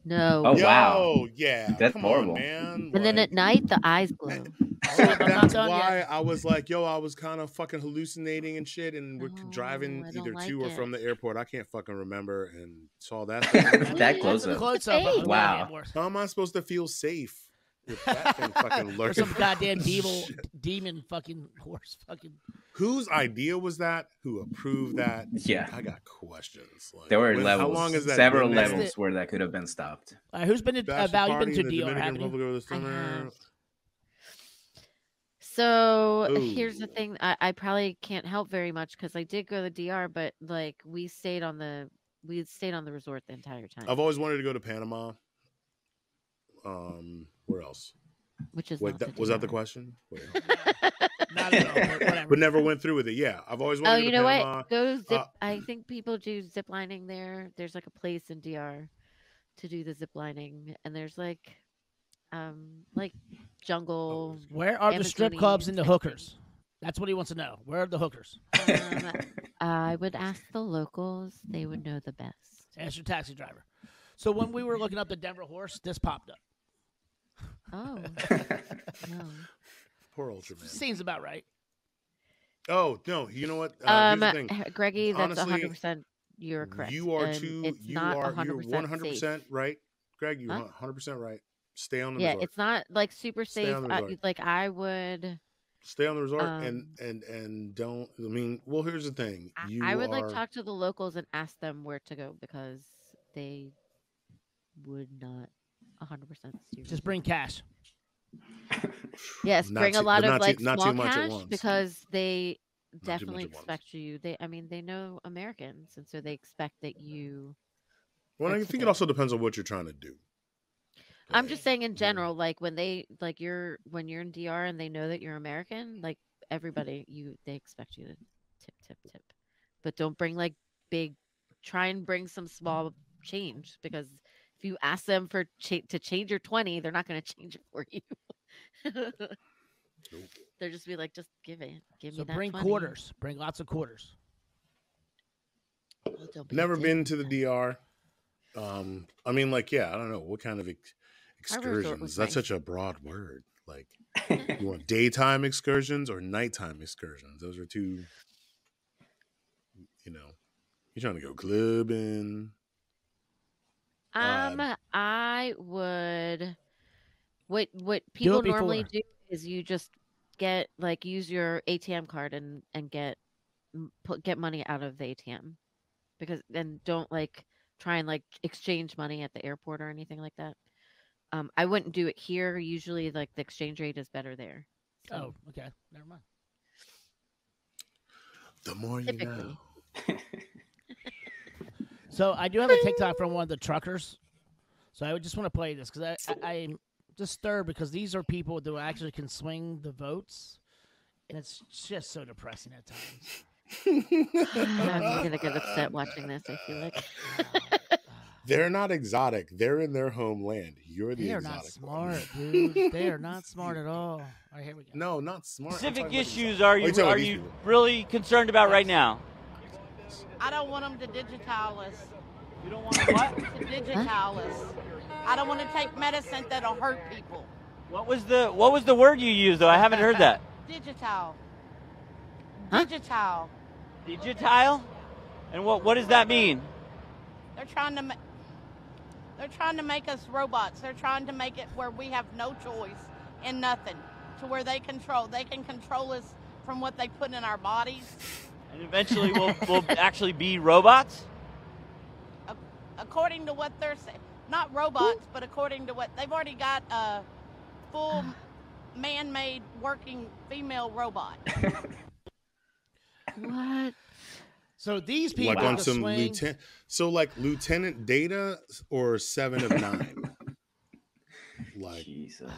[SPEAKER 4] Ugh. no.
[SPEAKER 3] Oh,
[SPEAKER 1] Yo,
[SPEAKER 3] wow.
[SPEAKER 1] yeah.
[SPEAKER 3] That's
[SPEAKER 1] come
[SPEAKER 3] horrible.
[SPEAKER 1] on, man.
[SPEAKER 4] and then at night the eyes glow.
[SPEAKER 2] Oh, so
[SPEAKER 1] that's why
[SPEAKER 2] yet.
[SPEAKER 1] I was like, yo, I was kind of fucking hallucinating and shit, and we're
[SPEAKER 4] No,
[SPEAKER 1] driving
[SPEAKER 4] oh,
[SPEAKER 1] either
[SPEAKER 4] like
[SPEAKER 1] to or from the airport. I can't fucking remember and saw that.
[SPEAKER 3] that close up.
[SPEAKER 2] close up.
[SPEAKER 3] Wow.
[SPEAKER 1] How am I supposed to feel safe if that thing fucking
[SPEAKER 2] Or
[SPEAKER 1] lurking?
[SPEAKER 2] some goddamn devil, demon fucking horse fucking.
[SPEAKER 1] Whose idea was that? Who approved that?
[SPEAKER 3] Yeah.
[SPEAKER 1] I got questions. Like,
[SPEAKER 3] There were
[SPEAKER 1] when-
[SPEAKER 3] levels,
[SPEAKER 1] How long has that
[SPEAKER 3] several
[SPEAKER 1] been
[SPEAKER 3] levels where that could have been stopped.
[SPEAKER 2] Uh, who's been to uh,
[SPEAKER 1] Bachelor
[SPEAKER 2] Val? You've been to
[SPEAKER 1] the
[SPEAKER 2] DR,
[SPEAKER 1] Dominican
[SPEAKER 2] haven't you?
[SPEAKER 1] Republic over the summer.
[SPEAKER 4] So here's the thing: I, I probably can't help very much because I did go to DR, but like we stayed on the we stayed on the resort the entire time,
[SPEAKER 1] I've always wanted to go to Panama. Um, where else?
[SPEAKER 4] Which is
[SPEAKER 1] Wait, that,
[SPEAKER 4] the
[SPEAKER 1] was that the question? Wait,
[SPEAKER 2] Not at all. but
[SPEAKER 1] never went through with it. Yeah, I've always wanted
[SPEAKER 4] Oh,
[SPEAKER 1] to
[SPEAKER 4] you know
[SPEAKER 1] Panama.
[SPEAKER 4] what? Go zip.
[SPEAKER 1] Uh,
[SPEAKER 4] I think people do zip lining there. There's like a place in DR to do the zip lining, and there's like, um, like jungle.
[SPEAKER 2] Where are the strip clubs and the hookers? That's what he wants to know. Where are the hookers?
[SPEAKER 4] Um, I would ask the locals; they would know the best.
[SPEAKER 2] Ask your taxi driver. So when we were looking up the Denver horse, this popped up.
[SPEAKER 4] Oh no.
[SPEAKER 1] Poor Ultraman.
[SPEAKER 2] Seems about right.
[SPEAKER 1] Oh no, you know what? Uh,
[SPEAKER 4] Um,
[SPEAKER 1] here's the thing.
[SPEAKER 4] Greggy, that's
[SPEAKER 1] Honestly,
[SPEAKER 4] hundred percent. You're correct.
[SPEAKER 1] You are too.
[SPEAKER 4] It's
[SPEAKER 1] You
[SPEAKER 4] not
[SPEAKER 1] are.
[SPEAKER 4] hundred
[SPEAKER 1] You're
[SPEAKER 4] percent
[SPEAKER 1] one hundred percent right, Greg. You're
[SPEAKER 4] Huh?
[SPEAKER 1] one hundred percent right. Stay on the
[SPEAKER 4] Yeah,
[SPEAKER 1] resort.
[SPEAKER 4] it's not like super
[SPEAKER 1] Stay
[SPEAKER 4] safe.
[SPEAKER 1] on the
[SPEAKER 4] I,
[SPEAKER 1] resort.
[SPEAKER 4] like I would,
[SPEAKER 1] Stay on the resort and
[SPEAKER 4] um,
[SPEAKER 1] and and don't. I mean, well, here's the thing.
[SPEAKER 4] I,
[SPEAKER 1] You
[SPEAKER 4] I would
[SPEAKER 1] are,
[SPEAKER 4] like talk to the locals and ask them where to go because they would not hundred percent steer.
[SPEAKER 2] Just bring cash.
[SPEAKER 4] yes,
[SPEAKER 1] Not
[SPEAKER 4] bring a lot of
[SPEAKER 1] too-
[SPEAKER 4] like
[SPEAKER 1] not too
[SPEAKER 4] small
[SPEAKER 1] much
[SPEAKER 4] cash because they
[SPEAKER 1] much
[SPEAKER 4] definitely expect you. They, I mean, they know Americans, and so they expect that you.
[SPEAKER 1] Well, I
[SPEAKER 4] That's the
[SPEAKER 1] think it also depends on what you're trying to do.
[SPEAKER 4] I'm just saying in
[SPEAKER 1] Yeah.
[SPEAKER 4] general, like when they like you're when you're in DR and they know that you're American, like everybody you they expect you to tip tip tip. But don't bring like big try and bring some small change because if you ask them for cha- to change your 20, they're not going to change it for you. They'll just be like just give it. Give
[SPEAKER 2] So
[SPEAKER 4] me that
[SPEAKER 2] bring
[SPEAKER 4] 20."
[SPEAKER 2] quarters. Bring lots of quarters.
[SPEAKER 4] Well, be
[SPEAKER 1] Never been to the DR. Um, I mean, like, yeah, I don't know what kind of ex- excursions. That's
[SPEAKER 4] nice.
[SPEAKER 1] such a broad word. Like, you want daytime excursions or nighttime excursions? Those are two. You know, you're trying to go clubbing.
[SPEAKER 4] Um,
[SPEAKER 1] Uh,
[SPEAKER 4] I would. What what people normally do is you just get like use your ATM card and and get put get money out of the ATM, because then don't like try and like exchange money at the airport or anything like that. Um, I wouldn't do it here. Usually, like the exchange rate is better there. So,
[SPEAKER 2] Oh, okay. Never mind.
[SPEAKER 1] The more you
[SPEAKER 4] Typically.
[SPEAKER 1] know.
[SPEAKER 2] So I do have a TikTok from one of the truckers. So I would just want to play this because I, I I'm disturbed because these are people that actually can swing the votes, and it's just so depressing at times.
[SPEAKER 4] I'm gonna get upset watching this. I feel like.
[SPEAKER 1] They're not exotic. They're in their homeland. You're the
[SPEAKER 2] They are
[SPEAKER 1] exotic.
[SPEAKER 2] not
[SPEAKER 1] one.
[SPEAKER 2] smart, dude. They are not smart at all. All right, here we go.
[SPEAKER 1] No, not smart. I'm
[SPEAKER 5] specific issues are you
[SPEAKER 1] you're talking about
[SPEAKER 5] are you really concerned about right now?
[SPEAKER 6] I don't want them to digitize us.
[SPEAKER 5] You don't want to what?
[SPEAKER 6] To digitize us. I don't want to take medicine that'll hurt people.
[SPEAKER 5] What was the what was the word you used though? I haven't heard that.
[SPEAKER 6] Digital.
[SPEAKER 4] Huh?
[SPEAKER 6] Digital.
[SPEAKER 5] Digitile? And what what does that mean?
[SPEAKER 6] They're trying to. Ma- they're trying to make us robots. They're trying to make it where we have no choice in nothing, to where they control. They can control us from what they put in our bodies.
[SPEAKER 5] And eventually we'll we'll actually be robots?
[SPEAKER 6] according to what they're saying, not robots, but according to what they've already got a full man-made working female robot.
[SPEAKER 4] What?
[SPEAKER 2] So these people
[SPEAKER 1] like on
[SPEAKER 2] the
[SPEAKER 1] some lieutenant. So like Lieutenant Data or Seven of Nine. like,
[SPEAKER 3] Jesus.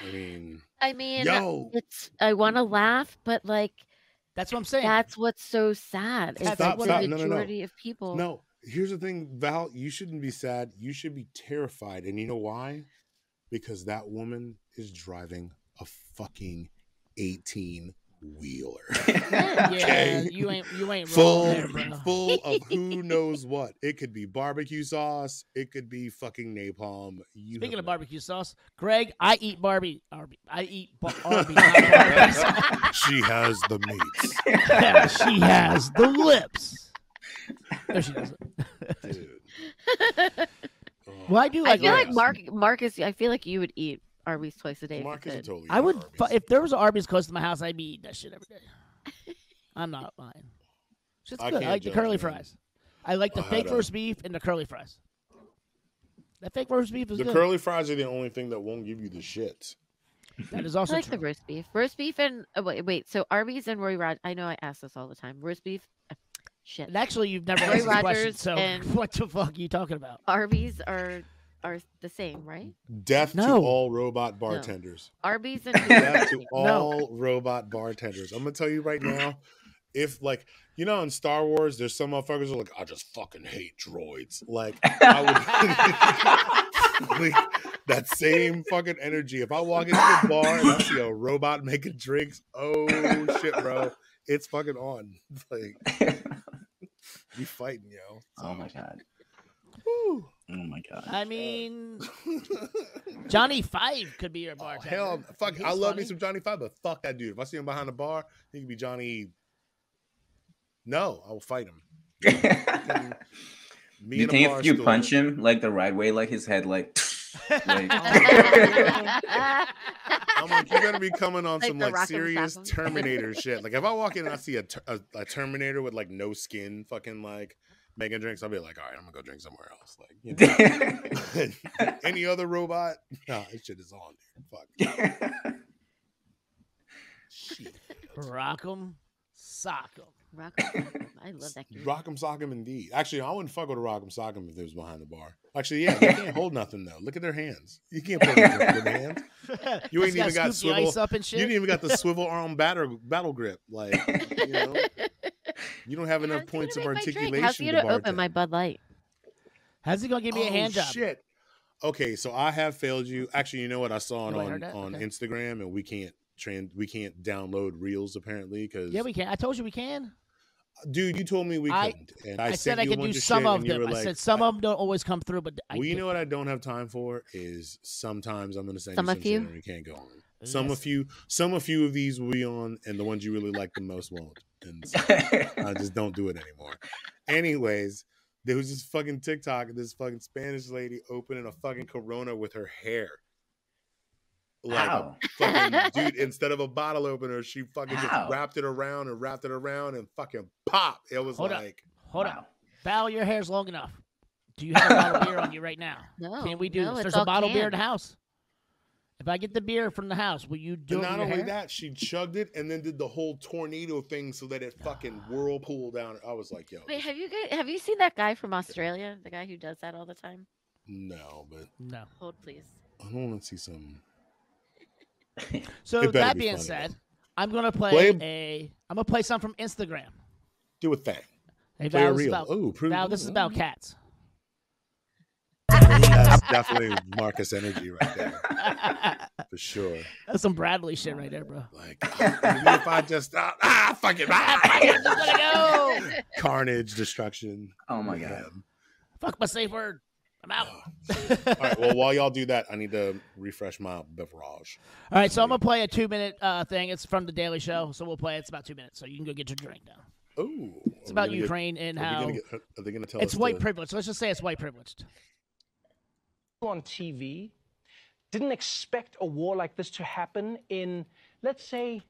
[SPEAKER 1] I mean,
[SPEAKER 4] I mean,
[SPEAKER 1] yo,
[SPEAKER 4] it's. I want to laugh, but like
[SPEAKER 2] That's what I'm saying.
[SPEAKER 4] that's what's so sad. Is
[SPEAKER 2] Stop,
[SPEAKER 4] that the
[SPEAKER 1] stop. No, no, no.
[SPEAKER 4] majority of people.
[SPEAKER 1] no. Here's the thing, Val. You shouldn't be sad. You should be terrified, and you know why? Because that woman is driving a fucking eighteen wheeler.
[SPEAKER 2] yeah,
[SPEAKER 1] okay.
[SPEAKER 2] you ain't you ain't
[SPEAKER 1] full
[SPEAKER 2] there, bro.
[SPEAKER 1] full of who knows what. It could be barbecue sauce. It could be fucking napalm. You
[SPEAKER 2] Speaking of
[SPEAKER 1] no-
[SPEAKER 2] barbecue sauce, Greg, I eat Barbie. Arby, I eat bar- Arby's. not Barbies.
[SPEAKER 1] she has the meats,
[SPEAKER 2] Yeah, she has the lips. No, she doesn't.
[SPEAKER 1] dude. Oh,
[SPEAKER 2] Well, I do
[SPEAKER 4] I
[SPEAKER 2] like.
[SPEAKER 4] feel like
[SPEAKER 2] Arby's.
[SPEAKER 4] Mark Marcus. I feel like you would eat Arby's twice a day. if you
[SPEAKER 1] Marcus would totally.
[SPEAKER 2] I would fu- if there was an Arby's close to my house, I'd be eating that shit every day. I'm not lying. It's
[SPEAKER 1] I
[SPEAKER 2] good. I
[SPEAKER 1] can't
[SPEAKER 2] like the curly
[SPEAKER 1] man.
[SPEAKER 2] fries. I like the
[SPEAKER 1] I
[SPEAKER 2] fake
[SPEAKER 1] had a-
[SPEAKER 2] roast beef and the curly fries. That fake roast beef is
[SPEAKER 1] the
[SPEAKER 2] good.
[SPEAKER 1] curly fries are the only thing that won't give you the shits.
[SPEAKER 2] that is
[SPEAKER 4] I
[SPEAKER 2] also
[SPEAKER 4] like
[SPEAKER 2] true.
[SPEAKER 4] the roast beef. Roast beef and oh, wait, wait. So Arby's and Roy Rod. I know I ask this all the time. Roast beef. uh, Shit.
[SPEAKER 2] And actually, you've never
[SPEAKER 4] Roy
[SPEAKER 2] answered the question. So what the fuck are you talking about?
[SPEAKER 4] Arby's are are the same, right?
[SPEAKER 1] Death
[SPEAKER 2] No.
[SPEAKER 1] to all robot bartenders.
[SPEAKER 4] Arby's and
[SPEAKER 1] Death to
[SPEAKER 2] No.
[SPEAKER 1] all robot bartenders. I'm gonna tell you right now, if like you know in Star Wars, there's some motherfuckers who are like, I just fucking hate droids. Like I would like, that same fucking energy. If I walk into a bar and I see a robot making drinks, oh shit, bro, it's fucking on. Like we fighting, yo.
[SPEAKER 3] oh my god.
[SPEAKER 1] Woo.
[SPEAKER 3] Oh my god.
[SPEAKER 2] I mean, Johnny Five could be your
[SPEAKER 1] Oh,
[SPEAKER 2] bartender.
[SPEAKER 1] hell, fuck!
[SPEAKER 2] He's
[SPEAKER 1] I love me some Johnny Five, but fuck that dude. If I see him behind the bar, he could be Johnny. No, I will fight him. Me
[SPEAKER 3] you think if you
[SPEAKER 1] stool.
[SPEAKER 3] punch him like the right way, like his head, like, like
[SPEAKER 1] I'm like, you're gonna be coming on
[SPEAKER 4] Like
[SPEAKER 1] some like serious Terminator shit. Like if I walk in and I see a, ter- a, a Terminator with like no skin, fucking like making drinks, I'll be like, all right, I'm gonna go drink somewhere else. Like you know. any other robot, nah, this shit is on, dude. Fuck. Shit.
[SPEAKER 2] Rock'em, sock'em.
[SPEAKER 4] Rock. I love that game.
[SPEAKER 1] Rock'em sock'em indeed. Actually, I wouldn't fuck with a rock'em sock'em if they was behind the bar. Actually, yeah, they can't hold nothing though. Look at their hands. You can't put it with their hands. You ain't even got
[SPEAKER 2] scoop the ice
[SPEAKER 1] swivel-
[SPEAKER 2] up and
[SPEAKER 1] You didn't even got the swivel arm battle battle grip. Like you know, you don't have enough
[SPEAKER 4] How's he
[SPEAKER 1] points of
[SPEAKER 4] gonna make my drink?
[SPEAKER 1] articulation.
[SPEAKER 4] How's he
[SPEAKER 1] to
[SPEAKER 4] gonna open my Bud Light?
[SPEAKER 2] How's he gonna give me a
[SPEAKER 1] Oh,
[SPEAKER 2] hand job?
[SPEAKER 1] Shit. Okay, so I have failed you. Actually, you know what? I saw it on
[SPEAKER 2] oh, heard
[SPEAKER 1] on
[SPEAKER 2] Okay.
[SPEAKER 1] Instagram, and we can't trans we can't download reels apparently because
[SPEAKER 2] Yeah, we can. I told you we can.
[SPEAKER 1] dude, you told me we
[SPEAKER 2] I-
[SPEAKER 1] couldn't, and I,
[SPEAKER 2] I, said I
[SPEAKER 1] you
[SPEAKER 2] could do
[SPEAKER 1] bunch
[SPEAKER 2] some of them. I
[SPEAKER 1] like,
[SPEAKER 2] said some of them don't always come through, but I
[SPEAKER 1] well, you
[SPEAKER 2] did.
[SPEAKER 1] know what I don't have time for is sometimes I'm going to send
[SPEAKER 4] Some
[SPEAKER 1] you
[SPEAKER 4] a
[SPEAKER 1] some
[SPEAKER 4] few?
[SPEAKER 1] shit and we can't go on. Some a
[SPEAKER 2] Yes.
[SPEAKER 1] few, some a few of these will be on, and the ones you really like the most won't. And so I just don't do it anymore. Anyways, there was this fucking TikTok, of this fucking Spanish lady opening a fucking Corona with her hair. Like
[SPEAKER 3] How?
[SPEAKER 1] fucking dude, instead of a bottle opener, she fucking
[SPEAKER 3] How?
[SPEAKER 1] just wrapped it around and wrapped it around and fucking pop. It was
[SPEAKER 2] Hold up.
[SPEAKER 1] like,
[SPEAKER 2] Hold on. Val, your hair's long enough. Do you have a bottle of beer on you right now?
[SPEAKER 4] No.
[SPEAKER 2] Can we do
[SPEAKER 4] no,
[SPEAKER 2] this? There's a bottle of beer in the house. If I get the beer from the house, will you do
[SPEAKER 1] And
[SPEAKER 2] it
[SPEAKER 1] not
[SPEAKER 2] your
[SPEAKER 1] only
[SPEAKER 2] hair?
[SPEAKER 1] that, she chugged it and then did the whole tornado thing so that it fucking whirlpool down. I was like, yo,
[SPEAKER 4] Wait, have you guys, have you seen that guy from Australia? The guy who does that all the time?
[SPEAKER 1] no, but
[SPEAKER 2] No.
[SPEAKER 4] Hold please.
[SPEAKER 1] I don't want to see some.
[SPEAKER 2] So that
[SPEAKER 1] be
[SPEAKER 2] being
[SPEAKER 1] funny,
[SPEAKER 2] said. I'm gonna play,
[SPEAKER 1] Play-
[SPEAKER 2] a. I'm gonna play something from Instagram.
[SPEAKER 1] Do a thing.
[SPEAKER 2] Hey,
[SPEAKER 1] Play a
[SPEAKER 2] Val, this is about,
[SPEAKER 1] Oh, prove
[SPEAKER 2] Val, this is about cats.
[SPEAKER 1] That's definitely Marcus energy right there, for sure.
[SPEAKER 2] That's some Bradley shit right there, bro.
[SPEAKER 1] Like, if I just ah, ah fuck it, ah, carnage, destruction.
[SPEAKER 3] Oh my god.
[SPEAKER 1] Yeah.
[SPEAKER 2] Fuck my safe word. I'm out.
[SPEAKER 1] All right. Well, while y'all do that, I need to refresh my beverage.
[SPEAKER 2] All right, so I'm gonna play a two minute uh, thing. It's from the Daily Show, so we'll play. it. It's about two minutes, so you can go get your drink now.
[SPEAKER 1] Oh,
[SPEAKER 2] It's about Ukraine and
[SPEAKER 1] Are,
[SPEAKER 2] how
[SPEAKER 1] gonna get, are they going to tell
[SPEAKER 2] it's
[SPEAKER 1] us?
[SPEAKER 2] white
[SPEAKER 1] to-
[SPEAKER 2] privilege. Let's just say it's white privileged.
[SPEAKER 7] On TV didn't expect a war like this to happen in, let's say,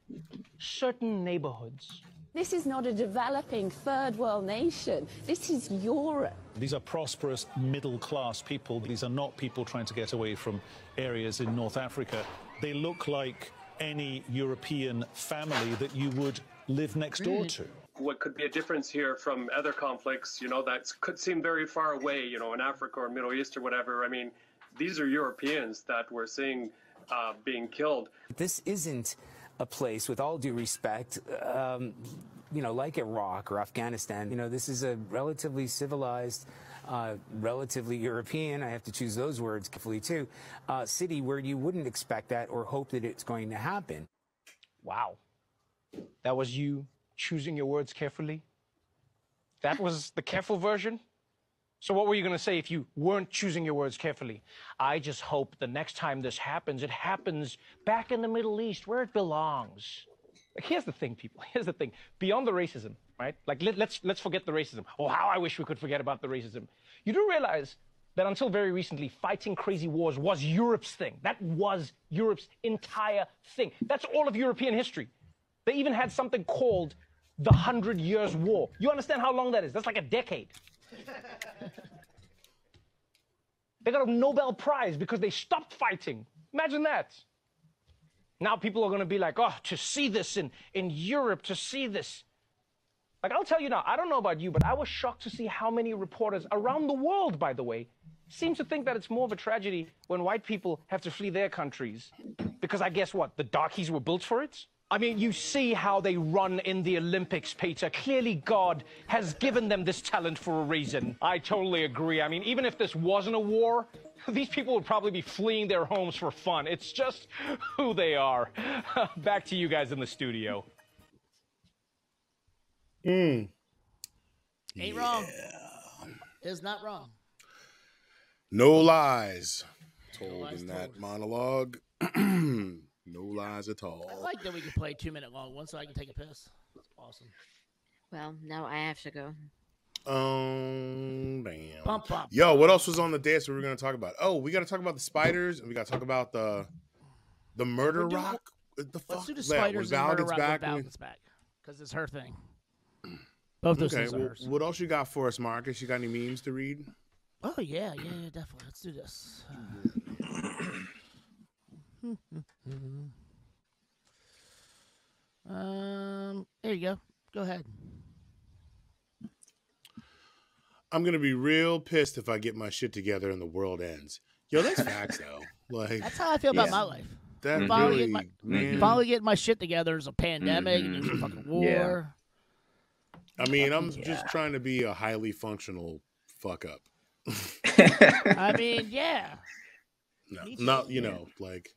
[SPEAKER 7] certain neighborhoods.
[SPEAKER 8] This is not a developing third world nation. This is Europe.
[SPEAKER 9] These are prosperous middle class people. These are not people trying to get away from areas in North Africa. They look like any European family that you would live next door to.
[SPEAKER 10] what could be a difference here from other conflicts, you know, that could seem very far away, you know, in Africa or Middle East or whatever. I mean, these are Europeans that we're seeing uh, being killed.
[SPEAKER 11] This isn't a place, with all due respect, um, you know, like Iraq or Afghanistan. You know, this is a relatively civilized, uh, relatively European, I have to choose those words carefully too, uh, city where you wouldn't expect that or hope that it's going to happen.
[SPEAKER 7] Wow. That was you choosing your words carefully? That was the careful version? So, what were you going to say if you weren't choosing your words carefully? I just hope the next time this happens, it happens back in the Middle East where it belongs. Like, here's the thing, people. Here's the thing. Beyond the racism, right? Like, let, let's let's forget the racism. Oh, how I wish we could forget about the racism. You do realize that until very recently, fighting crazy wars was Europe's thing. That was Europe's entire thing. That's all of European history. They even had something called the Hundred Years' War. You understand how long that is? That's like a decade. They got a Nobel Prize because they stopped fighting. Imagine that. Now people are going to be like, oh, to see this in, in Europe, to see this. Like, I'll tell you now, I don't know about you, but I was shocked to see how many reporters around the world, by the way, seem to think that it's more of a tragedy when white people have to flee their countries. Because I guess what? The darkies were built for it? I mean, you see how they run in the Olympics, Peter. Clearly, God has given them this talent for a reason. I totally agree. I mean, even if this wasn't a war, these people would probably be fleeing their homes for fun. It's just who they are. Back to you guys in the studio.
[SPEAKER 1] Mm.
[SPEAKER 2] Ain't wrong. Is not wrong.
[SPEAKER 1] No lies told
[SPEAKER 2] lies
[SPEAKER 1] in that monologue. no lies at all.
[SPEAKER 2] I like that we can play two minute long ones so I can take a piss. That's awesome.
[SPEAKER 4] Well, now I have to go.
[SPEAKER 1] Um, damn.
[SPEAKER 2] Bump, bump.
[SPEAKER 1] Yo, what else was on the dance we were gonna talk about? Oh, we gotta talk about the spiders, and we gotta talk about the the murder
[SPEAKER 2] doing-
[SPEAKER 1] rock. What the fuck?
[SPEAKER 2] Let's do the
[SPEAKER 1] Yeah, when
[SPEAKER 2] spiders
[SPEAKER 1] Val
[SPEAKER 2] and murder
[SPEAKER 1] gets
[SPEAKER 2] rock
[SPEAKER 1] back,
[SPEAKER 2] Val gets back because it's her thing. Both those
[SPEAKER 1] okay,
[SPEAKER 2] things are
[SPEAKER 1] well,
[SPEAKER 2] hers.
[SPEAKER 1] what else you got for us, Marcus? You got any memes to read?
[SPEAKER 2] Oh yeah, yeah, yeah, definitely. Let's do this. um, there you go. Go ahead.
[SPEAKER 1] I'm gonna be real pissed if I get my shit together and the world ends. Yo, that's facts though. Like
[SPEAKER 2] That's how I feel about
[SPEAKER 3] Yeah.
[SPEAKER 2] my life.
[SPEAKER 1] that
[SPEAKER 2] Finally
[SPEAKER 1] really,
[SPEAKER 2] get my
[SPEAKER 1] man.
[SPEAKER 2] finally getting my shit together. There's a pandemic. and There's a fucking war.
[SPEAKER 3] Yeah.
[SPEAKER 1] I mean, I'm
[SPEAKER 3] Yeah.
[SPEAKER 1] just trying to be a highly functional fuck up.
[SPEAKER 2] I mean, yeah.
[SPEAKER 1] No,
[SPEAKER 2] Me too.
[SPEAKER 1] not you know, like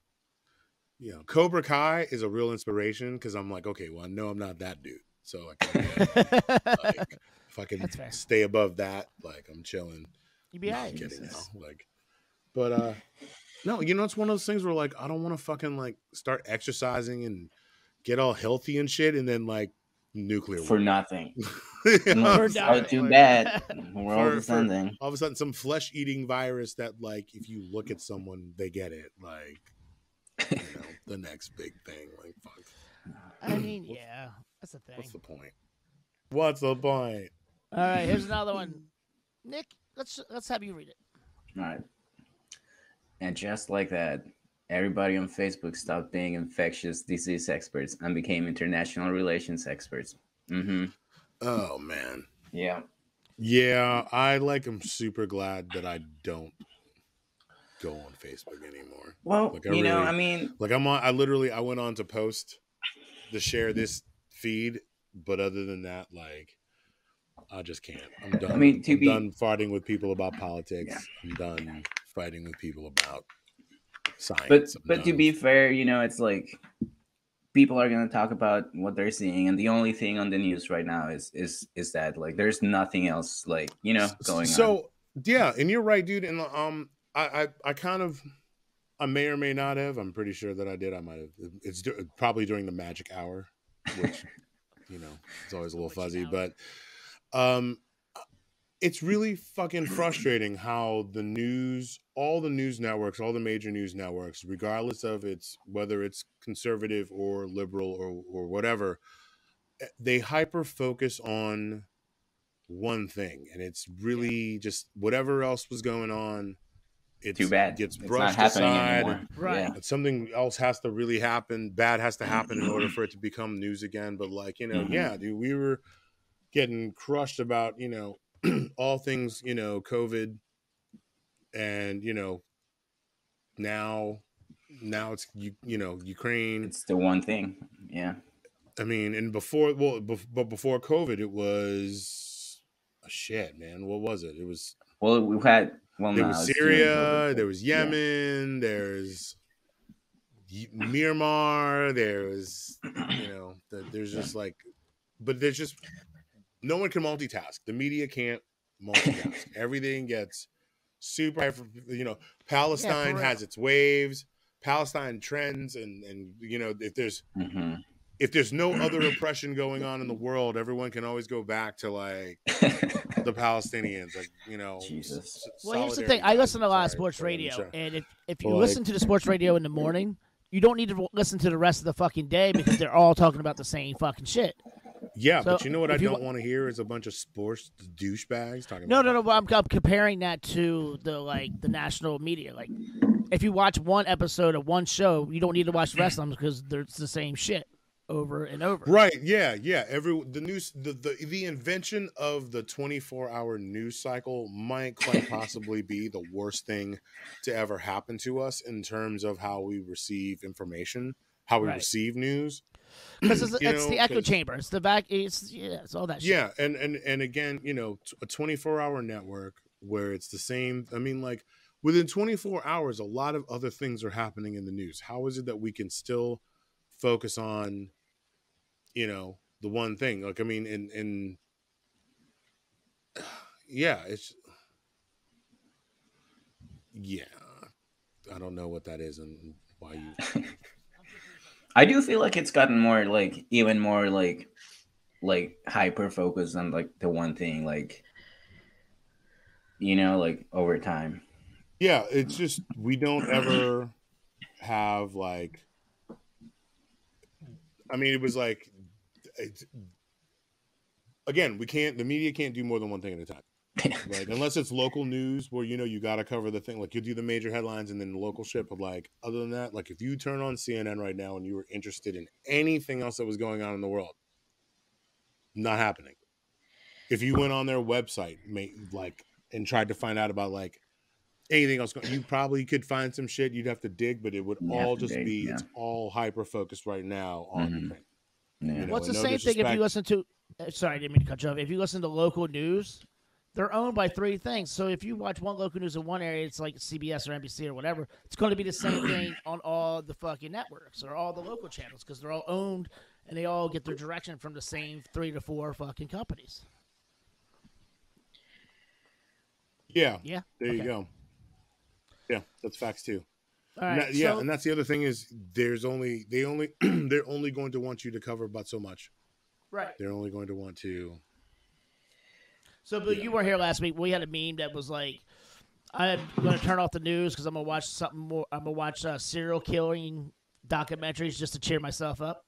[SPEAKER 1] you know, Cobra Kai is a real inspiration because I'm like, okay, well, I know I'm not that dude, so I can, like, if I can stay above that, like I'm chilling.
[SPEAKER 2] You be
[SPEAKER 1] No,
[SPEAKER 2] alright.
[SPEAKER 1] kidding like, but uh, no, you know, it's one of those things where like I don't want to fucking like start exercising and get all healthy and shit, and then like nuclear
[SPEAKER 3] For
[SPEAKER 1] war.
[SPEAKER 3] nothing.
[SPEAKER 1] You know I'm
[SPEAKER 2] For
[SPEAKER 1] saying?
[SPEAKER 2] Nothing.
[SPEAKER 3] too
[SPEAKER 1] Like,
[SPEAKER 3] bad. World
[SPEAKER 1] for-
[SPEAKER 3] is
[SPEAKER 1] for-
[SPEAKER 3] ending.
[SPEAKER 1] all of a sudden some flesh eating virus that like if you look at someone they get it like you know the next big thing like fuck
[SPEAKER 2] I mean, yeah. That's the thing.
[SPEAKER 1] what's the point what's the point
[SPEAKER 2] All right, here's another one. Nick, let's let's have you read it.
[SPEAKER 3] All right. And just like that, everybody on Facebook stopped being infectious disease experts and became international relations experts. Mm-hmm.
[SPEAKER 1] oh man
[SPEAKER 3] Yeah.
[SPEAKER 1] yeah i like i'm super glad that i don't go on facebook anymore.
[SPEAKER 3] Well,
[SPEAKER 1] Like, I
[SPEAKER 3] you know, I mean,
[SPEAKER 1] like i'm on i literally i went on to post to share this feed but other than that like i just can't. I'm done.
[SPEAKER 3] I mean, to
[SPEAKER 1] I'm
[SPEAKER 3] be-
[SPEAKER 1] done fighting with people about politics. I'm done fighting with people about science.
[SPEAKER 3] But
[SPEAKER 1] I'm
[SPEAKER 3] but to be fair, you know, it's like people are gonna talk about what they're seeing, and the only thing on the news right now is is is that like there's nothing else like you know going on.
[SPEAKER 1] so yeah and you're right dude and um I, I i kind of i may or may not have. I'm pretty sure that i did. I might have. It's du- probably during the magic hour which you know it's always a little fuzzy but um it's really fucking frustrating how the news all the news networks all the major news networks regardless of its whether it's conservative or liberal or or whatever eh, they hyper focus on one thing and it's really just whatever else was going on it's,
[SPEAKER 3] Too bad.
[SPEAKER 1] It gets
[SPEAKER 3] It's not
[SPEAKER 1] brushed
[SPEAKER 3] happening
[SPEAKER 1] aside
[SPEAKER 3] anymore.
[SPEAKER 1] and-
[SPEAKER 2] Right.
[SPEAKER 3] Yeah.
[SPEAKER 1] something else has to really happen bad has to happen in order for it to become news again but like you know
[SPEAKER 3] Mhm.
[SPEAKER 1] yeah dude we were getting crushed about you know all things you know covid and you know now now it's you you know ukraine
[SPEAKER 3] It's the one thing. Yeah.
[SPEAKER 1] i mean and before well bef- but before covid it was oh, shit man what was it it was
[SPEAKER 3] Well, we've had well,
[SPEAKER 1] there
[SPEAKER 3] no,
[SPEAKER 1] was Syria, there was
[SPEAKER 3] yeah.
[SPEAKER 1] Yemen, there's Myanmar, there's you know, the, there's just like, but there's just no one can multitask. The media can't multitask. Everything gets super. You know, Palestine
[SPEAKER 2] real.
[SPEAKER 1] has its waves. Palestine trends, and and you know, if there's
[SPEAKER 3] Mhm.
[SPEAKER 1] If there's no other oppression going on in the world, everyone can always go back to like the Palestinians, like you know.
[SPEAKER 3] Jesus.
[SPEAKER 2] Well, here's the thing. I listen to a lot of sports radio, and if, if you
[SPEAKER 1] Well,
[SPEAKER 2] listen to the sports radio in the morning, you don't need to listen to the rest of the fucking day because they're all talking about the same fucking shit.
[SPEAKER 1] Yeah, but you know what I
[SPEAKER 2] you
[SPEAKER 1] don't
[SPEAKER 2] wa-
[SPEAKER 1] want to hear is a bunch of sports douchebags talking.
[SPEAKER 2] No,
[SPEAKER 1] about
[SPEAKER 2] no, no. But I'm, I'm comparing that to the like the national media. Like, if you watch one episode of one show, you don't need to watch the rest of them because they're it's the same shit over and over.
[SPEAKER 1] Right. Yeah. Yeah. Every the news the, the the invention of the 24 hour news cycle might quite possibly be the worst thing to ever happen to us in terms of how we receive information, how we
[SPEAKER 2] Right.
[SPEAKER 1] receive news.
[SPEAKER 2] Because it's, it's
[SPEAKER 1] know,
[SPEAKER 2] the echo chamber. It's the back. It's yeah. It's all that shit.
[SPEAKER 1] Yeah, and and and again, you know, a 24 hour network where it's the same. I mean, like within 24 hours, a lot of other things are happening in the news. How is it that we can still focus on, you know, the one thing? Like, I mean, in in yeah, it's yeah. I don't know what that is and why you.
[SPEAKER 3] I do feel like it's gotten more like even more like like hyper focused on like the one thing, like you know, like over time.
[SPEAKER 1] Yeah, it's just we don't ever have like. I mean, it was like, it's, again, we can't. The media can't do more than one thing at a time, right? Unless it's local news, where you know you got to cover the thing. Like you do the major headlines and then the local shit. But like, other than that, like if you turn on CNN right now and you were interested in anything else that was going on in the world, not happening. If you went on their website, like, and tried to find out about like anything else, going, you probably could find some shit. You'd have to dig, but it would
[SPEAKER 3] You
[SPEAKER 1] all just
[SPEAKER 3] dig,
[SPEAKER 1] be
[SPEAKER 3] yeah.
[SPEAKER 1] it's all hyper focused right now on
[SPEAKER 3] Mhm.
[SPEAKER 1] Ukraine.
[SPEAKER 3] Yeah.
[SPEAKER 1] You know,
[SPEAKER 2] What's the
[SPEAKER 1] and no
[SPEAKER 2] same thing if you listen to? uh, Sorry, I didn't mean to cut you off. If you listen to local news, they're owned by three things. So if you watch one local news in one area, it's like CBS or NBC or whatever. It's going to be the same thing on all the fucking networks or all the local channels because they're all owned and they all get their direction from the same three to four fucking companies.
[SPEAKER 1] Yeah,
[SPEAKER 2] Yeah.
[SPEAKER 1] There you go. Yeah, that's facts too.
[SPEAKER 2] All
[SPEAKER 1] And that- yeah,
[SPEAKER 2] so-
[SPEAKER 1] and that's the other thing is there's only they only they're only going to want you to cover but so much.
[SPEAKER 2] Right.
[SPEAKER 1] They're only going to want to.
[SPEAKER 2] So, but you weren't here last week. We had a meme that was like, "I'm going to turn off the news because I'm going to watch something more. I'm going to watch uh, serial killing documentaries just to cheer myself up."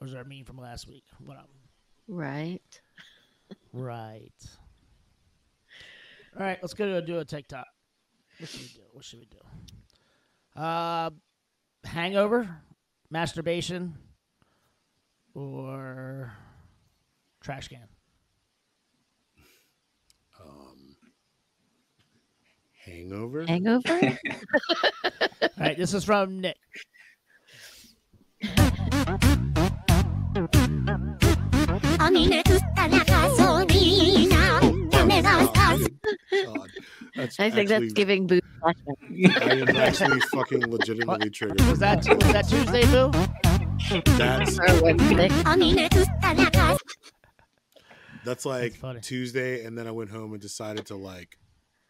[SPEAKER 2] Or was there a meme from last week? What up?
[SPEAKER 4] Right.
[SPEAKER 2] Right. All right, let's go to do a TikTok. What should we do? What should we do? Uh, hangover, masturbation, or trash can.
[SPEAKER 1] Um, hangover.
[SPEAKER 4] Hangover?
[SPEAKER 2] All right, this is from Nick.
[SPEAKER 1] That's
[SPEAKER 4] I think that's giving boo.
[SPEAKER 1] I am actually fucking legitimately triggered.
[SPEAKER 2] Was that was that Tuesday, Boo?
[SPEAKER 1] That's
[SPEAKER 4] Wednesday.
[SPEAKER 1] that's like Tuesday, and then I went home and decided to like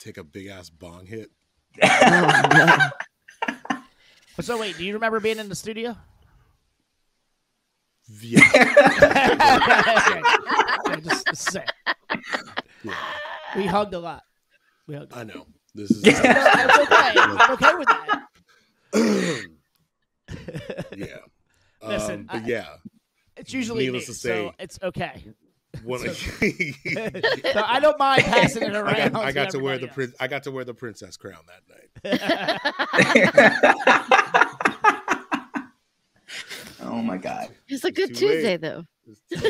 [SPEAKER 1] take a big ass bong hit.
[SPEAKER 2] So wait, do you remember being in the studio?
[SPEAKER 1] Yeah.
[SPEAKER 2] okay. Okay, just, just.
[SPEAKER 1] Yeah.
[SPEAKER 2] We hugged a lot. We hugged.
[SPEAKER 1] I know. This is
[SPEAKER 2] No, it's okay. I'm okay with that.
[SPEAKER 1] yeah.
[SPEAKER 2] Listen,
[SPEAKER 1] um, but
[SPEAKER 2] I-
[SPEAKER 1] yeah.
[SPEAKER 2] It's usually
[SPEAKER 1] needless
[SPEAKER 2] me,
[SPEAKER 1] to say,
[SPEAKER 2] so it's okay.
[SPEAKER 1] when I,
[SPEAKER 2] So I don't mind passing it
[SPEAKER 1] I
[SPEAKER 2] around.
[SPEAKER 1] got, I got to wear the
[SPEAKER 2] everybody
[SPEAKER 1] prin- I got to wear the princess crown that night.
[SPEAKER 3] Oh my god.
[SPEAKER 4] It's a good
[SPEAKER 1] too
[SPEAKER 4] Tuesday,
[SPEAKER 1] late.
[SPEAKER 4] though.
[SPEAKER 1] By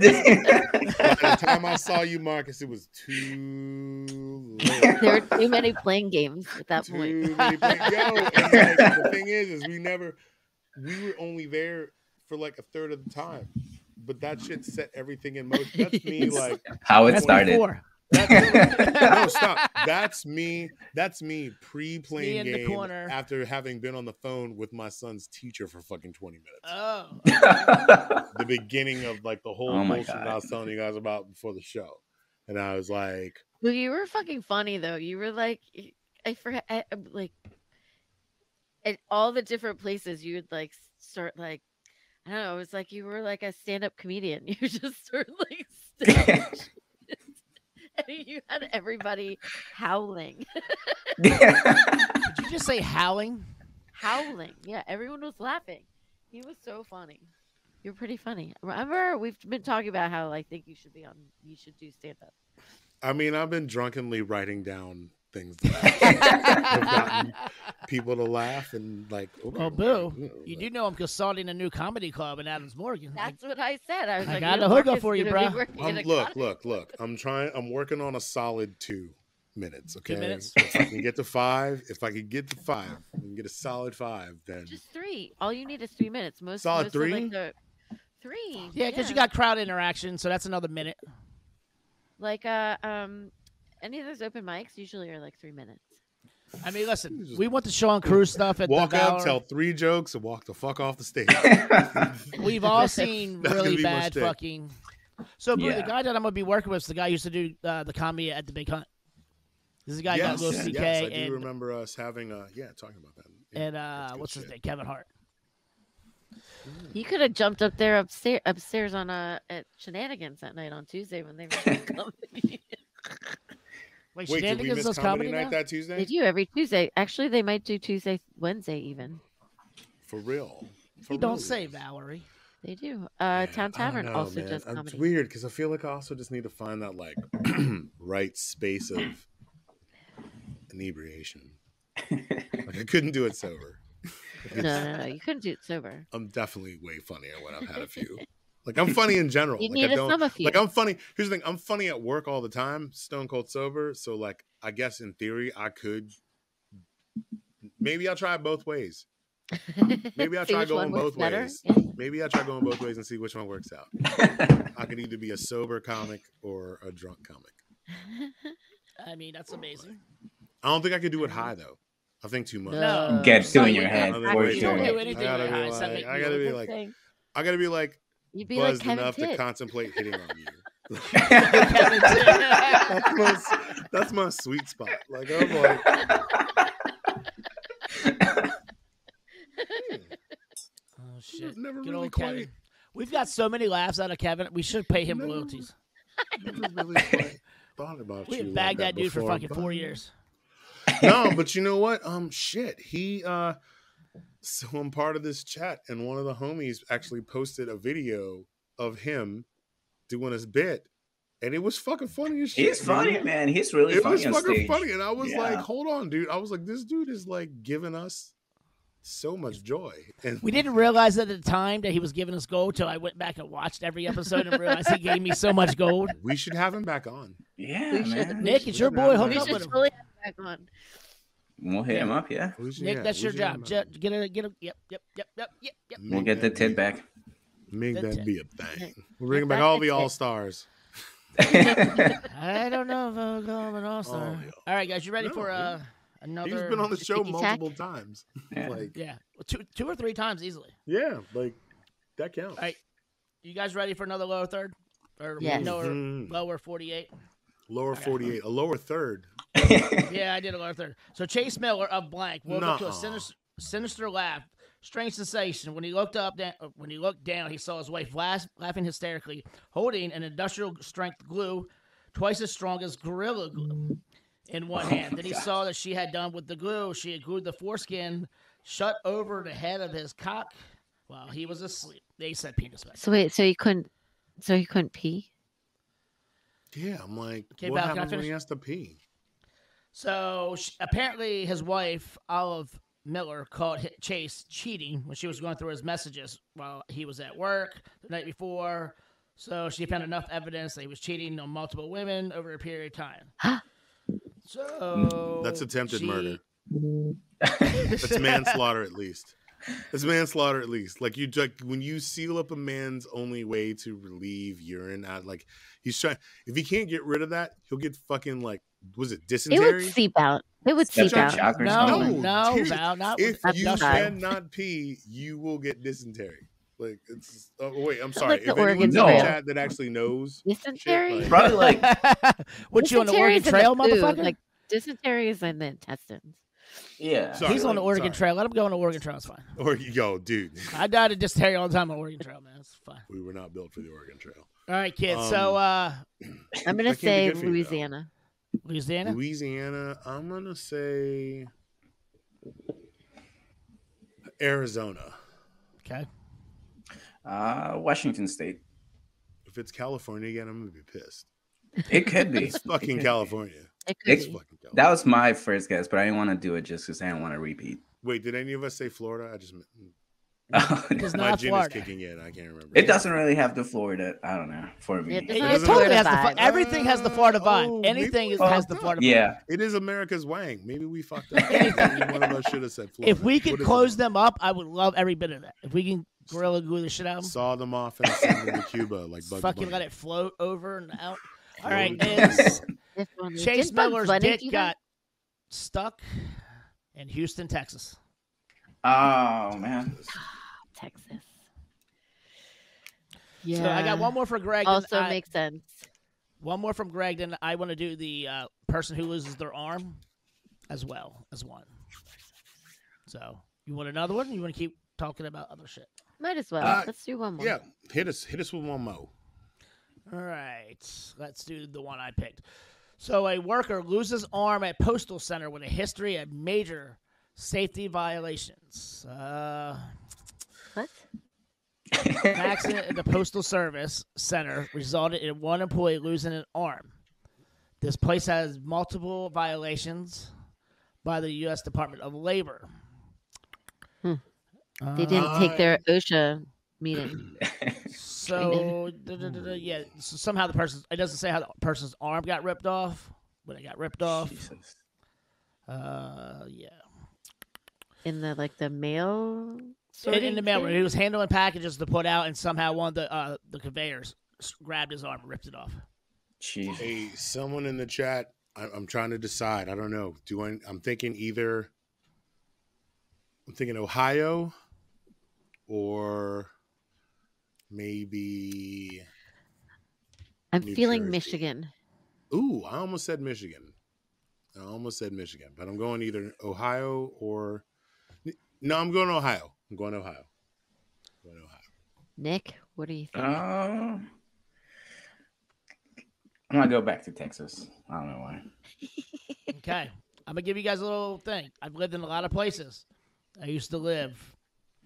[SPEAKER 1] the time I saw you, Marcus, it was too late.
[SPEAKER 4] There were too many playing games at that
[SPEAKER 1] Too
[SPEAKER 4] point.
[SPEAKER 1] many play- Yo, and like, the thing is, is we never, we were only there for like a third of the time, but that shit set everything in motion. That's me, like
[SPEAKER 3] How it started.
[SPEAKER 2] before.
[SPEAKER 1] no, stop. That's me. That's me pre-playing
[SPEAKER 2] me in the
[SPEAKER 1] game
[SPEAKER 2] corner.
[SPEAKER 1] after having been on the phone with my son's teacher for fucking twenty minutes.
[SPEAKER 2] Oh.
[SPEAKER 1] the beginning of like the whole
[SPEAKER 3] Oh my
[SPEAKER 1] bullshit I was telling you guys about before the show, and I was like,
[SPEAKER 4] Well, you were fucking funny though. You were like, I forgot, I, I- like, at all the different places you would like start like, I don't know. It was like you were like a stand-up comedian. You just sort of like stage. and you had everybody howling,
[SPEAKER 2] Did you just say howling?
[SPEAKER 4] howling. Yeah, everyone was laughing. He was so funny. You're pretty funny. Remember, we've been talking about how I think you should be on. You should do stand-up.
[SPEAKER 1] I mean, I've been drunkenly writing down things that have gotten people to laugh and like. Oh,
[SPEAKER 2] Well, boo,
[SPEAKER 1] you know,
[SPEAKER 2] you
[SPEAKER 1] like-
[SPEAKER 2] do know I'm consulting a new comedy club in Adams Morgan. Like,
[SPEAKER 4] That's what I said. I was
[SPEAKER 2] I
[SPEAKER 4] like,
[SPEAKER 2] got a
[SPEAKER 4] know,
[SPEAKER 2] hookup for you,
[SPEAKER 4] gonna be
[SPEAKER 2] bruh."
[SPEAKER 4] working
[SPEAKER 1] I'm,
[SPEAKER 4] in a
[SPEAKER 1] look,
[SPEAKER 4] comedy
[SPEAKER 1] look, look. I'm trying. I'm working on a solid two minutes. Okay,
[SPEAKER 2] minutes?
[SPEAKER 1] if I can get to five, if I can get to five, I can get a solid five. Then
[SPEAKER 4] Just three. All you need is three minutes. Most
[SPEAKER 1] Solid
[SPEAKER 4] most of, like,
[SPEAKER 1] three?
[SPEAKER 4] the- three.
[SPEAKER 2] yeah, because you got crowd interaction, so that's another minute.
[SPEAKER 4] like uh um any of those open mics usually are like three minutes.
[SPEAKER 2] I mean, listen, we want the Sean Cruz stuff at
[SPEAKER 1] walk
[SPEAKER 2] the
[SPEAKER 1] up,
[SPEAKER 2] Valor.
[SPEAKER 1] tell three jokes, and walk the fuck off the stage.
[SPEAKER 2] We've all seen
[SPEAKER 1] That's
[SPEAKER 2] really bad fucking. So, Boo, the guy that I'm gonna be working with is the guy who used to do uh, the comedy at the Big Hunt. This is a guy
[SPEAKER 1] yes,
[SPEAKER 2] got Lil
[SPEAKER 1] yes, I do
[SPEAKER 2] and
[SPEAKER 1] remember us having a yeah talking about that. Yeah,
[SPEAKER 2] and uh,
[SPEAKER 1] that's good
[SPEAKER 2] what's his name, Kevin Hart.
[SPEAKER 4] You could have jumped up there upstairs upstairs on uh at shenanigans that night on Tuesday when they were doing comedy.
[SPEAKER 2] Wait,
[SPEAKER 1] Wait, did we
[SPEAKER 2] Shenanigans
[SPEAKER 1] miss comedy,
[SPEAKER 2] comedy
[SPEAKER 1] night
[SPEAKER 2] now?
[SPEAKER 1] that Tuesday?
[SPEAKER 4] they do every Tuesday. Actually, they might do Tuesday, Wednesday even.
[SPEAKER 1] For real? For
[SPEAKER 2] You don't
[SPEAKER 1] real?
[SPEAKER 2] say, Valerie.
[SPEAKER 4] They do. Uh, Town Tavern
[SPEAKER 1] know,
[SPEAKER 4] also
[SPEAKER 1] man.
[SPEAKER 4] does comedy.
[SPEAKER 1] It's weird because I feel like I also just need to find that like right space of inebriation. like I couldn't do it sober.
[SPEAKER 4] No, no, no. You couldn't do it sober.
[SPEAKER 1] I'm definitely way funnier when I've had a few. Like I'm funny in general.
[SPEAKER 4] You
[SPEAKER 1] like
[SPEAKER 4] need
[SPEAKER 1] I
[SPEAKER 4] a
[SPEAKER 1] don't
[SPEAKER 4] sum of
[SPEAKER 1] like. I'm funny. Here's the thing, I'm funny at work all the time, stone cold sober. So like I guess in theory I could maybe I'll try both ways. Maybe I'll try going both
[SPEAKER 4] better.
[SPEAKER 1] ways.
[SPEAKER 4] Yeah.
[SPEAKER 1] Maybe I'll try going both ways and see which one works out. I could either be a sober comic or a drunk comic.
[SPEAKER 2] I mean, that's amazing.
[SPEAKER 1] I don't think I could do it high though. I think too much.
[SPEAKER 2] No.
[SPEAKER 3] Get
[SPEAKER 2] So
[SPEAKER 3] two in your head.
[SPEAKER 1] I think
[SPEAKER 2] practice.
[SPEAKER 3] for
[SPEAKER 1] way
[SPEAKER 2] You
[SPEAKER 1] too
[SPEAKER 2] don't
[SPEAKER 3] sure.
[SPEAKER 2] do
[SPEAKER 1] much.
[SPEAKER 2] anything
[SPEAKER 1] I gotta be
[SPEAKER 2] high, so that
[SPEAKER 1] like, I gotta be like, I gotta be like
[SPEAKER 4] You'd be like
[SPEAKER 1] buzzed
[SPEAKER 4] Kevin
[SPEAKER 1] enough to contemplate hitting on you. That's my that's my sweet spot. Like I'm like,
[SPEAKER 2] Oh shit!
[SPEAKER 1] never
[SPEAKER 2] Good
[SPEAKER 1] really
[SPEAKER 2] old
[SPEAKER 1] quite-
[SPEAKER 2] Kevin. We've got so many laughs out of Kevin. We should pay him
[SPEAKER 1] Never-
[SPEAKER 2] royalties.
[SPEAKER 1] never really thought about
[SPEAKER 2] We
[SPEAKER 1] you
[SPEAKER 2] had
[SPEAKER 1] like
[SPEAKER 2] bagged that dude for fucking
[SPEAKER 1] but-
[SPEAKER 2] four years.
[SPEAKER 1] no, but you know what? Um, shit. He uh, so I'm part of this chat, and one of the homies actually posted a video of him doing his bit, and it was fucking funny as shit.
[SPEAKER 3] He's funny,
[SPEAKER 1] dude.
[SPEAKER 3] man. He's really
[SPEAKER 1] It
[SPEAKER 3] funny
[SPEAKER 1] was
[SPEAKER 3] on
[SPEAKER 1] fucking
[SPEAKER 3] stage.
[SPEAKER 1] funny, and I was like, "Hold on, dude." I was like, "This dude is like giving us so much joy." And
[SPEAKER 2] We didn't realize at the time that he was giving us gold till I went back and watched every episode and realized he gave me so much gold.
[SPEAKER 1] we should have him back on.
[SPEAKER 3] Yeah,
[SPEAKER 4] We should-
[SPEAKER 3] man.
[SPEAKER 2] Nick, it's your boy.
[SPEAKER 1] have
[SPEAKER 2] Hook
[SPEAKER 4] We
[SPEAKER 1] him
[SPEAKER 2] up
[SPEAKER 4] should
[SPEAKER 2] with him.
[SPEAKER 4] totally have him back on.
[SPEAKER 3] We'll hit him up, yeah.
[SPEAKER 1] We should-
[SPEAKER 2] Nick,
[SPEAKER 1] yeah,
[SPEAKER 2] that's
[SPEAKER 1] we
[SPEAKER 2] your job.
[SPEAKER 1] him
[SPEAKER 2] Ju- Get a get a yep yep yep yep yep yep.
[SPEAKER 3] We'll
[SPEAKER 1] Make
[SPEAKER 3] get the
[SPEAKER 1] that
[SPEAKER 3] tit
[SPEAKER 1] be-
[SPEAKER 3] back.
[SPEAKER 1] Make
[SPEAKER 2] The
[SPEAKER 1] that
[SPEAKER 2] tit.
[SPEAKER 1] be a thing. We're
[SPEAKER 4] Get
[SPEAKER 1] bringing back all the all stars.
[SPEAKER 2] I don't know if I'll call him an all star.
[SPEAKER 1] Oh.
[SPEAKER 2] All right, guys, you ready
[SPEAKER 1] No,
[SPEAKER 2] for
[SPEAKER 1] he-
[SPEAKER 2] uh, another?
[SPEAKER 1] He's been on the show
[SPEAKER 4] ticky-tack?
[SPEAKER 1] multiple times.
[SPEAKER 3] Yeah.
[SPEAKER 1] Like,
[SPEAKER 2] Yeah, two two or three times easily.
[SPEAKER 1] yeah, like that counts.
[SPEAKER 2] All right, you guys ready for another lower third or
[SPEAKER 4] Yes.
[SPEAKER 2] lower
[SPEAKER 1] Mhm.
[SPEAKER 2] lower forty eight?
[SPEAKER 1] Lower 48, a lower third.
[SPEAKER 2] Yeah, I did a lower third. So Chase Miller of blank woke up to a sinister, sinister laugh. Strange sensation. When he looked up, down, uh, when he looked down, he saw his wife laugh, laughing hysterically, holding an industrial strength glue, twice as strong as gorilla glue, in one oh hand. Then he saw that she had done with the glue. She had glued the foreskin shut over the head of his cock while he was asleep. They said penis back.
[SPEAKER 4] So wait, so he couldn't, so he couldn't pee.
[SPEAKER 1] Yeah, I'm like,
[SPEAKER 2] Okay,
[SPEAKER 1] what
[SPEAKER 2] Val,
[SPEAKER 1] happens when he has to pee?
[SPEAKER 2] So sh apparently, his wife Olive Miller caught Chase cheating when she was going through his messages while he was at work the night before. So she found enough evidence that he was cheating on multiple women over a period of time. so
[SPEAKER 1] That's attempted
[SPEAKER 2] she-
[SPEAKER 1] murder. That's manslaughter at least. That's manslaughter at least. Like you like when you seal up a man's only way to relieve urine out like he's trying if he can't get rid of that, he'll get fucking like was it dysentery?
[SPEAKER 4] It would seep out. It would seep out.
[SPEAKER 3] shock or
[SPEAKER 2] No,
[SPEAKER 3] something.
[SPEAKER 2] no,
[SPEAKER 1] dude,
[SPEAKER 2] Val, not
[SPEAKER 1] if you cannot pee, you will get dysentery. Like it's oh wait, I'm sorry.
[SPEAKER 4] like the
[SPEAKER 1] if
[SPEAKER 4] Oregon
[SPEAKER 1] anyone's in
[SPEAKER 3] Trail.
[SPEAKER 1] chat that actually knows
[SPEAKER 4] Dysentery.
[SPEAKER 1] like-
[SPEAKER 3] Probably like
[SPEAKER 2] what you on the Oregon Trail,
[SPEAKER 4] the
[SPEAKER 2] motherfucker?
[SPEAKER 4] Like dysentery is in the intestines.
[SPEAKER 3] Yeah.
[SPEAKER 1] Sorry,
[SPEAKER 2] He's on the Oregon
[SPEAKER 1] sorry.
[SPEAKER 2] Trail. Let him go on the Oregon Trail. It's fine.
[SPEAKER 1] Or yo, dude,
[SPEAKER 2] I died of dysentery all the time on Oregon Trail, man. It's fine.
[SPEAKER 1] we were not built for the Oregon Trail.
[SPEAKER 2] All right, kids. so, uh,
[SPEAKER 4] I'm gonna say
[SPEAKER 1] good for you.
[SPEAKER 4] Louisiana.
[SPEAKER 2] Louisiana.
[SPEAKER 1] Louisiana. I'm gonna say Arizona.
[SPEAKER 2] Okay.
[SPEAKER 3] Uh, Washington State.
[SPEAKER 1] If it's California again, I'm gonna be pissed.
[SPEAKER 3] It could be.
[SPEAKER 1] It's fucking California.
[SPEAKER 4] It could
[SPEAKER 3] It's
[SPEAKER 4] be.
[SPEAKER 1] Fucking California.
[SPEAKER 3] That was my first guess, but I didn't want to do it just because I didn't want to repeat.
[SPEAKER 1] Wait, did any of us say Florida? I just oh,
[SPEAKER 2] It's
[SPEAKER 1] my
[SPEAKER 2] not
[SPEAKER 1] gin
[SPEAKER 2] Florida.
[SPEAKER 1] is kicking in. I can't remember.
[SPEAKER 3] it doesn't really have the Florida. I don't know for me.
[SPEAKER 4] It
[SPEAKER 2] It,
[SPEAKER 4] doesn't
[SPEAKER 2] it
[SPEAKER 4] have
[SPEAKER 1] doesn't
[SPEAKER 2] totally
[SPEAKER 4] Florida
[SPEAKER 2] has the fu-
[SPEAKER 4] vibe.
[SPEAKER 2] everything has the uh, Florida vibe.
[SPEAKER 1] Oh,
[SPEAKER 2] Anything is, has the Florida vibe.
[SPEAKER 3] yeah.
[SPEAKER 1] It is America's Wang. Maybe we fucked up. Maybe one of us should have said Florida.
[SPEAKER 2] If we
[SPEAKER 1] What
[SPEAKER 2] could
[SPEAKER 1] is
[SPEAKER 2] close
[SPEAKER 1] it?
[SPEAKER 2] them up, I would love every bit of that. If we can gorilla glue the shit out of them,
[SPEAKER 1] saw them off and send them to Cuba like Bugs
[SPEAKER 2] fucking
[SPEAKER 1] Bunny.
[SPEAKER 2] let it float over and out. All
[SPEAKER 1] Yeah,
[SPEAKER 2] is
[SPEAKER 4] If only-
[SPEAKER 2] Chase
[SPEAKER 4] Did Bugs
[SPEAKER 2] Miller's
[SPEAKER 4] Bunny
[SPEAKER 2] dick
[SPEAKER 4] do that?
[SPEAKER 2] got stuck in Houston, Texas.
[SPEAKER 3] Oh man.
[SPEAKER 4] Texas. Yeah.
[SPEAKER 2] So I got one more for Greg.
[SPEAKER 4] Also
[SPEAKER 2] I-
[SPEAKER 4] makes sense.
[SPEAKER 2] one more from Greg. Then I want to do the uh, person who loses their arm as well as one. So you want another one? You want to keep talking about other shit?
[SPEAKER 4] Might as well.
[SPEAKER 1] Uh,
[SPEAKER 4] Let's do one more.
[SPEAKER 1] Yeah, hit us, hit us with one more.
[SPEAKER 2] All right, let's do the one I picked. So, a worker loses arm at postal center with a history of major safety violations. Uh,
[SPEAKER 4] What?
[SPEAKER 2] an accident at the postal service center resulted in one employee losing an arm. This place has multiple violations by the U.S. Department of Labor.
[SPEAKER 4] Hmm. They didn't take their OSHA meeting.
[SPEAKER 2] So, da, da, da, da, yeah. So somehow the person it doesn't say how the person's arm got ripped off, but it got ripped off.
[SPEAKER 3] Jesus.
[SPEAKER 2] Uh, yeah.
[SPEAKER 4] In the like the mail.
[SPEAKER 2] In, in the mail,
[SPEAKER 4] thing?
[SPEAKER 2] he was handling packages to put out, and somehow one of the uh, the conveyors grabbed his arm and ripped it off.
[SPEAKER 3] Jesus.
[SPEAKER 1] Hey, someone in the chat. I, I'm trying to decide. I don't know. Do I? I'm thinking either. I'm thinking Ohio, or maybe.
[SPEAKER 4] I'm
[SPEAKER 1] New
[SPEAKER 4] feeling
[SPEAKER 1] Jersey.
[SPEAKER 4] Michigan.
[SPEAKER 1] Ooh, I almost said Michigan. I almost said Michigan, but I'm going either Ohio or. No, I'm going Ohio. I'm going Ohio. I'm going to Ohio.
[SPEAKER 4] Nick, what do you think?
[SPEAKER 3] Uh, I'm gonna go back to Texas. I don't know why.
[SPEAKER 2] Okay, I'm gonna give you guys a little thing. I've lived in a lot of places. I used to live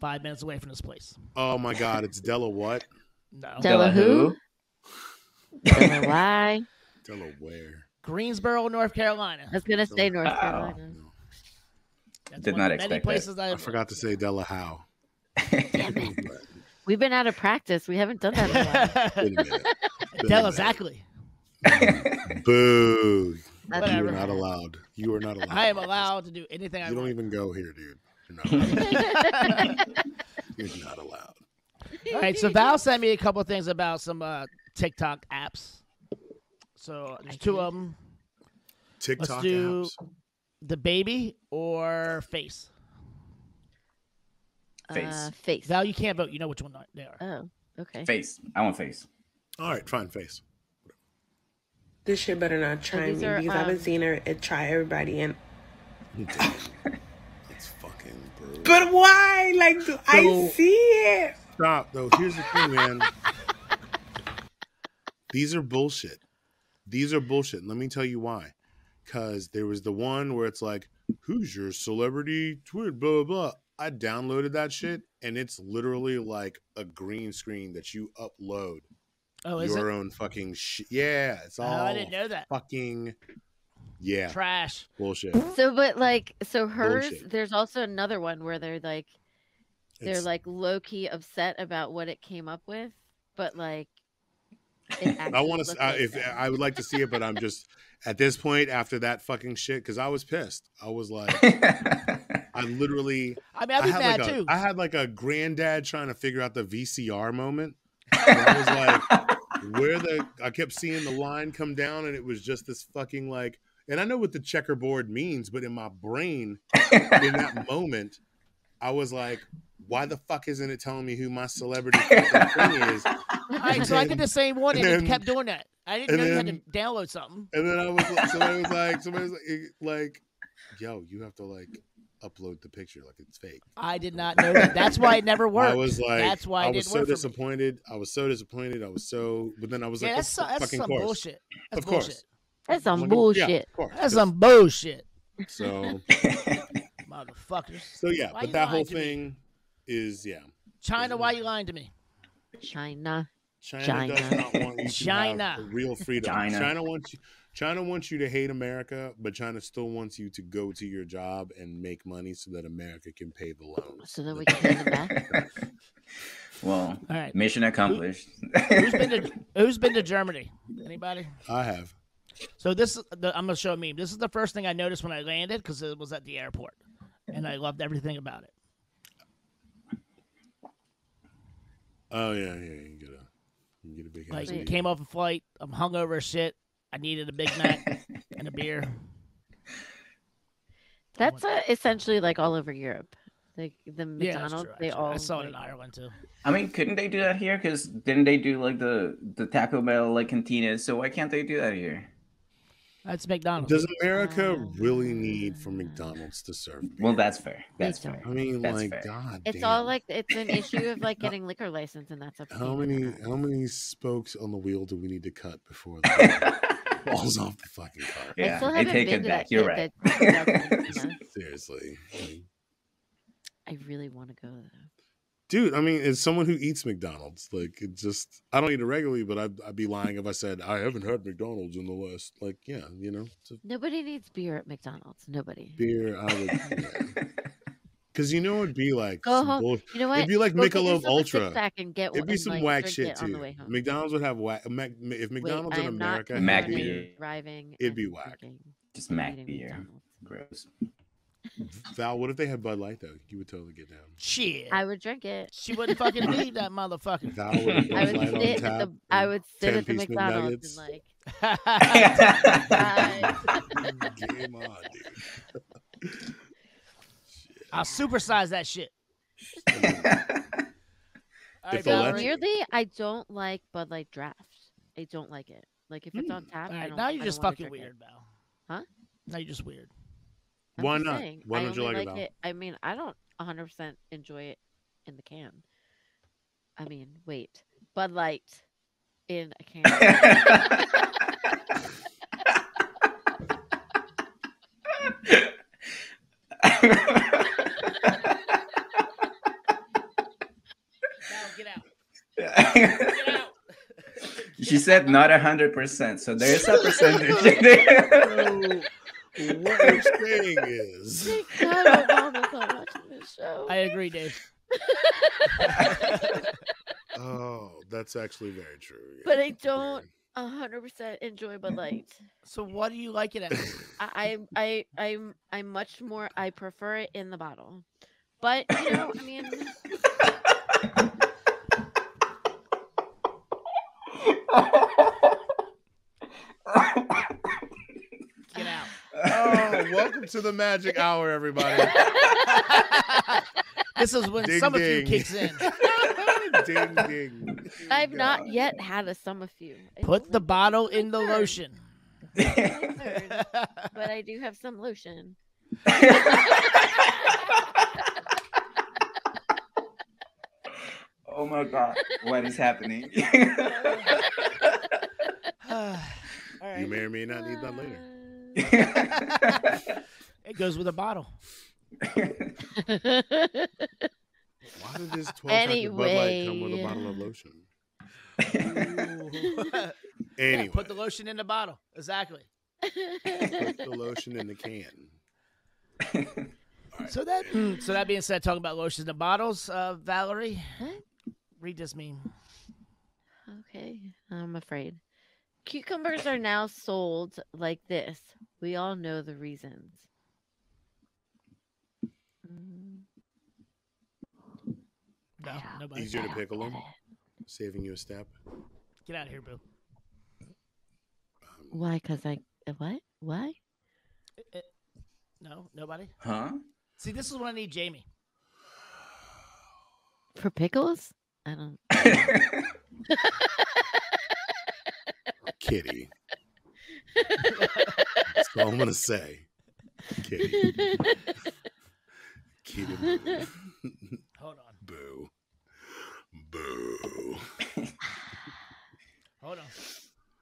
[SPEAKER 2] five minutes away from this place.
[SPEAKER 1] Oh my God! It's Della what?
[SPEAKER 2] No,
[SPEAKER 4] Della who? Della why?
[SPEAKER 1] Delaware.
[SPEAKER 2] Greensboro, North Carolina.
[SPEAKER 4] I was gonna say North
[SPEAKER 3] Wow.
[SPEAKER 4] Carolina.
[SPEAKER 2] That's
[SPEAKER 3] Did
[SPEAKER 2] one
[SPEAKER 3] not
[SPEAKER 2] of the many
[SPEAKER 3] expect that.
[SPEAKER 2] places
[SPEAKER 1] I
[SPEAKER 2] I've
[SPEAKER 1] forgot to say Della how.
[SPEAKER 4] Damn it. We've been out of practice. We haven't done that in a while.
[SPEAKER 1] Wait a minute. Wait a
[SPEAKER 2] Della exactly.
[SPEAKER 1] Boo!
[SPEAKER 4] That's
[SPEAKER 1] You are not allowed. You are not allowed.
[SPEAKER 2] I am allowed to do anything I
[SPEAKER 1] You don't
[SPEAKER 2] want.
[SPEAKER 1] even go here, dude. You're not allowed. You're not allowed.
[SPEAKER 2] All right, so Val sent me a couple of things about some uh, TikTok apps. So there's two of them:
[SPEAKER 1] TikTok Let's
[SPEAKER 2] do-
[SPEAKER 1] apps.
[SPEAKER 2] the baby or face.
[SPEAKER 3] Face.
[SPEAKER 4] Uh, face.
[SPEAKER 2] Val, you can't vote. You know which one they are.
[SPEAKER 4] Oh, okay.
[SPEAKER 3] Face. I want face.
[SPEAKER 1] All right, fine, face.
[SPEAKER 12] This shit better not try
[SPEAKER 4] these
[SPEAKER 12] me
[SPEAKER 4] are,
[SPEAKER 12] because I haven't
[SPEAKER 4] um,
[SPEAKER 12] seen her it try everybody and
[SPEAKER 1] It's fucking brutal.
[SPEAKER 12] But why? Like do I see it?
[SPEAKER 1] Stop though. Here's the thing, man. These are bullshit. These are bullshit. Let me tell you why. Cause there was the one where it's like, "Who's your celebrity twin?" Blah blah. blah. I downloaded that shit, and it's literally like a green screen that you upload
[SPEAKER 2] Oh, is
[SPEAKER 1] your
[SPEAKER 2] it?
[SPEAKER 1] own fucking shit. Yeah, it's
[SPEAKER 2] Oh,
[SPEAKER 1] all.
[SPEAKER 2] I didn't know that.
[SPEAKER 1] Fucking yeah,
[SPEAKER 2] Trash.
[SPEAKER 1] bullshit.
[SPEAKER 4] So, but like, so hers.
[SPEAKER 1] Bullshit.
[SPEAKER 4] There's also another one where they're like, they're
[SPEAKER 1] It's-
[SPEAKER 4] like low key upset about what it came up with, but like,
[SPEAKER 1] I want to.
[SPEAKER 4] Like
[SPEAKER 1] if
[SPEAKER 4] them.
[SPEAKER 1] I would like to see it, but I'm just at this point after that fucking shit because I was pissed. I was like, I literally.
[SPEAKER 2] I mean, I'd be
[SPEAKER 1] had
[SPEAKER 2] mad
[SPEAKER 1] like a,
[SPEAKER 2] too.
[SPEAKER 1] I had like a granddad trying to figure out the VCR moment. where I was like, where the I kept seeing the line come down, and it was just this fucking like. And I know what the checkerboard means, but in my brain, in that moment, I was like, why the fuck isn't it telling me who my celebrity thing is?
[SPEAKER 2] All right, so I did the same one and,
[SPEAKER 1] and
[SPEAKER 2] it kept doing that. I didn't
[SPEAKER 1] and
[SPEAKER 2] know you had to download something.
[SPEAKER 1] And then I was like, somebody was like, somebody was like, eh, like yo, you have to like upload the picture like it's fake.
[SPEAKER 2] I did not know that. That's why it never worked.
[SPEAKER 1] I was like,
[SPEAKER 2] that's why
[SPEAKER 1] I was
[SPEAKER 2] didn't
[SPEAKER 1] so
[SPEAKER 2] work me.
[SPEAKER 1] disappointed. I was so disappointed. I was so, but then I was
[SPEAKER 2] Yeah,
[SPEAKER 1] like,
[SPEAKER 2] that's, so- that's
[SPEAKER 1] fucking
[SPEAKER 2] some
[SPEAKER 1] course.
[SPEAKER 2] bullshit. That's
[SPEAKER 1] of course.
[SPEAKER 2] Bullshit.
[SPEAKER 4] That's some
[SPEAKER 1] Like, yeah,
[SPEAKER 4] bullshit.
[SPEAKER 1] of.
[SPEAKER 2] That's some bullshit,
[SPEAKER 1] So,
[SPEAKER 2] motherfuckers.
[SPEAKER 1] so yeah,
[SPEAKER 2] Why
[SPEAKER 1] but that whole
[SPEAKER 2] to me?
[SPEAKER 1] thing is yeah.
[SPEAKER 2] China, why you lying to me?
[SPEAKER 4] China.
[SPEAKER 1] China, does
[SPEAKER 4] China.
[SPEAKER 1] not want you to
[SPEAKER 2] China.
[SPEAKER 1] have real freedom.
[SPEAKER 3] China.
[SPEAKER 1] China wants you. China wants you to hate America, but China still wants you to go to your job and make money so that America can pay the loans.
[SPEAKER 4] So then we can pay them back.
[SPEAKER 3] Well,
[SPEAKER 2] All right.
[SPEAKER 3] mission accomplished.
[SPEAKER 2] Who's been to Who's been to Germany? Anybody?
[SPEAKER 1] I have.
[SPEAKER 2] So this, is the, I'm gonna show a meme. This is the first thing I noticed when I landed because it was at the airport, and I loved everything about it.
[SPEAKER 1] Oh yeah, yeah. You get a, you get a big
[SPEAKER 2] Like,
[SPEAKER 1] house.
[SPEAKER 2] came off a flight. I'm hungover as shit. I needed a Big Mac and a beer.
[SPEAKER 4] That's uh, essentially like all over Europe. Like the
[SPEAKER 2] Yeah,
[SPEAKER 4] McDonald's,
[SPEAKER 2] true,
[SPEAKER 4] they
[SPEAKER 2] actually.
[SPEAKER 4] all.
[SPEAKER 2] I saw it in Ireland too.
[SPEAKER 3] I mean, couldn't they do that here? Because didn't they do like the the Taco Bell like cantinas? So why can't they do that here?
[SPEAKER 2] That's McDonald's.
[SPEAKER 1] Does America oh. really need for McDonald's to serve? beer?
[SPEAKER 3] Well, that's fair. That's fair.
[SPEAKER 1] I mean,
[SPEAKER 3] That's
[SPEAKER 1] like,
[SPEAKER 3] fair.
[SPEAKER 1] God
[SPEAKER 4] It's
[SPEAKER 1] damn.
[SPEAKER 4] all like it's an issue of like getting liquor license, and that's up. to
[SPEAKER 1] How many how many spokes on the wheel do we need to cut before the falls off the fucking car?
[SPEAKER 4] I
[SPEAKER 3] Yeah,
[SPEAKER 4] still
[SPEAKER 3] I
[SPEAKER 4] haven't
[SPEAKER 3] take
[SPEAKER 4] been
[SPEAKER 3] it
[SPEAKER 4] to
[SPEAKER 3] back.
[SPEAKER 4] that
[SPEAKER 3] You're right.
[SPEAKER 4] that doesn't, you know,
[SPEAKER 1] Seriously.
[SPEAKER 4] I really want to go though.
[SPEAKER 1] Dude, I mean, as someone who eats McDonald's, like it just I don't eat it regularly, but I'd, I'd be lying if I said I haven't had McDonald's in the last like yeah, you know, a
[SPEAKER 4] Nobody needs beer at McDonald's. Nobody.
[SPEAKER 1] beer. I would because you know it'd be like
[SPEAKER 4] Go
[SPEAKER 1] some
[SPEAKER 4] home.
[SPEAKER 1] bull-
[SPEAKER 4] You know what?
[SPEAKER 1] It'd be like
[SPEAKER 4] Go
[SPEAKER 1] Michelob Ultra.
[SPEAKER 4] six-pack and get
[SPEAKER 1] It'd be
[SPEAKER 4] one,
[SPEAKER 1] some
[SPEAKER 4] like,
[SPEAKER 1] whack shit
[SPEAKER 4] it on the
[SPEAKER 1] too. McDonald's would have whack. Mac, if McDonald's
[SPEAKER 4] I
[SPEAKER 1] in
[SPEAKER 4] am not
[SPEAKER 1] America,
[SPEAKER 3] Mac
[SPEAKER 1] had
[SPEAKER 3] beer.
[SPEAKER 1] beer,
[SPEAKER 4] driving.
[SPEAKER 1] It'd be whack.
[SPEAKER 4] drinking
[SPEAKER 3] Just
[SPEAKER 4] and
[SPEAKER 3] Mac beer.
[SPEAKER 4] McDonald's.
[SPEAKER 3] Gross. Mm-hmm.
[SPEAKER 1] Val, what if they had Bud Light though? You would totally get down.
[SPEAKER 2] Shit.
[SPEAKER 4] I would drink it.
[SPEAKER 2] She wouldn't fucking need that motherfucker.
[SPEAKER 1] Val with a
[SPEAKER 4] I
[SPEAKER 1] Bud
[SPEAKER 4] would
[SPEAKER 1] Light on
[SPEAKER 4] sit at
[SPEAKER 1] tap.
[SPEAKER 4] the. I would sit at the McDonald's
[SPEAKER 1] McNuggets.
[SPEAKER 4] and like.
[SPEAKER 1] Game on, dude.
[SPEAKER 2] I'll supersize that shit. All right,
[SPEAKER 1] the
[SPEAKER 4] So
[SPEAKER 1] let-
[SPEAKER 2] Valerie.
[SPEAKER 4] weirdly, I don't like Bud Light draft. I don't like it. Like if it's hmm. on tap.
[SPEAKER 2] All
[SPEAKER 4] I
[SPEAKER 2] right,
[SPEAKER 4] don't,
[SPEAKER 2] now you're
[SPEAKER 4] don't
[SPEAKER 2] just fucking
[SPEAKER 4] drink it.
[SPEAKER 2] weird, Val.
[SPEAKER 4] Huh?
[SPEAKER 2] Now you're just weird.
[SPEAKER 4] I'm
[SPEAKER 1] Why not?
[SPEAKER 4] saying,
[SPEAKER 1] Why
[SPEAKER 4] I
[SPEAKER 1] don't you
[SPEAKER 4] only
[SPEAKER 1] like it,
[SPEAKER 4] it? I mean, I don't 100% enjoy it in the can. I mean, wait, Bud Light in a can.
[SPEAKER 2] Val, get out. Get out.
[SPEAKER 3] she said not a hundred percent, so there's a percentage there.
[SPEAKER 1] So, what you're saying is,
[SPEAKER 4] God my not watching this show.
[SPEAKER 2] I agree, Dave.
[SPEAKER 1] oh, that's actually very true. yeah.
[SPEAKER 4] but I don't 100% enjoy Bud Light.
[SPEAKER 2] So what do you like it as?
[SPEAKER 4] I, I, I, I'm, I'm much more. I prefer it in the bottle. But you know, I mean,
[SPEAKER 2] Get out.
[SPEAKER 1] Welcome to the magic hour, everybody.
[SPEAKER 2] This is when
[SPEAKER 1] Ding,
[SPEAKER 2] some of you kicks in.
[SPEAKER 1] ding ding.
[SPEAKER 4] I've oh, not yet had a some of you.
[SPEAKER 2] Put the bottle in the
[SPEAKER 4] third,
[SPEAKER 2] lotion.
[SPEAKER 4] third, but I do have some lotion.
[SPEAKER 3] oh my god, what is happening?
[SPEAKER 2] All right.
[SPEAKER 1] You may or may not need that later.
[SPEAKER 2] It goes with a bottle.
[SPEAKER 1] Why did this 12 pack of Bud Light come with a
[SPEAKER 4] Anyway.
[SPEAKER 1] bottle of lotion?
[SPEAKER 2] Yeah,
[SPEAKER 1] Anyway,
[SPEAKER 2] put the lotion in the bottle. Exactly.
[SPEAKER 1] put the lotion in the can.
[SPEAKER 2] So that so that being said, talking about lotions and bottles, uh, Valerie,
[SPEAKER 4] What?
[SPEAKER 2] read this meme.
[SPEAKER 4] Okay, I'm afraid. Cucumbers are now sold like this. We all know the reasons. Mm,
[SPEAKER 2] No,
[SPEAKER 4] I
[SPEAKER 2] nobody.
[SPEAKER 1] Easier to
[SPEAKER 4] don't
[SPEAKER 1] pickle them, saving you a step.
[SPEAKER 2] Get out of here, boo.
[SPEAKER 4] Why? Cause I uh, what? Why?
[SPEAKER 2] No, nobody.
[SPEAKER 3] huh?
[SPEAKER 2] See, this is what I need Jamie.
[SPEAKER 4] For pickles? I don't.
[SPEAKER 1] Kitty. That's all I'm gonna say. Kitty. Keep it moving.
[SPEAKER 2] Hold on.
[SPEAKER 1] Boo. Boo.
[SPEAKER 2] Hold on.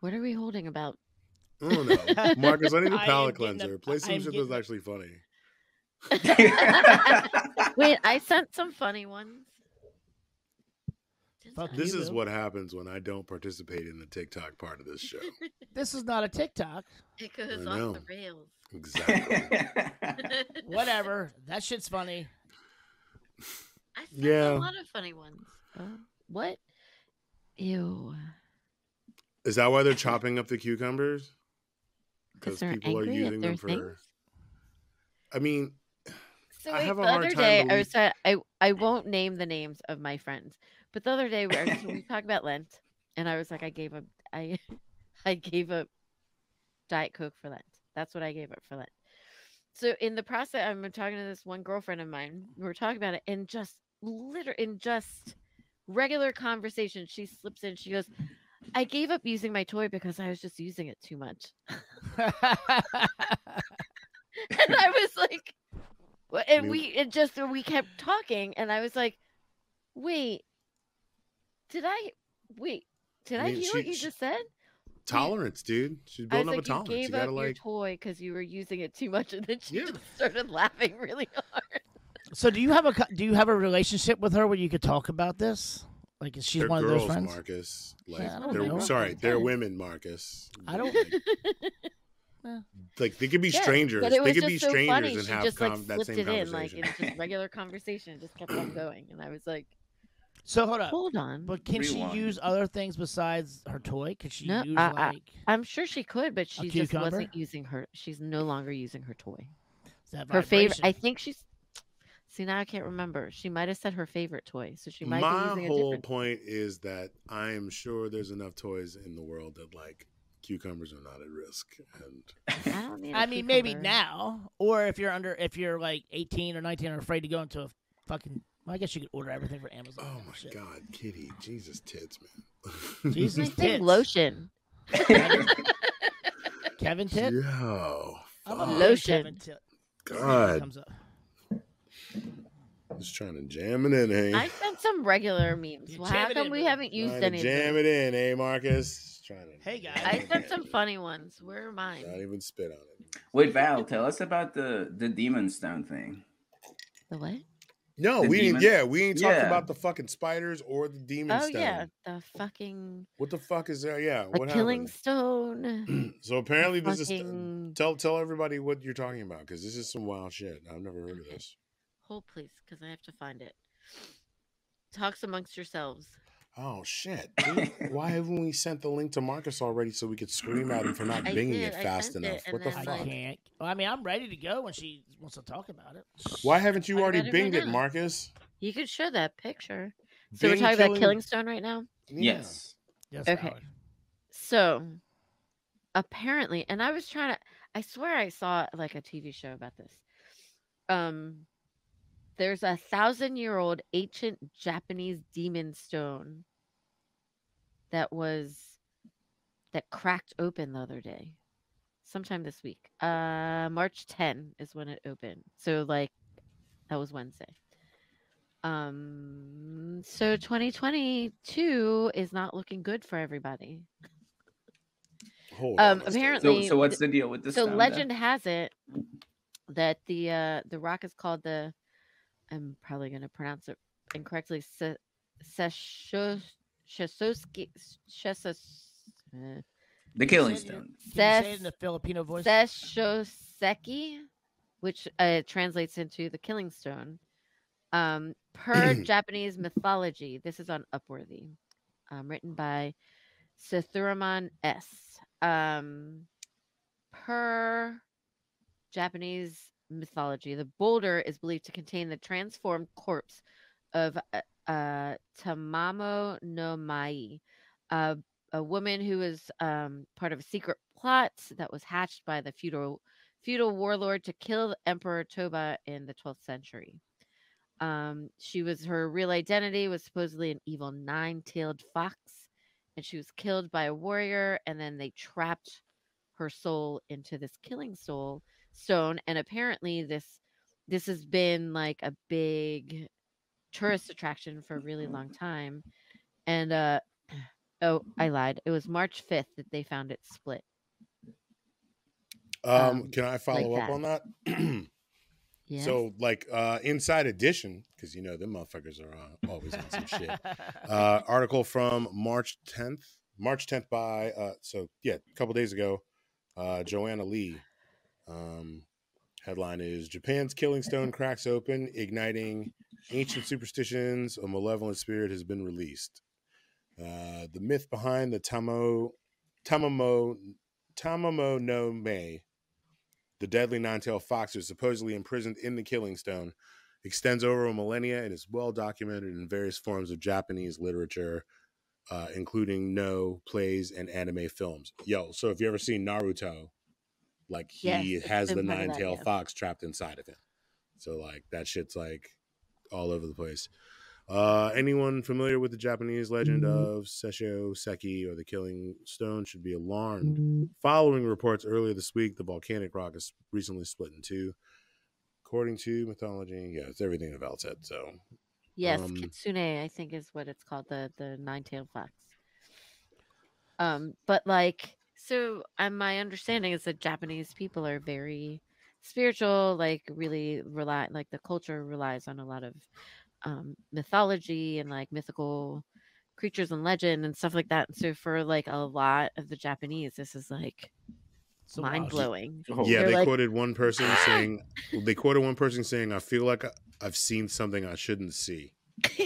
[SPEAKER 4] What are we holding about?
[SPEAKER 1] I don't know. Marcus, I need a
[SPEAKER 2] I am
[SPEAKER 1] palate
[SPEAKER 2] getting a-
[SPEAKER 1] cleanser. Play
[SPEAKER 2] I
[SPEAKER 1] some
[SPEAKER 2] am
[SPEAKER 1] shit
[SPEAKER 2] getting
[SPEAKER 1] that's actually funny.
[SPEAKER 4] Wait, I sent some funny ones.
[SPEAKER 2] Fuck
[SPEAKER 1] This
[SPEAKER 2] you,
[SPEAKER 1] is
[SPEAKER 2] Bill.
[SPEAKER 1] what happens when I don't participate in the TikTok part of this show.
[SPEAKER 2] This is not a TikTok.
[SPEAKER 4] It goes
[SPEAKER 1] I
[SPEAKER 4] off the rails.
[SPEAKER 1] Exactly.
[SPEAKER 2] Whatever. That shit's funny.
[SPEAKER 4] I sent
[SPEAKER 1] Yeah.
[SPEAKER 4] a lot of funny ones. Uh, what? Ew.
[SPEAKER 1] Is that why they're chopping up the cucumbers? Because people are
[SPEAKER 4] angry at
[SPEAKER 1] using them for.
[SPEAKER 4] things?
[SPEAKER 1] I mean,
[SPEAKER 4] So
[SPEAKER 1] I
[SPEAKER 4] wait,
[SPEAKER 1] have a
[SPEAKER 4] the
[SPEAKER 1] hard
[SPEAKER 4] other
[SPEAKER 1] time
[SPEAKER 4] day I was I I won't name the names of my friends, but the other day we were we talked about Lent, and I was like, I gave up, I I gave up Diet Coke for Lent. That's what I gave up for Lent. So in the process, I'm talking to this one girlfriend of mine. We were talking about it, and just liter in just regular conversation, she slips in. She goes, "I gave up using my toy because I was just using it too much." and I was like, and we it just we kept talking, and I was like, "Wait, did I wait? Did I,
[SPEAKER 1] I mean,
[SPEAKER 4] hear what you
[SPEAKER 1] she-
[SPEAKER 4] just said?"
[SPEAKER 1] tolerance, dude. She's
[SPEAKER 4] I was
[SPEAKER 1] building up
[SPEAKER 4] like,
[SPEAKER 1] a tolerance.
[SPEAKER 4] you
[SPEAKER 1] You,
[SPEAKER 4] gave
[SPEAKER 1] gotta
[SPEAKER 4] up your toy because you were using it too much, and then she just started laughing really hard.
[SPEAKER 2] So do you have a do you have a relationship with her where you could talk about this? Like is she
[SPEAKER 1] they're
[SPEAKER 2] one
[SPEAKER 1] girls,
[SPEAKER 2] of those friends?
[SPEAKER 1] Marcus. Like,
[SPEAKER 2] I don't
[SPEAKER 1] they're
[SPEAKER 2] know.
[SPEAKER 1] sorry, they're women, Marcus.
[SPEAKER 2] I don't.
[SPEAKER 1] Like they could be strangers.
[SPEAKER 4] But it was
[SPEAKER 1] They could be
[SPEAKER 4] so
[SPEAKER 1] strangers
[SPEAKER 4] funny.
[SPEAKER 1] and
[SPEAKER 4] she
[SPEAKER 1] have
[SPEAKER 4] just like
[SPEAKER 1] that
[SPEAKER 4] slipped
[SPEAKER 1] same
[SPEAKER 4] it in, like
[SPEAKER 1] conversation.
[SPEAKER 4] in just regular conversation, just kept on going, and I was like,
[SPEAKER 2] So hold on.
[SPEAKER 4] Hold on.
[SPEAKER 2] But can
[SPEAKER 4] Rewind.
[SPEAKER 2] she use other things besides her toy? Could she
[SPEAKER 4] "No,
[SPEAKER 2] use uh,
[SPEAKER 4] I,
[SPEAKER 2] like
[SPEAKER 4] I, am sure she could, but she just
[SPEAKER 2] cucumber?
[SPEAKER 4] wasn't using her. She's no longer using her toy.
[SPEAKER 2] that
[SPEAKER 4] Her favorite. I think she's. See now I can't remember. She might have said her favorite toy, so she might be
[SPEAKER 1] My
[SPEAKER 4] using a different.
[SPEAKER 1] My whole
[SPEAKER 4] different.
[SPEAKER 1] point is that I am sure there's enough toys in the world that like cucumbers are not at risk, and
[SPEAKER 4] I don't need.
[SPEAKER 2] I mean, maybe now, or if you're under, if you're like 18 or 19 and afraid to go into a fucking. Well, I guess you could order everything for Amazon.
[SPEAKER 1] Oh my god, Kitty, Jesus tits, man.
[SPEAKER 2] Jesus
[SPEAKER 4] I think
[SPEAKER 2] tits.
[SPEAKER 4] lotion.
[SPEAKER 2] Kevin Tit.
[SPEAKER 1] Yo,
[SPEAKER 2] I'm a
[SPEAKER 1] fuck.
[SPEAKER 2] big Kevin Tit.
[SPEAKER 1] God,
[SPEAKER 2] Comes up.
[SPEAKER 1] just trying to jam it in, hey.
[SPEAKER 4] I sent some regular memes. Well, how
[SPEAKER 2] jam
[SPEAKER 4] come
[SPEAKER 2] in,
[SPEAKER 4] we
[SPEAKER 2] bro.
[SPEAKER 4] haven't used any of
[SPEAKER 1] jam it in, hey, Marcus. Trying to
[SPEAKER 2] Hey guys.
[SPEAKER 4] I sent some funny ones. Where are mine?
[SPEAKER 1] not even spit on it.
[SPEAKER 3] Wait, Val, tell us about the the demon stone thing.
[SPEAKER 4] The what?
[SPEAKER 1] No, we
[SPEAKER 3] demon-
[SPEAKER 1] didn't. Yeah, we ain't talking
[SPEAKER 3] Yeah.
[SPEAKER 1] about the fucking spiders or the demon
[SPEAKER 4] Oh
[SPEAKER 1] stone.
[SPEAKER 4] yeah, the fucking
[SPEAKER 1] What the fuck is there? Yeah,
[SPEAKER 4] the
[SPEAKER 1] what
[SPEAKER 4] killing
[SPEAKER 1] happened?
[SPEAKER 4] stone.
[SPEAKER 1] So apparently, this is
[SPEAKER 4] fucking-
[SPEAKER 1] tell tell everybody what you're talking about because this is some wild shit. I've never heard of this.
[SPEAKER 4] Hold please, because I have to find it. Talks amongst yourselves.
[SPEAKER 1] Oh shit! dude. Why haven't we sent the link to Marcus already so we could scream at him for not
[SPEAKER 4] I
[SPEAKER 1] binging
[SPEAKER 4] did,
[SPEAKER 1] it fast
[SPEAKER 4] sent it,
[SPEAKER 1] enough? What the
[SPEAKER 4] then,
[SPEAKER 2] I
[SPEAKER 1] fuck?
[SPEAKER 2] can't. Well, I mean, I'm ready to go when she wants to talk about it.
[SPEAKER 1] Why haven't you
[SPEAKER 4] Talk
[SPEAKER 1] already
[SPEAKER 4] about it right
[SPEAKER 1] binged it. Marcus?
[SPEAKER 4] You could show that picture. So we're talking
[SPEAKER 1] killing-
[SPEAKER 4] about killing stone right now.
[SPEAKER 3] Yes.
[SPEAKER 2] Yes,
[SPEAKER 4] Okay.
[SPEAKER 2] Valerie.
[SPEAKER 4] So apparently, and I was trying to I swear I saw like a TV show about this. Um there's a thousand year old ancient Japanese demon stone that was that cracked open the other day. Sometime this week. Uh March 10 is when it opened. So like that was Wednesday. Um so 2022 is not looking good for everybody.
[SPEAKER 1] Hold
[SPEAKER 4] Um,
[SPEAKER 1] a
[SPEAKER 4] apparently,
[SPEAKER 3] So, so what's the deal with this?
[SPEAKER 4] so legend has it that the uh the rock is called the I'm probably going to pronounce it incorrectly. Se- Sesho- Shesoski Shesos- uh,
[SPEAKER 3] The killing
[SPEAKER 2] Say it in-
[SPEAKER 3] stone.
[SPEAKER 2] Can you say it in the Filipino voice?
[SPEAKER 4] Seshoseki, which uh, translates into the killing stone. Um, per Japanese mythology, this is on Upworthy, um, written by Sethuraman S. Um, per Japanese mythology, the boulder is believed to contain the transformed corpse of uh, uh, Tamamo no Mae, uh, a woman who was um, part of a secret plot that was hatched by the feudal feudal warlord to kill Emperor Toba in the 12th century. Um, she was her real identity was supposedly an evil nine-tailed fox, and she was killed by a warrior, and then they trapped her soul into this killing soul stone, and apparently this this has been like a big tourist attraction for a really long time. And uh oh, I lied. It was March 5th that they found it split.
[SPEAKER 1] Um,
[SPEAKER 4] Um,
[SPEAKER 1] can I follow
[SPEAKER 4] like
[SPEAKER 1] up
[SPEAKER 4] that.
[SPEAKER 1] on that?
[SPEAKER 4] Yes.
[SPEAKER 1] So, like, uh, Inside Edition, because you know them motherfuckers are uh, always on some shit. Uh, article from March 10th, March 10th by, uh, so yeah, a couple days ago, uh, Joanna Lee. Um, headline is Japan's Killing Stone cracks open, igniting ancient superstitions. A malevolent spirit has been released. Uh, the myth behind the Tamo, Tamamo, Tamamo no Mae, the deadly nine-tailed fox who is supposedly imprisoned in the Killing Stone, extends over a millennia and is well documented in various forms of Japanese literature, uh, including Noh plays and anime films. Yo, so if you ever seen Naruto, like he
[SPEAKER 4] Yes,
[SPEAKER 1] has the
[SPEAKER 4] been part of that,
[SPEAKER 1] nine-tailed fox trapped inside of him. So like that shit's like all over the place. Uh, anyone familiar with the Japanese legend of Sessho Seki or the Killing Stone should be alarmed. Following reports earlier this week, the volcanic rock is recently split in two. According to mythology, yeah, it's everything that Val said. So,
[SPEAKER 4] Yes,
[SPEAKER 1] um,
[SPEAKER 4] kitsune, I think is what it's called, the the nine-tailed fox. Um, but like, so um, my understanding is that Japanese people are very spiritual, like really rely, like the culture relies on a lot of um, mythology and like mythical creatures and legend and stuff like that. And so for like a lot of the Japanese, this is like
[SPEAKER 2] So
[SPEAKER 4] mind blowing.
[SPEAKER 1] yeah,
[SPEAKER 4] They're
[SPEAKER 1] they
[SPEAKER 4] like,
[SPEAKER 1] quoted one person saying, they quoted one person saying, "I feel like I've seen something I shouldn't see,"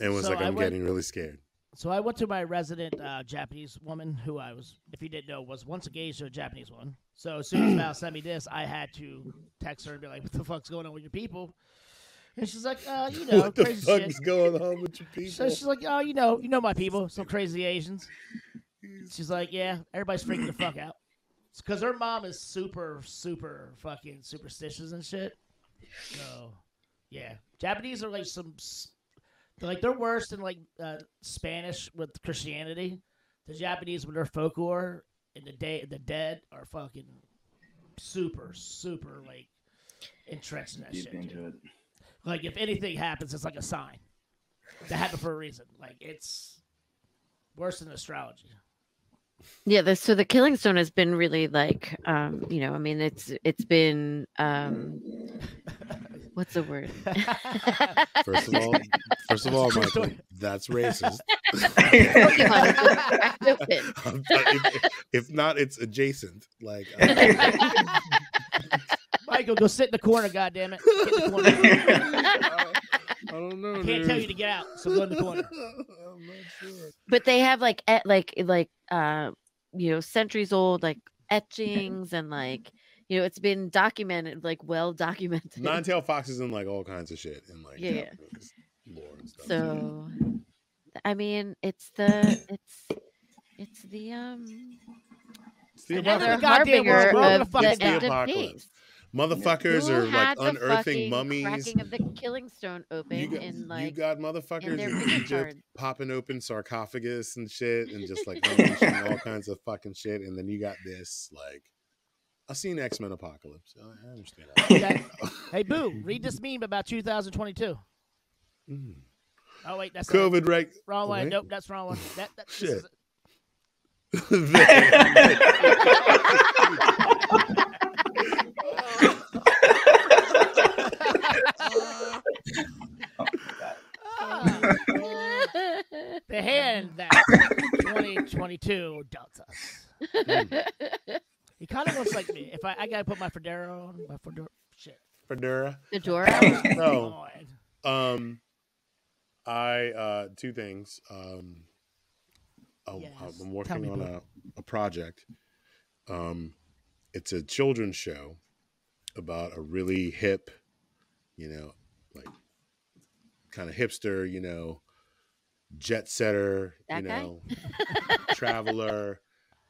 [SPEAKER 1] and was
[SPEAKER 2] So
[SPEAKER 1] like,
[SPEAKER 2] I
[SPEAKER 1] "I'm
[SPEAKER 2] went-
[SPEAKER 1] getting really scared."
[SPEAKER 2] So I went to my resident uh, Japanese woman, who I was, if you didn't know, was once engaged to a Japanese woman. So as soon as Val sent me this, I had to text her and be like, "What the fuck's going on with your people?" And she's like, "Uh, you know,
[SPEAKER 1] what the
[SPEAKER 2] crazy
[SPEAKER 1] fuck
[SPEAKER 2] shit."
[SPEAKER 1] is going on with your people?
[SPEAKER 2] So she's like, "Oh, you know, you know my people, some crazy Asians." She's like, "Yeah, everybody's freaking the fuck out." Because her mom is super, super fucking superstitious and shit. So, yeah, Japanese are like some, they're like they're worse than like uh, Spanish with Christianity. The Japanese with their folklore and the day the dead are fucking super, super like entrenched in that
[SPEAKER 3] Deep
[SPEAKER 2] shit.
[SPEAKER 3] into
[SPEAKER 2] dude.
[SPEAKER 3] it.
[SPEAKER 2] Like if anything happens, it's like a sign. That happened for a reason. Like it's worse than astrology.
[SPEAKER 4] Yeah, the, so the Killing Stone has been really like, um, you know, I mean, it's it's been, um, what's the word?
[SPEAKER 1] First of all, first of all, Michael, that's racist.
[SPEAKER 4] Pokemon is just cracked open.
[SPEAKER 1] I'm sorry, if, if not, it's adjacent. Like, uh,
[SPEAKER 2] Michael, go sit in the corner. God damn it! Get in the corner.
[SPEAKER 1] I don't know.
[SPEAKER 2] I can't tell you to get out, so go in the corner.
[SPEAKER 4] but they have like et- like like uh you know centuries old like etchings and like you know it's been documented like well documented
[SPEAKER 1] Nine-tailed foxes and like all kinds of shit and like
[SPEAKER 4] Yeah, yeah.
[SPEAKER 1] Lore and stuff.
[SPEAKER 4] so i mean it's the it's it's the um
[SPEAKER 1] the
[SPEAKER 4] another
[SPEAKER 1] apocalypse. Goddamn
[SPEAKER 4] harbinger
[SPEAKER 1] world, we're all
[SPEAKER 4] of
[SPEAKER 1] fucking
[SPEAKER 4] the
[SPEAKER 1] die.
[SPEAKER 4] end of
[SPEAKER 1] Apocalypse.
[SPEAKER 4] days.
[SPEAKER 1] Motherfuckers are like unearthing mummies.
[SPEAKER 4] cracking of the killing stone open
[SPEAKER 1] You got,
[SPEAKER 4] in like
[SPEAKER 1] you got motherfuckers in Egypt popping open sarcophagus and shit and just like all kinds of fucking shit. And then you got this like I've seen X Men Apocalypse. I I understand.
[SPEAKER 2] Okay. hey, Boo, read this meme about 2022. Oh wait, that's not it.
[SPEAKER 1] Mm. COVID reg-
[SPEAKER 2] Wrong one.
[SPEAKER 1] wait.
[SPEAKER 2] Nope, that's wrong one. That, that,
[SPEAKER 1] Shit.
[SPEAKER 2] is- the hand that 2022 dealt us. He kind of looks like me. If I, I gotta put my fedora on, my fedora, shit.
[SPEAKER 1] Fedora.
[SPEAKER 4] Fedora?
[SPEAKER 1] no. Um, I uh two things. Um, oh,
[SPEAKER 2] Yes.
[SPEAKER 1] I'm
[SPEAKER 2] Tell
[SPEAKER 1] working
[SPEAKER 2] me,
[SPEAKER 1] on a a project. Um, it's a children's show about a really hip, you know, like kind of hipster, you know, jet setter,
[SPEAKER 4] That
[SPEAKER 1] you
[SPEAKER 4] guy?
[SPEAKER 1] know, traveler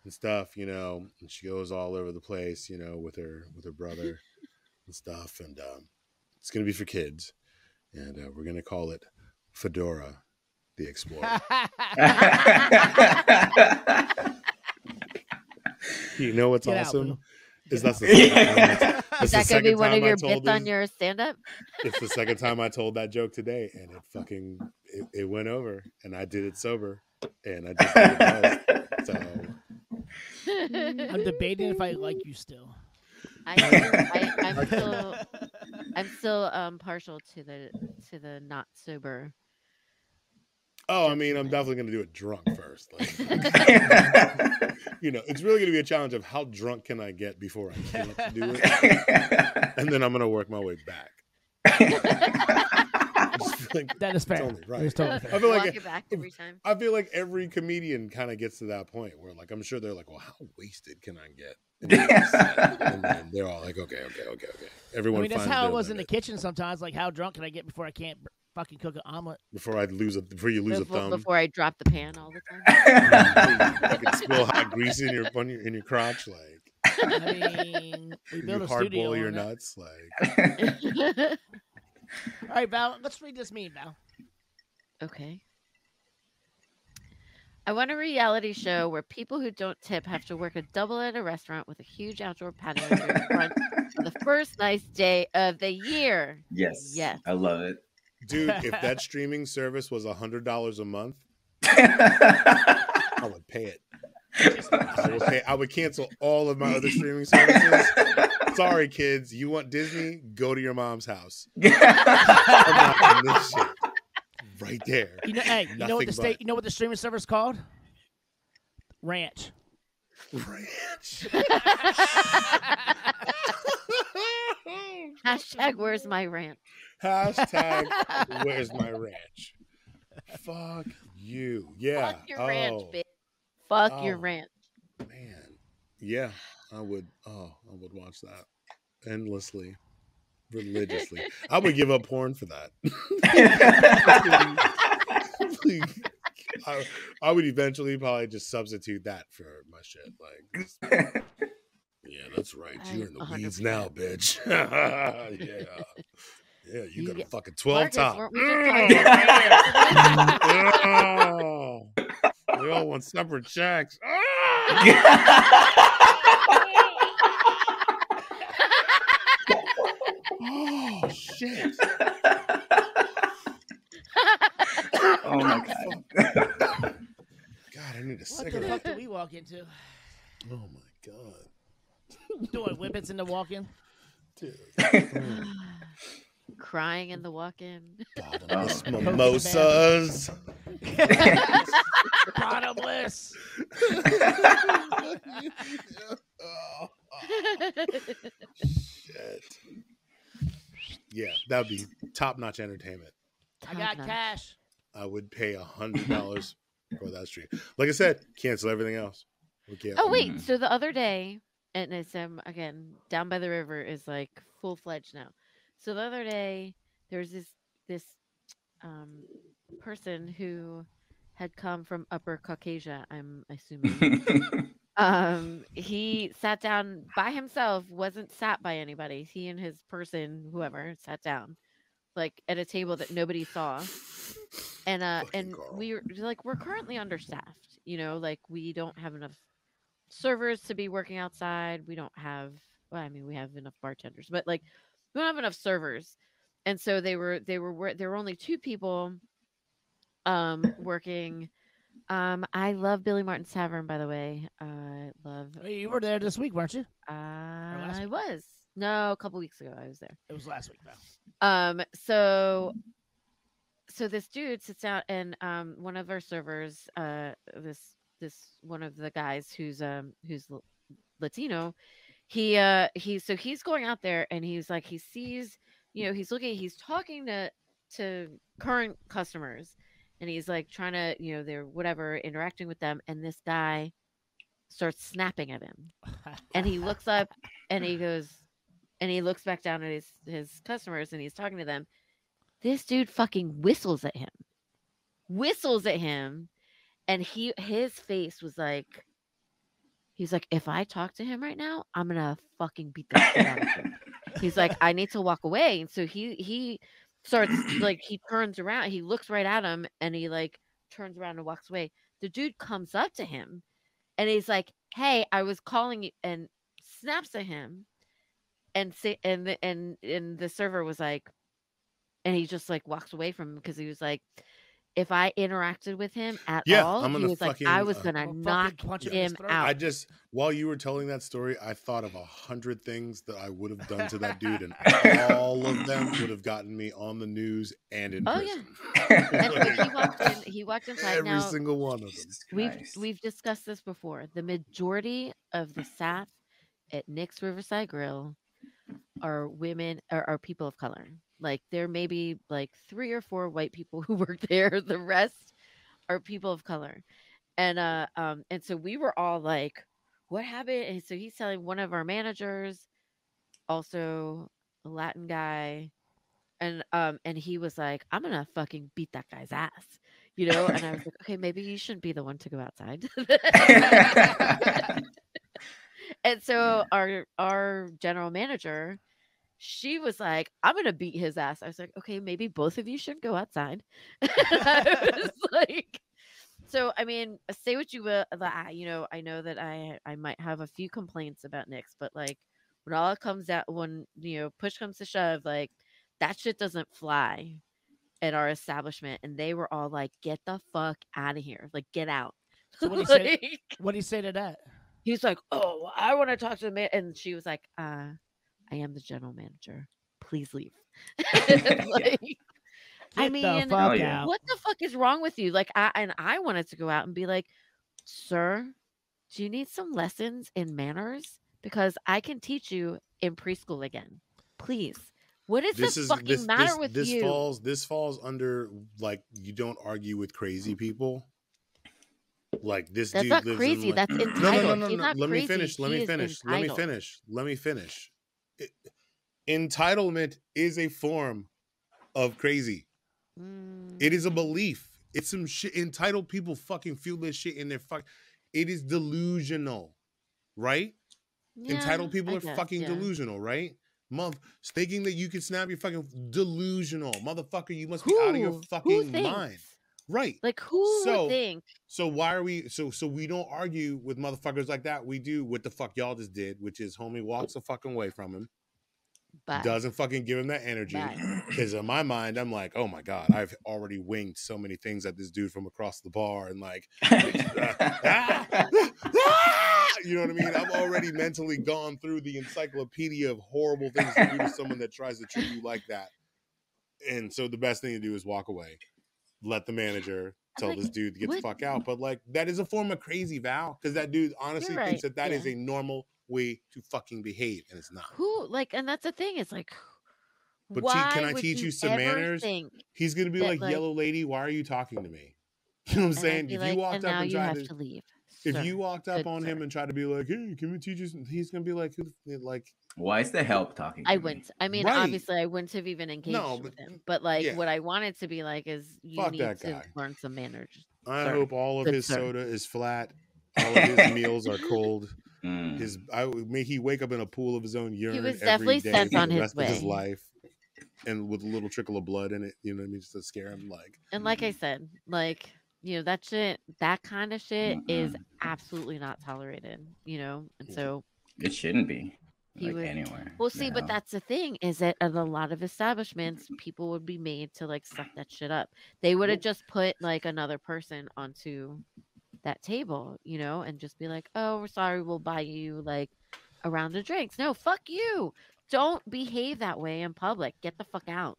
[SPEAKER 1] and stuff, you know, and she goes all over the place, you know, with her with her brother and stuff, and um, it's gonna be for kids, and uh, we're gonna call it Fedora, the Explorer. you know what's
[SPEAKER 2] Get
[SPEAKER 1] awesome
[SPEAKER 2] Lou.
[SPEAKER 1] Is that's the second time I-
[SPEAKER 4] Is
[SPEAKER 1] that's the
[SPEAKER 4] that gonna be one of your
[SPEAKER 1] told
[SPEAKER 4] bits on your stand-up?
[SPEAKER 1] It's the second time I told that joke today, and it fucking it, it went over, and I did it sober, and I just did it. So
[SPEAKER 2] I'm debating if I like you still.
[SPEAKER 4] I, I, I'm still I'm still um partial to the to the not sober.
[SPEAKER 1] Oh, I mean, I'm definitely gonna do it drunk first. Like, you know, it's really gonna be a challenge of how drunk can I get before I can't do it, and then I'm gonna work my way back. Just like,
[SPEAKER 2] That is
[SPEAKER 1] it's
[SPEAKER 2] fair.
[SPEAKER 1] only right.
[SPEAKER 2] It's totally fair.
[SPEAKER 1] I feel like
[SPEAKER 4] it back every time.
[SPEAKER 1] I feel like every comedian kind of gets to that point where, like, I'm sure they're like, "Well, how wasted can I get?" And then, and then they're all like, "Okay, okay, okay, okay." Everyone
[SPEAKER 2] I mean, that's how it was in the
[SPEAKER 1] limit
[SPEAKER 2] kitchen sometimes. Like, how drunk can I get before I can't fucking cook an omelet?
[SPEAKER 1] before I lose a before you lose
[SPEAKER 4] Before,
[SPEAKER 1] a thumb.
[SPEAKER 4] before I drop the pan all the time.
[SPEAKER 1] you can spill hot grease in your on your, in your crotch, like
[SPEAKER 2] I mean, we
[SPEAKER 1] you
[SPEAKER 2] built a
[SPEAKER 1] hard
[SPEAKER 2] studio.
[SPEAKER 1] boil your nuts, like
[SPEAKER 2] All right, Val. Let's read this meme, Val.
[SPEAKER 4] Okay. I want a reality show where people who don't tip have to work a double at a restaurant with a huge outdoor patio during brunch on the first nice day of the year.
[SPEAKER 3] Yes.
[SPEAKER 4] Yes.
[SPEAKER 3] I love it.
[SPEAKER 1] dude. If that streaming service was a hundred dollars a month, I would pay it. I would, pay, I would cancel all of my other streaming services. Sorry, kids. You want Disney? Go to your mom's house. I'm this shit right there.
[SPEAKER 2] You know, hey, you know what the state?
[SPEAKER 1] but-
[SPEAKER 2] You know what the streaming service is called? Ranch.
[SPEAKER 1] Ranch.
[SPEAKER 4] Hashtag where's my rant?
[SPEAKER 1] Hashtag where's my ranch? Fuck you. Yeah.
[SPEAKER 4] Fuck your ranch,
[SPEAKER 1] Oh,
[SPEAKER 4] bitch. Fuck your
[SPEAKER 1] Oh.
[SPEAKER 4] ranch.
[SPEAKER 1] Man. Yeah. I would oh, I would watch that endlessly. Religiously. I would give up porn for that. I, I would eventually probably just substitute that for my shit. Like Yeah, that's right. You're in the weeds now, bitch. yeah. Yeah, you,
[SPEAKER 4] You
[SPEAKER 1] got a fucking 12
[SPEAKER 4] Marcus,
[SPEAKER 1] top.
[SPEAKER 4] Weren't we just talking
[SPEAKER 1] we all want separate checks. Ah! oh shit.
[SPEAKER 3] Oh my god.
[SPEAKER 1] God, I need a
[SPEAKER 2] What the fuck did we walk into?
[SPEAKER 1] Oh my god.
[SPEAKER 2] Doing whippets in the walk-in.
[SPEAKER 4] Crying in the walk-in.
[SPEAKER 1] Bottomless mimosas.
[SPEAKER 2] Bottomless.
[SPEAKER 1] Shit. Yeah, that would be top notch entertainment.
[SPEAKER 2] I got
[SPEAKER 4] Top-notch.
[SPEAKER 2] cash.
[SPEAKER 1] I would pay a hundred dollars for that stream. Like I said, cancel everything else. We can't.
[SPEAKER 4] Oh wait, so the other day, and it's um again down by the river is like full fledged now. So the other day there was this this um person who had come from Upper Caucasia. I'm assuming. um, he sat down by himself, wasn't sat by anybody. He and his person, whoever, sat down like at a table that nobody saw. And uh and we were like we're currently understaffed, you know, like we don't have enough servers to be working outside. We don't have well, I mean we have enough bartenders, but like we don't have enough servers. And so they were they were there were only two people um working um I love Billy Martin's Tavern by the way. I love
[SPEAKER 2] You were there this week, weren't you?
[SPEAKER 4] I was. No, a couple weeks ago I was there.
[SPEAKER 2] It was last week, Val.
[SPEAKER 4] Um, so so this dude sits out and um one of our servers, uh this this one of the guys who's um who's Latino, he uh he so he's going out there and he's like he sees, you know, he's looking, he's talking to to current customers and he's like trying to, you know, they're whatever, interacting with them, and this guy starts snapping at him. and he looks up and he goes and he looks back down at his his customers and he's talking to them. This dude fucking whistles at him. Whistles at him and he his face was like he's like if I talk to him right now, I'm to fucking beat the shit out of him. He's like I need to walk away. And so he he starts like he turns around, he looks right at him and he like turns around and walks away. The dude comes up to him and he's like, "Hey, I was calling you," and snaps at him, and say and the, and and the server was like, and he just like walks away from him because he was like, if I interacted with him at
[SPEAKER 1] Yeah,
[SPEAKER 4] all,
[SPEAKER 1] I'm
[SPEAKER 4] he
[SPEAKER 1] gonna
[SPEAKER 4] was like, I was
[SPEAKER 1] uh,
[SPEAKER 4] gonna
[SPEAKER 2] Well, fucking
[SPEAKER 4] knock
[SPEAKER 2] punch him in his
[SPEAKER 4] him
[SPEAKER 2] throat.
[SPEAKER 4] out.
[SPEAKER 1] I just while you were telling that story, I thought of a hundred things that I would have done to that dude, and all of them would have gotten me on the news and in
[SPEAKER 4] Oh,
[SPEAKER 1] prison.
[SPEAKER 4] and like, he walked in. He walked inside.
[SPEAKER 1] Every
[SPEAKER 4] now,
[SPEAKER 1] single one of them.
[SPEAKER 4] we've
[SPEAKER 3] Christ.
[SPEAKER 4] we've discussed this before. The majority of the staff at Nick's Riverside Grill are women or are people of color. Like there may be like three or four white people who work there. The rest are people of color. And uh um and so we were all like, what happened? And so he's telling one of our managers, also a Latin guy, and um and he was like, I'm gonna fucking beat that guy's ass. You know, and I was like, okay, maybe you shouldn't be the one to go outside. and so our our general manager she was like i'm gonna beat his ass i was like okay maybe both of you should go outside I was like so i mean say what you will you know i know that i i might have a few complaints about Nick's, but like when all comes out when you know push comes to shove like that shit doesn't fly at our establishment and they were all like get the fuck out of here like get out
[SPEAKER 2] So what do you say?
[SPEAKER 4] Like,
[SPEAKER 2] What do you say to that?
[SPEAKER 4] he's like, "Oh, I want to talk to the man," and she was like, "Uh, I am the general manager. Please leave." like, I
[SPEAKER 2] Get the
[SPEAKER 4] mean,
[SPEAKER 2] fuck
[SPEAKER 3] Oh,
[SPEAKER 2] out.
[SPEAKER 4] what the fuck is wrong with you? Like, I and I wanted to go out and be like, "Sir, do you need some lessons in manners? Because I can teach you in preschool again. Please." What is
[SPEAKER 1] This
[SPEAKER 4] the
[SPEAKER 1] is
[SPEAKER 4] fucking
[SPEAKER 1] this
[SPEAKER 4] matter
[SPEAKER 1] this,
[SPEAKER 4] with
[SPEAKER 1] this
[SPEAKER 4] you?
[SPEAKER 1] falls this falls under like you don't argue with crazy people. Like this
[SPEAKER 4] That's
[SPEAKER 1] dude
[SPEAKER 4] not
[SPEAKER 1] lives
[SPEAKER 4] crazy.
[SPEAKER 1] in like,
[SPEAKER 4] That's
[SPEAKER 1] no,
[SPEAKER 4] entitled.
[SPEAKER 1] no, no, no,
[SPEAKER 4] He's
[SPEAKER 1] no.
[SPEAKER 4] not
[SPEAKER 1] Let me finish. Let
[SPEAKER 4] He
[SPEAKER 1] me
[SPEAKER 4] is
[SPEAKER 1] finish. Let me finish. Let me finish. It- entitlement is a form of crazy.
[SPEAKER 4] Mm,
[SPEAKER 1] It is a belief. It's some shit. Entitled people fucking feel this shit in their fuck. It is delusional, right?
[SPEAKER 4] Yeah, Entitled
[SPEAKER 1] people
[SPEAKER 4] I
[SPEAKER 1] are
[SPEAKER 4] guess,
[SPEAKER 1] fucking
[SPEAKER 4] yeah.
[SPEAKER 1] delusional, right? Month thinking that you can snap your fucking delusional motherfucker. You must be out of your
[SPEAKER 4] Who? Who
[SPEAKER 1] fucking mind? Right?
[SPEAKER 4] Like who
[SPEAKER 1] So-
[SPEAKER 4] would think?
[SPEAKER 1] So why are we? So so we don't argue with motherfuckers like that. We do what the fuck y'all just did, which is homie walks the fucking way from him, doesn't fucking give him that energy. Because in my mind, I'm like, oh my god, I've already winged so many things at this dude from across the bar, and like, ah, ah, you know what I mean? I've already mentally gone through the encyclopedia of horrible things to do to someone that tries to treat you like that. And so the best thing to do is walk away. Let the manager tell
[SPEAKER 4] like,
[SPEAKER 1] this dude to get
[SPEAKER 4] what-
[SPEAKER 1] the fuck out. But like that is a form of crazy, Val, because that dude honestly
[SPEAKER 4] You're
[SPEAKER 1] thinks
[SPEAKER 4] right,
[SPEAKER 1] that that is
[SPEAKER 4] yeah.
[SPEAKER 1] a normal way to fucking behave, and it's not.
[SPEAKER 4] Who like and that's the thing, it's like
[SPEAKER 1] But te-
[SPEAKER 4] why
[SPEAKER 1] can I teach you some manners? He's gonna be
[SPEAKER 4] that,
[SPEAKER 1] like,
[SPEAKER 4] like-
[SPEAKER 1] "Yellow lady, why are you talking to me?" You know what I'm saying? If
[SPEAKER 4] like,
[SPEAKER 1] you walked up and tried
[SPEAKER 4] have
[SPEAKER 1] to,
[SPEAKER 4] to leave.
[SPEAKER 1] if
[SPEAKER 4] sir.
[SPEAKER 1] you walked up on him and tried to be like, "Hey, can we teach you?" some-" He's gonna be like, "Who the f-" like?"
[SPEAKER 3] Why is the help talking?
[SPEAKER 4] I
[SPEAKER 3] to me?
[SPEAKER 4] wouldn't. I mean,
[SPEAKER 1] Right.
[SPEAKER 4] obviously, I wouldn't have even engaged
[SPEAKER 1] No,
[SPEAKER 4] with
[SPEAKER 1] but-
[SPEAKER 4] him. But like,
[SPEAKER 1] yeah.
[SPEAKER 4] what I wanted to be like is, you
[SPEAKER 1] Fuck
[SPEAKER 4] need to learn some manners.
[SPEAKER 1] I
[SPEAKER 4] sir.
[SPEAKER 1] hope all of
[SPEAKER 4] Good
[SPEAKER 1] his
[SPEAKER 4] sir.
[SPEAKER 1] soda is flat. All of his meals are cold.
[SPEAKER 3] Mm.
[SPEAKER 1] His I would- may he wake up in a pool of his own urine
[SPEAKER 4] was
[SPEAKER 1] every
[SPEAKER 4] definitely
[SPEAKER 1] day
[SPEAKER 4] sent on
[SPEAKER 1] the
[SPEAKER 4] his
[SPEAKER 1] rest of his life, and with a little trickle of blood in it. You know what I mean, just to scare him. Like,
[SPEAKER 4] And like
[SPEAKER 1] Mm.
[SPEAKER 4] I said, like you know that shit, that kind of shit is
[SPEAKER 3] Mm-mm.
[SPEAKER 4] absolutely not tolerated. You know, and
[SPEAKER 1] Yeah.
[SPEAKER 4] so
[SPEAKER 3] It shouldn't be
[SPEAKER 4] He
[SPEAKER 3] like
[SPEAKER 4] would-
[SPEAKER 3] anywhere.
[SPEAKER 4] Well, see, but that's the thing is that at a lot of establishments, mm-hmm. people would be made to like suck that shit up. They would have just put like another person onto that table, you know, and just be like, "Oh, we're sorry, we'll buy you like a round of drinks." No, fuck you. Don't behave that way in public. Get the fuck out.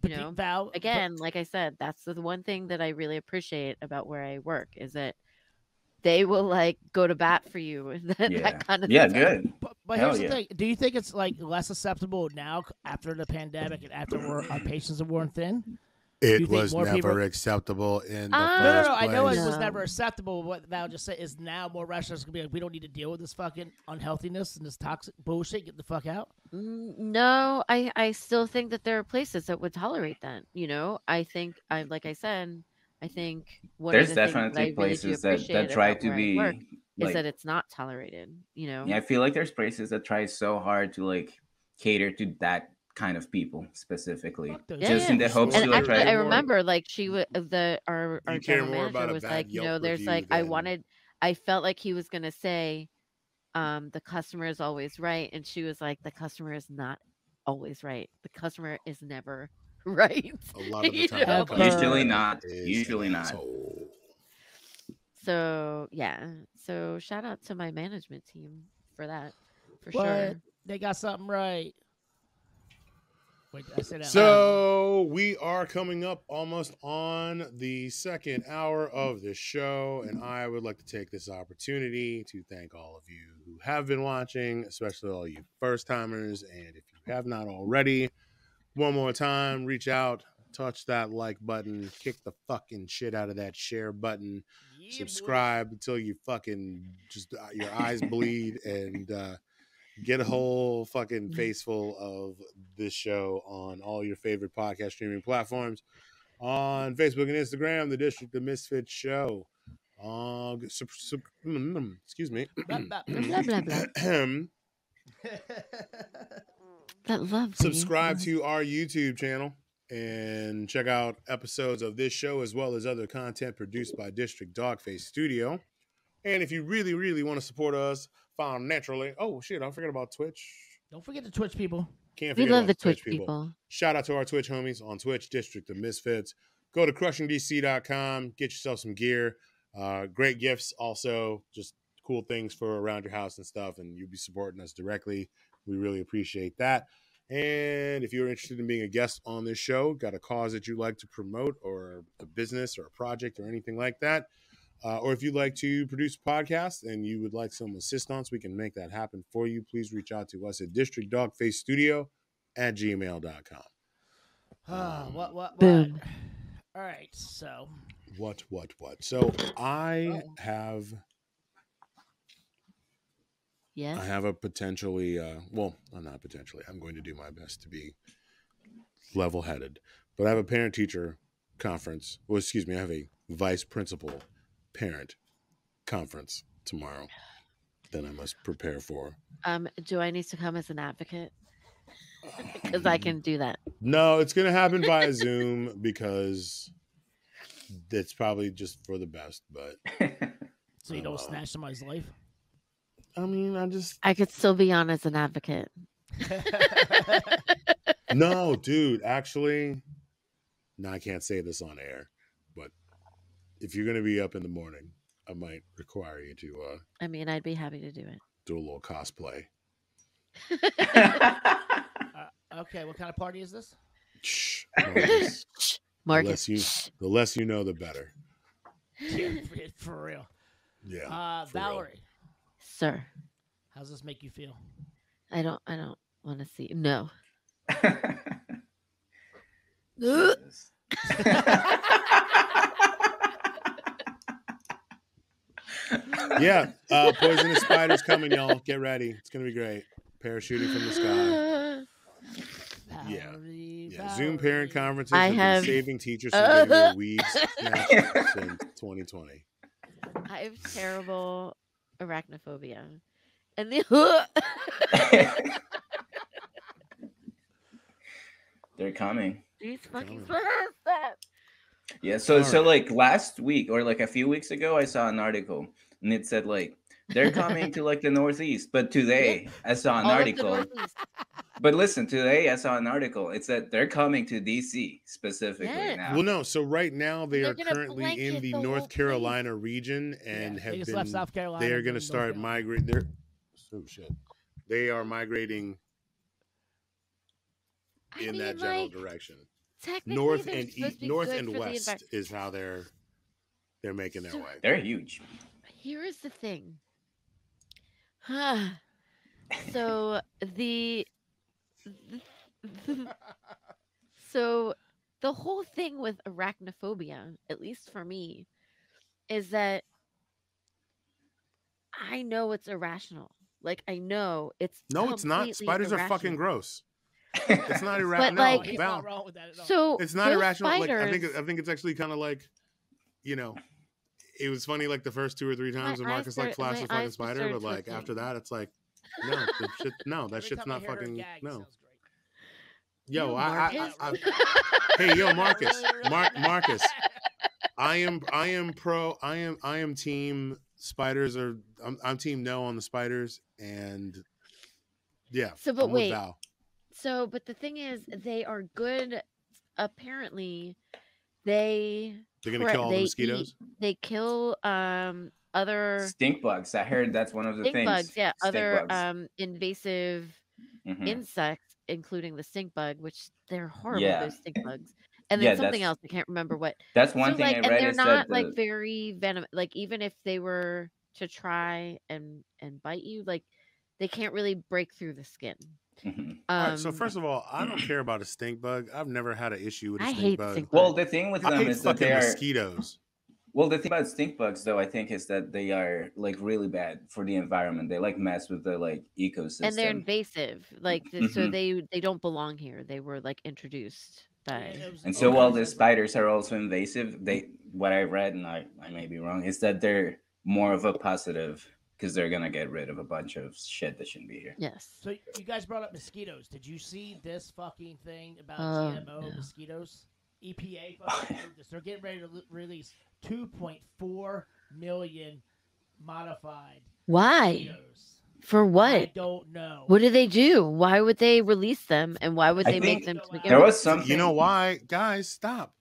[SPEAKER 2] But
[SPEAKER 4] You
[SPEAKER 2] the-
[SPEAKER 4] know,
[SPEAKER 2] but-
[SPEAKER 4] Again, like I said, that's the one thing that I really appreciate about where I work is that they will like go to bat for you and that,
[SPEAKER 3] yeah,
[SPEAKER 4] that kind of
[SPEAKER 3] yeah,
[SPEAKER 4] thing.
[SPEAKER 3] good.
[SPEAKER 2] But, but
[SPEAKER 3] Hell
[SPEAKER 2] here's the thing: Do you think it's like less acceptable now after the pandemic and after we're, our patients are worn thin?
[SPEAKER 1] it was never
[SPEAKER 2] people-
[SPEAKER 1] acceptable in the
[SPEAKER 4] Uh,
[SPEAKER 2] No, no,
[SPEAKER 1] first
[SPEAKER 2] no. I know it was never acceptable. What Val just said is now more restaurants gonna be like, we don't need to deal with this fucking unhealthiness and this toxic bullshit. Get the fuck out.
[SPEAKER 4] No, I I still think that there are places that would tolerate that. You know, I think I like I said, I think one
[SPEAKER 3] There's
[SPEAKER 4] of the things that I
[SPEAKER 3] definitely
[SPEAKER 4] really
[SPEAKER 3] places that, that try to
[SPEAKER 4] where I
[SPEAKER 3] be
[SPEAKER 4] work is that it's not tolerated. You know,
[SPEAKER 3] Yeah, I feel like there's places that try so hard to like cater to that kind of people specifically,
[SPEAKER 2] Fuck
[SPEAKER 4] Yeah,
[SPEAKER 3] just
[SPEAKER 4] yeah.
[SPEAKER 3] in the hopes
[SPEAKER 4] and
[SPEAKER 3] to like
[SPEAKER 4] actually, I remember like she was the our our
[SPEAKER 1] You
[SPEAKER 4] general manager
[SPEAKER 1] about
[SPEAKER 4] was like, you know, there's
[SPEAKER 1] review
[SPEAKER 4] like I wanted, I felt like he was gonna say, um, the customer is always right. And she was like, the customer is not always right. The customer is never right.
[SPEAKER 1] A lot of the time,
[SPEAKER 4] know?
[SPEAKER 1] the customer
[SPEAKER 3] Usually not. Usually not.
[SPEAKER 1] asshole.
[SPEAKER 4] So yeah. So shout out to my management team for that. For
[SPEAKER 2] What?
[SPEAKER 4] sure.
[SPEAKER 2] They got something right. Wait, did I said loud?
[SPEAKER 1] So we are coming up almost on the second hour of this show, and I would like to take this opportunity to thank all of you who have been watching, especially all you first timers. And if you have not already, one more time, reach out, touch that like button, kick the fucking shit out of that share button, subscribe until you fucking just uh, your eyes bleed, and uh, get a whole fucking face full of this show on all your favorite podcast streaming platforms on Facebook and Instagram, the District of Misfits Show. Uh, sup- sup- mm, mm, excuse me.
[SPEAKER 2] Blah, blah,
[SPEAKER 4] Blah blah blah. That love.
[SPEAKER 1] Subscribe to our YouTube channel and check out episodes of this show as well as other content produced by District Dogface Studio. And if you really, really want to support us financially, oh shit, I forgot about Twitch.
[SPEAKER 2] Don't forget the Twitch people.
[SPEAKER 1] Can't
[SPEAKER 4] We
[SPEAKER 1] forget
[SPEAKER 4] love the Twitch people.
[SPEAKER 1] Shout out to our Twitch homies on Twitch, District of Misfits. Go to crushingdc.com, get yourself some gear. Uh, great gifts, also just cool things for around your house and stuff, and you'll be supporting us directly. We really appreciate that. And if you're interested in being a guest on this show, got a cause that you'd like to promote, or a business, or a project, or anything like that, uh, or if you'd like to produce a podcast and you would like some assistance, we can make that happen for you. Please reach out to us at District Dogface Studio at gmail.com.
[SPEAKER 2] Ah, what, what, what?
[SPEAKER 4] Boom.
[SPEAKER 2] All right, so
[SPEAKER 1] What, what, what? So I have
[SPEAKER 4] Yes.
[SPEAKER 1] I have a potentially uh well, not potentially. I'm going to do my best to be level headed. But I have a parent teacher conference. Well, excuse me, I have a vice principal parent conference tomorrow that I must prepare for.
[SPEAKER 4] Um, do I need to come as an advocate? Because I can do that.
[SPEAKER 1] No, it's gonna happen via Zoom because that's probably just for the best, but
[SPEAKER 2] so you don't
[SPEAKER 1] Uh,
[SPEAKER 2] snatch somebody's life.
[SPEAKER 1] I mean, I just
[SPEAKER 4] I could still be on as an advocate.
[SPEAKER 1] no, dude, actually, no, I can't say this on air, but if you're gonna be up in the morning, I might require you to uh,
[SPEAKER 4] I mean, I'd be happy to do it.
[SPEAKER 1] do a little cosplay.
[SPEAKER 2] Uh, okay, what kind of party is this?
[SPEAKER 1] Shh, Marcus. the less you, the less you know, the better.
[SPEAKER 2] Yeah, for, for real.
[SPEAKER 1] Yeah.
[SPEAKER 2] Uh,
[SPEAKER 1] for real.
[SPEAKER 2] Valerie,
[SPEAKER 4] Sir,
[SPEAKER 2] how's this make you feel?
[SPEAKER 4] I don't. I don't want to see. No.
[SPEAKER 1] yeah, uh, poisonous spiders coming, y'all. Get ready. It's gonna be great. Parachuting from the sky. Yeah.
[SPEAKER 2] Valerie,
[SPEAKER 1] Yeah, Zoom parent conferences
[SPEAKER 4] I
[SPEAKER 1] have,
[SPEAKER 4] have-
[SPEAKER 1] been saving teachers from getting their weeds since 2020.
[SPEAKER 4] I have terrible arachnophobia, and the
[SPEAKER 3] They're coming.
[SPEAKER 4] these fucking
[SPEAKER 1] Coming.
[SPEAKER 3] Yeah. So
[SPEAKER 1] All
[SPEAKER 3] so
[SPEAKER 1] right.
[SPEAKER 3] like last week or like a few weeks ago, I saw an article and it said like they're coming to like the Northeast, but today I saw an
[SPEAKER 4] oh, all
[SPEAKER 3] article. But listen, today I saw an article. It said they're coming to DC specifically
[SPEAKER 4] Yes.
[SPEAKER 3] now.
[SPEAKER 1] Well, no. So right now they
[SPEAKER 4] They're
[SPEAKER 1] are currently in the
[SPEAKER 4] the whole
[SPEAKER 1] North
[SPEAKER 4] place.
[SPEAKER 1] Carolina region and
[SPEAKER 2] Yeah,
[SPEAKER 1] have
[SPEAKER 2] they just
[SPEAKER 1] been.
[SPEAKER 2] left South Carolina.
[SPEAKER 1] they are going to start
[SPEAKER 2] Carolina.
[SPEAKER 1] migrating. They're oh shit. They are migrating
[SPEAKER 4] I
[SPEAKER 1] in
[SPEAKER 4] mean,
[SPEAKER 1] that general
[SPEAKER 4] like,
[SPEAKER 1] direction. North and
[SPEAKER 4] supposed
[SPEAKER 1] east, north and west is how they're they're making their
[SPEAKER 4] So-
[SPEAKER 1] way.
[SPEAKER 3] They're huge.
[SPEAKER 4] Here is the thing. so the, so the whole thing with arachnophobia, at least for me, is that I know it's irrational. Like I know it's
[SPEAKER 1] No, it's not.
[SPEAKER 4] completely
[SPEAKER 1] Spiders are fucking gross. It's not irrational.
[SPEAKER 4] But,
[SPEAKER 1] No,
[SPEAKER 4] like-
[SPEAKER 1] Val,
[SPEAKER 2] not wrong with that at all.
[SPEAKER 4] So
[SPEAKER 1] it's not
[SPEAKER 4] those
[SPEAKER 1] irrational. Like I think I think it's actually kind of like, you know, it was funny like the first two or three times
[SPEAKER 4] My
[SPEAKER 1] when Marcus like flashed
[SPEAKER 4] my
[SPEAKER 1] the fucking spider, but like after that, it's like, no, that shit, no, that
[SPEAKER 2] Every
[SPEAKER 1] shit's not fucking
[SPEAKER 2] gag,
[SPEAKER 1] no. Yo, I, I, I, I, hey, yo, Marcus, Mar- Marcus, I am, I am pro, I am, I am team spiders are. I'm, I'm team no on the spiders, and yeah.
[SPEAKER 4] So, but
[SPEAKER 1] I'm
[SPEAKER 4] wait.
[SPEAKER 1] Val.
[SPEAKER 4] So, but the thing is, they are good. Apparently, they
[SPEAKER 1] They're gonna
[SPEAKER 4] pre-
[SPEAKER 1] kill all the mosquitoes?
[SPEAKER 4] eat- they kill um other
[SPEAKER 3] Stink bugs. I heard that's one of the
[SPEAKER 4] stink
[SPEAKER 3] things.
[SPEAKER 4] bugs. Yeah,
[SPEAKER 3] Stink
[SPEAKER 4] other
[SPEAKER 3] bugs.
[SPEAKER 4] um invasive
[SPEAKER 3] Mhm.
[SPEAKER 4] insects, including the stink bug, which they're horrible.
[SPEAKER 3] Yeah.
[SPEAKER 4] Those stink bugs. And then
[SPEAKER 3] Yeah,
[SPEAKER 4] something else. I can't remember what.
[SPEAKER 3] That's one
[SPEAKER 4] So,
[SPEAKER 3] thing
[SPEAKER 4] like,
[SPEAKER 3] I
[SPEAKER 4] and they're
[SPEAKER 3] is
[SPEAKER 4] not
[SPEAKER 3] that
[SPEAKER 4] like
[SPEAKER 3] the-
[SPEAKER 4] very venom. Like even if they were to try and and bite you, like they can't really break through the skin.
[SPEAKER 3] Mhm.
[SPEAKER 1] All right, so
[SPEAKER 4] Um,
[SPEAKER 1] first of all, I don't care about a stink bug. I've never had an issue with a
[SPEAKER 4] I
[SPEAKER 1] stink
[SPEAKER 4] hate
[SPEAKER 1] bug.
[SPEAKER 4] stink
[SPEAKER 3] Well, the thing with
[SPEAKER 1] I
[SPEAKER 3] them
[SPEAKER 1] hate
[SPEAKER 3] is that they are
[SPEAKER 1] mosquitoes.
[SPEAKER 3] Well, the thing about stink bugs, though, I think, is that they are like really bad for the environment. They like mess with the like ecosystem.
[SPEAKER 4] and they're invasive. Like th- so they they don't belong here. They were like introduced by.
[SPEAKER 3] And so while the spiders are also invasive, they what I read, and I, I may be wrong, is that they're more of a positive because they're gonna get rid of a bunch of shit that shouldn't be here.
[SPEAKER 4] Yes.
[SPEAKER 2] So you guys brought up mosquitoes. Did you see this fucking thing about
[SPEAKER 4] Oh,
[SPEAKER 2] GMO
[SPEAKER 4] no.
[SPEAKER 2] mosquitoes? EPA fucking. They're getting ready to l- release 2.4 million modified
[SPEAKER 4] Why?
[SPEAKER 2] mosquitoes.
[SPEAKER 4] For what?
[SPEAKER 2] I
[SPEAKER 4] what?
[SPEAKER 2] don't know.
[SPEAKER 4] What do they do? Why would they release them? And why would
[SPEAKER 1] I
[SPEAKER 4] they make them to begin
[SPEAKER 3] there was something.
[SPEAKER 1] You know why, guys? Stop.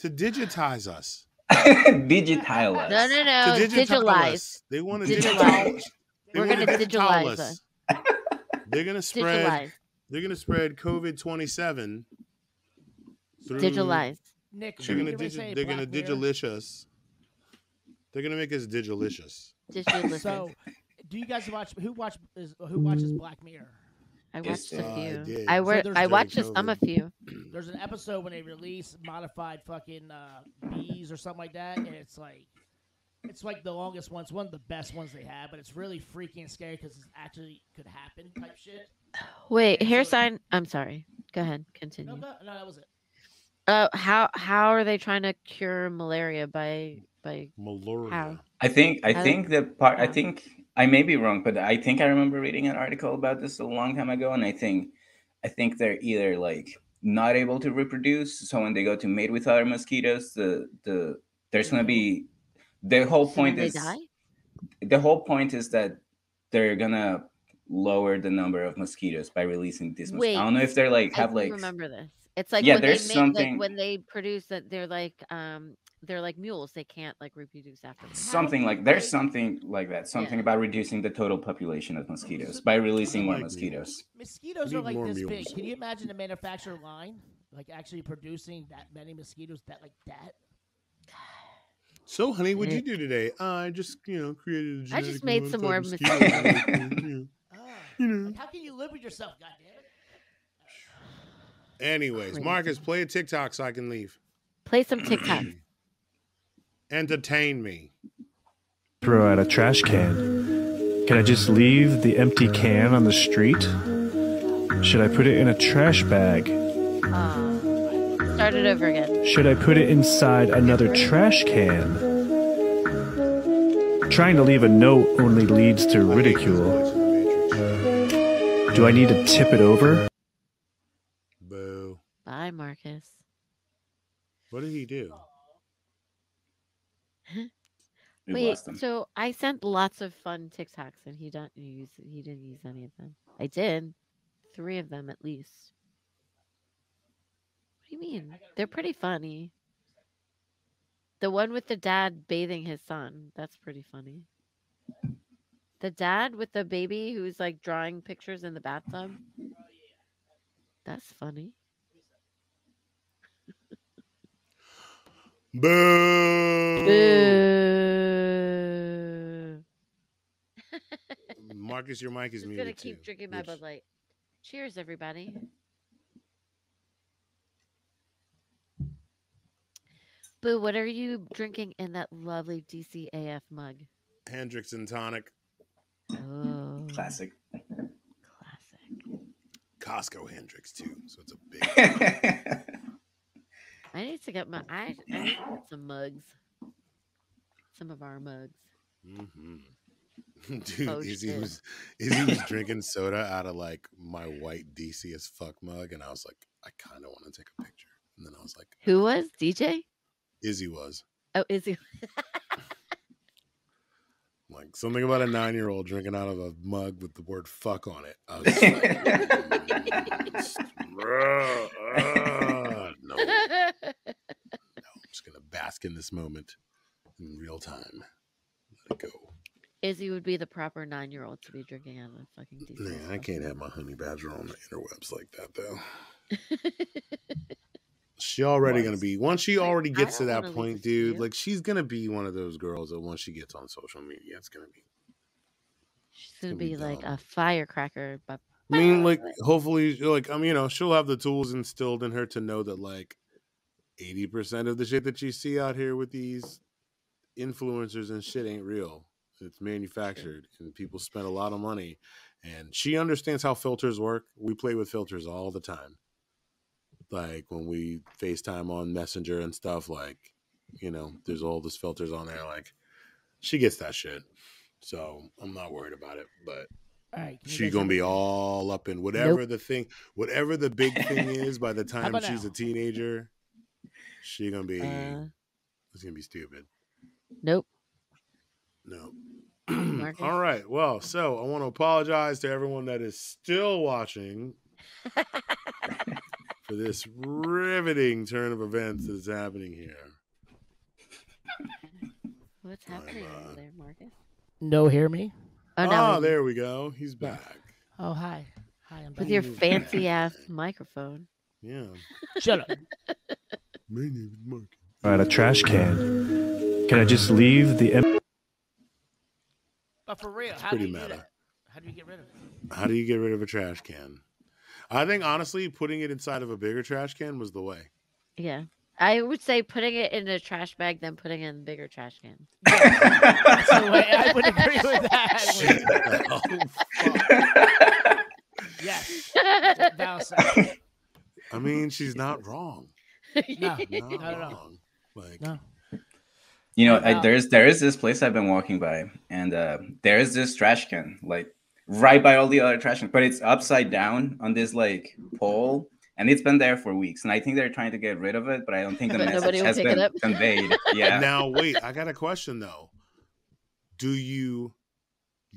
[SPEAKER 1] To digitize us.
[SPEAKER 3] digitize us.
[SPEAKER 4] No, no, no.
[SPEAKER 1] To digitize
[SPEAKER 4] Digitalize.
[SPEAKER 1] They want to
[SPEAKER 4] Digitalize.
[SPEAKER 1] They
[SPEAKER 4] We're gonna
[SPEAKER 1] digitalize
[SPEAKER 4] digitalize
[SPEAKER 1] us. They're gonna spread.
[SPEAKER 4] Digitalize.
[SPEAKER 1] They're gonna spread COVID twenty seven. Through,
[SPEAKER 4] Digitalize.
[SPEAKER 2] Nick,
[SPEAKER 1] They're gonna
[SPEAKER 2] did we
[SPEAKER 1] digi- They're gonna
[SPEAKER 2] Black Mirror?
[SPEAKER 1] digilicious. They're gonna make us digilicious.
[SPEAKER 4] Digitalize.
[SPEAKER 2] So, do you guys watch? Who watch? Is, who watches. Black Mirror?
[SPEAKER 4] I watched a
[SPEAKER 1] Uh, I
[SPEAKER 4] few.
[SPEAKER 1] did.
[SPEAKER 4] I
[SPEAKER 1] So
[SPEAKER 4] were, I watched just some a few.
[SPEAKER 2] There's an episode when they release modified fucking uh, bees or something like that, and it's like, it's like the longest one. It's one of the best ones they have, but it's really freaking scary because it actually could happen type shit.
[SPEAKER 4] Wait,
[SPEAKER 2] And
[SPEAKER 4] hair
[SPEAKER 2] so-
[SPEAKER 4] sign. I'm sorry. Go ahead. Continue.
[SPEAKER 2] no, no, that was it.
[SPEAKER 4] Uh, how how are they trying to cure malaria by by
[SPEAKER 1] Malaria.
[SPEAKER 4] how?
[SPEAKER 3] I think I
[SPEAKER 4] How-
[SPEAKER 3] think the part I think I may be wrong, but I think I remember reading an article about this a long time ago, and I think I think they're either like not able to reproduce, so when they go to mate with other mosquitoes, the the there's gonna be the whole point
[SPEAKER 4] they
[SPEAKER 3] is
[SPEAKER 4] die?
[SPEAKER 3] the whole point is that they're gonna lower the number of mosquitoes by releasing these. mos-
[SPEAKER 4] Wait,
[SPEAKER 3] I don't know if they're like have
[SPEAKER 4] do
[SPEAKER 3] like
[SPEAKER 4] remember this. It's like
[SPEAKER 3] Yeah,
[SPEAKER 4] when they
[SPEAKER 3] there's
[SPEAKER 4] make
[SPEAKER 3] something-
[SPEAKER 4] like when they produce that they're like um they're like mules. They can't like reproduce after. them.
[SPEAKER 3] something like there's something like that something about reducing the total population of mosquitoes by releasing more mosquitoes
[SPEAKER 2] Mosquitoes are like
[SPEAKER 1] more
[SPEAKER 2] this big. Can you imagine a manufacturer line like actually producing that many mosquitoes that like that?
[SPEAKER 1] So, honey, what'd you mm. do today? I just, you know, created. a
[SPEAKER 4] I just made some more
[SPEAKER 1] modified
[SPEAKER 4] mosquitoes.
[SPEAKER 1] mosquito. Ah, you know.
[SPEAKER 2] Like, how can you live with yourself? God damn it!
[SPEAKER 1] Anyways, Marcus, play a TikTok so I can leave.
[SPEAKER 4] Play some TikTok.
[SPEAKER 1] Entertain me.
[SPEAKER 13] throw out a trash can. Can I just leave the empty can on the street? Should I put it in a trash bag?
[SPEAKER 4] Uh, start it over again.
[SPEAKER 13] Should I put it inside another trash can? Trying to leave a note only leads to ridicule. Do I need to tip it over?
[SPEAKER 1] Boo.
[SPEAKER 4] Bye, Marcus.
[SPEAKER 1] What did he do?
[SPEAKER 3] We
[SPEAKER 4] Wait, so I sent lots of fun TikToks and he didn't use he didn't use any of them. I did. Three of them at least. What do you mean? They're pretty funny. The one with the dad bathing his son, that's pretty funny. The dad with the baby who's like drawing pictures in the bathtub. That's funny.
[SPEAKER 1] Boo.
[SPEAKER 4] Boo.
[SPEAKER 1] Marcus, your mic is
[SPEAKER 4] Just
[SPEAKER 1] muted.
[SPEAKER 4] gonna keep
[SPEAKER 1] too.
[SPEAKER 4] drinking my
[SPEAKER 1] Yes.
[SPEAKER 4] Bud Light. Cheers, everybody. Boo, what are you drinking in that lovely DCAF mug?
[SPEAKER 1] Hendrick's and tonic.
[SPEAKER 4] Oh,
[SPEAKER 3] Classic.
[SPEAKER 1] classic Costco Hendrick's too. So it's a big.
[SPEAKER 4] I need to get my I, I need to get some mugs. Some of our mugs.
[SPEAKER 1] hmm Dude,
[SPEAKER 4] Oh,
[SPEAKER 1] Izzy
[SPEAKER 4] shit.
[SPEAKER 1] was Izzy was drinking soda out of like my white DC as fuck mug, and I was like, I kind of want to take a picture. And then I was like,
[SPEAKER 4] Who was DJ?
[SPEAKER 1] Izzy was.
[SPEAKER 4] Oh, Izzy.
[SPEAKER 1] Like something about a nine year old drinking out of a mug with the word fuck on it. I was just like, "Bruh, ah, no. No. I'm just gonna bask in this moment in real time. Let it go.
[SPEAKER 4] Izzy would be the proper nine year old to be drinking out of a fucking diesel.
[SPEAKER 1] Man, I can't have my honey badger on the interwebs like that though. She already gonna be once she already gets to that point, dude.
[SPEAKER 4] you.
[SPEAKER 1] Like she's gonna be one of those girls that once she gets on social media, it's gonna be.
[SPEAKER 4] She's gonna be like a firecracker, but
[SPEAKER 1] I mean, like hopefully, like I mean, you know, she'll have the tools instilled in her to know that like eighty percent of the shit that you see out here with these influencers and shit ain't real. It's manufactured, and people spend a lot of money. And she understands how filters work. We play with filters all the time. Like when we FaceTime on Messenger and stuff, like, you know, there's all these filters on there. Like, she gets that shit. So I'm not worried about it. But
[SPEAKER 2] right, can you
[SPEAKER 1] she
[SPEAKER 2] guys
[SPEAKER 1] gonna be all up in whatever the thing, whatever the big thing is. By the time she's
[SPEAKER 2] now?
[SPEAKER 1] a teenager, she gonna be.
[SPEAKER 4] Uh,
[SPEAKER 1] it's gonna be stupid.
[SPEAKER 4] nope.
[SPEAKER 1] No. All right. Well, so I want to apologize to everyone that is still watching for this riveting turn of events that is happening here.
[SPEAKER 4] What's happening over there, Marcus?
[SPEAKER 2] No, hear me.
[SPEAKER 4] Oh,
[SPEAKER 1] Ah,
[SPEAKER 4] now we-
[SPEAKER 1] there we go. He's back.
[SPEAKER 2] Oh, hi. Hi, I'm
[SPEAKER 4] with your fancy ass microphone.
[SPEAKER 1] Yeah.
[SPEAKER 2] Shut up.
[SPEAKER 1] My name is Mark.
[SPEAKER 13] At a trash can. Can I just leave the em-
[SPEAKER 2] But for real,
[SPEAKER 1] It's
[SPEAKER 2] how do you do
[SPEAKER 1] meta.
[SPEAKER 2] that? How do you get rid of it?
[SPEAKER 1] How do you get rid of a trash can? I think honestly, putting it inside of a bigger trash can was the way.
[SPEAKER 4] Yeah. I would say putting it in a trash bag, then putting it in a bigger trash can.
[SPEAKER 2] That's the way I would agree with that. yes. Val said.
[SPEAKER 1] I mean, she's not wrong.
[SPEAKER 2] No,
[SPEAKER 1] Not
[SPEAKER 2] not at all.
[SPEAKER 1] Like,
[SPEAKER 2] No.
[SPEAKER 3] You know,
[SPEAKER 2] Hey,
[SPEAKER 3] I, there's there is this place I've been walking by, and uh, there is this trash can like right by all the other trash cans, but it's upside down on this like pole, and it's been there for weeks. And I think they're trying to get rid of it, but I don't think the message
[SPEAKER 4] nobody will
[SPEAKER 3] has
[SPEAKER 4] it
[SPEAKER 3] been
[SPEAKER 4] up.
[SPEAKER 3] conveyed. Yeah.
[SPEAKER 1] Now, wait, I got a question though. Do you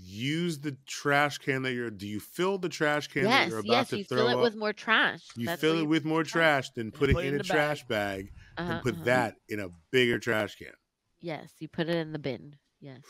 [SPEAKER 1] use the trash can that you're? Do you fill the trash can that you're about
[SPEAKER 4] yes,
[SPEAKER 1] to
[SPEAKER 4] you
[SPEAKER 1] throw
[SPEAKER 4] fill it
[SPEAKER 1] up?
[SPEAKER 4] with more trash.
[SPEAKER 1] you
[SPEAKER 4] That's
[SPEAKER 1] fill it
[SPEAKER 4] you-
[SPEAKER 1] with more trash, then put it
[SPEAKER 2] put it
[SPEAKER 1] in
[SPEAKER 2] in
[SPEAKER 1] a
[SPEAKER 2] the
[SPEAKER 1] trash bag,
[SPEAKER 4] Uh-huh,
[SPEAKER 1] and put
[SPEAKER 4] uh-huh.
[SPEAKER 1] that in a bigger trash can.
[SPEAKER 4] Yes, you put it in the bin. Yes.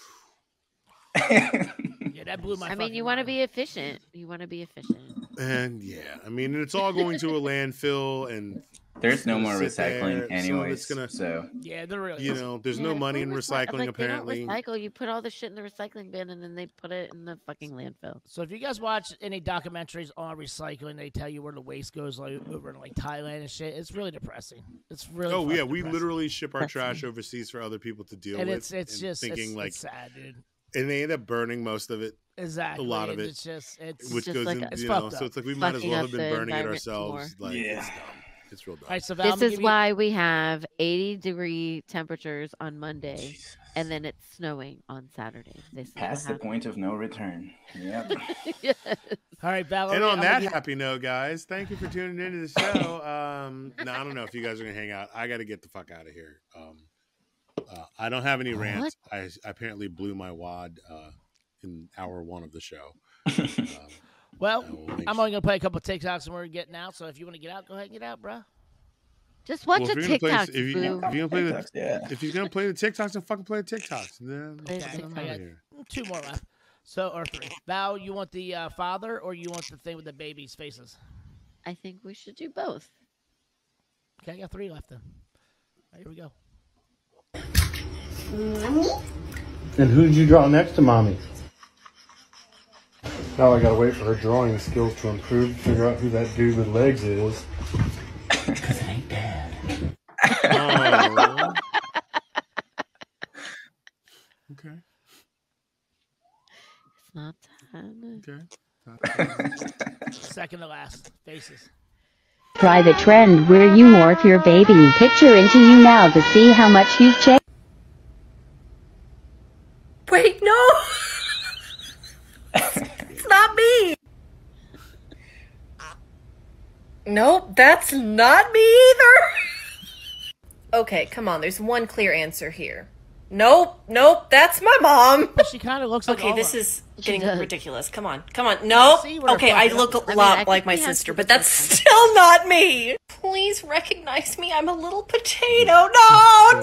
[SPEAKER 2] Yeah, that blew my.
[SPEAKER 4] I mean, you want to be efficient. You want to be efficient.
[SPEAKER 1] And yeah, I mean, it's all going to a landfill, and
[SPEAKER 3] There's no more
[SPEAKER 1] sit there,
[SPEAKER 3] recycling,
[SPEAKER 1] some of
[SPEAKER 3] anyways.
[SPEAKER 1] it's gonna-
[SPEAKER 3] So
[SPEAKER 2] Yeah, there really.
[SPEAKER 1] you know, there's
[SPEAKER 4] Yeah,
[SPEAKER 1] no money in recycling
[SPEAKER 4] like,
[SPEAKER 1] apparently.
[SPEAKER 4] They don't recycle. You put all the shit in the recycling bin and then they put it in the fucking landfill.
[SPEAKER 2] So if you guys watch any documentaries on recycling, they tell you where the waste goes, like over in like Thailand and shit. It's really depressing. It's really.
[SPEAKER 1] Oh yeah,
[SPEAKER 2] fucking
[SPEAKER 1] we
[SPEAKER 2] depressing.
[SPEAKER 1] literally ship our trash overseas for other people to deal
[SPEAKER 2] And
[SPEAKER 1] with.
[SPEAKER 2] it's it's
[SPEAKER 1] and
[SPEAKER 2] just
[SPEAKER 1] thinking
[SPEAKER 2] it's,
[SPEAKER 1] like,
[SPEAKER 2] it's sad, dude.
[SPEAKER 1] and they end up burning most of it,
[SPEAKER 2] Exactly.
[SPEAKER 1] A lot of it,
[SPEAKER 2] It's just it's
[SPEAKER 1] which
[SPEAKER 4] just
[SPEAKER 1] goes
[SPEAKER 4] like
[SPEAKER 1] in,
[SPEAKER 4] a-
[SPEAKER 2] It's
[SPEAKER 1] you know.
[SPEAKER 2] fucked
[SPEAKER 1] So it's like we might as well have been burning it
[SPEAKER 4] environment some
[SPEAKER 1] ourselves. Like
[SPEAKER 3] Yeah.
[SPEAKER 1] It's real dumb.
[SPEAKER 2] All right, so Val,
[SPEAKER 4] This is
[SPEAKER 2] give you-
[SPEAKER 4] why we have 80 degree temperatures on Monday, and then it's snowing on Saturday. This
[SPEAKER 3] past the point of no return. Yep.
[SPEAKER 4] Yes.
[SPEAKER 2] All right, Val.
[SPEAKER 1] And
[SPEAKER 2] I'm
[SPEAKER 1] on
[SPEAKER 2] gonna
[SPEAKER 1] that happy note, guys, thank you for tuning into the show. Um, no, I don't know if you guys are gonna hang out. I got to get the fuck out of here. Um, uh, I don't have any rants. I, I apparently blew my wad uh, in hour one of the show. Um,
[SPEAKER 2] Well,
[SPEAKER 1] I will make
[SPEAKER 2] I'm only gonna play a couple TikToks and we're getting out. So if you want to get out, go ahead and get out, bro.
[SPEAKER 4] Just watch
[SPEAKER 1] well,
[SPEAKER 4] a
[SPEAKER 1] if you're gonna
[SPEAKER 4] TikTok,
[SPEAKER 1] play, if, you, if you're gonna play the,
[SPEAKER 3] TikToks, yeah.
[SPEAKER 1] if you're gonna play the TikToks, then fucking play the TikToks. Then
[SPEAKER 4] Play the
[SPEAKER 1] get them
[SPEAKER 2] I
[SPEAKER 1] here.
[SPEAKER 2] two more left. So or three. Val, you want the uh, father or you want the thing with the babies' faces?
[SPEAKER 4] I think we should do both.
[SPEAKER 2] Okay, I got three left then. All right, here we go. Mommy.
[SPEAKER 14] And who did you draw next to mommy? Now I gotta wait for her drawing skills to improve, to figure out who that dude with legs is. Because it ain't dad.
[SPEAKER 1] Oh. okay.
[SPEAKER 4] It's not time.
[SPEAKER 1] Okay.
[SPEAKER 2] Second to last. Faces.
[SPEAKER 15] Try the trend where you morph your baby picture into you now to see how much you've changed.
[SPEAKER 16] Wait, no! it's not me! Nope, that's not me either! okay, come on, there's one clear answer here. Nope, nope, that's my mom.
[SPEAKER 2] She kind of looks like
[SPEAKER 16] Okay,
[SPEAKER 2] all
[SPEAKER 16] this is getting
[SPEAKER 4] does.
[SPEAKER 16] ridiculous. Come on, come on. No.
[SPEAKER 2] see
[SPEAKER 16] Okay, I look a
[SPEAKER 4] I mean,
[SPEAKER 16] lot
[SPEAKER 4] I
[SPEAKER 16] like my sister, but that's
[SPEAKER 4] first
[SPEAKER 16] still not me. Please recognize me. I'm a little potato. No, no,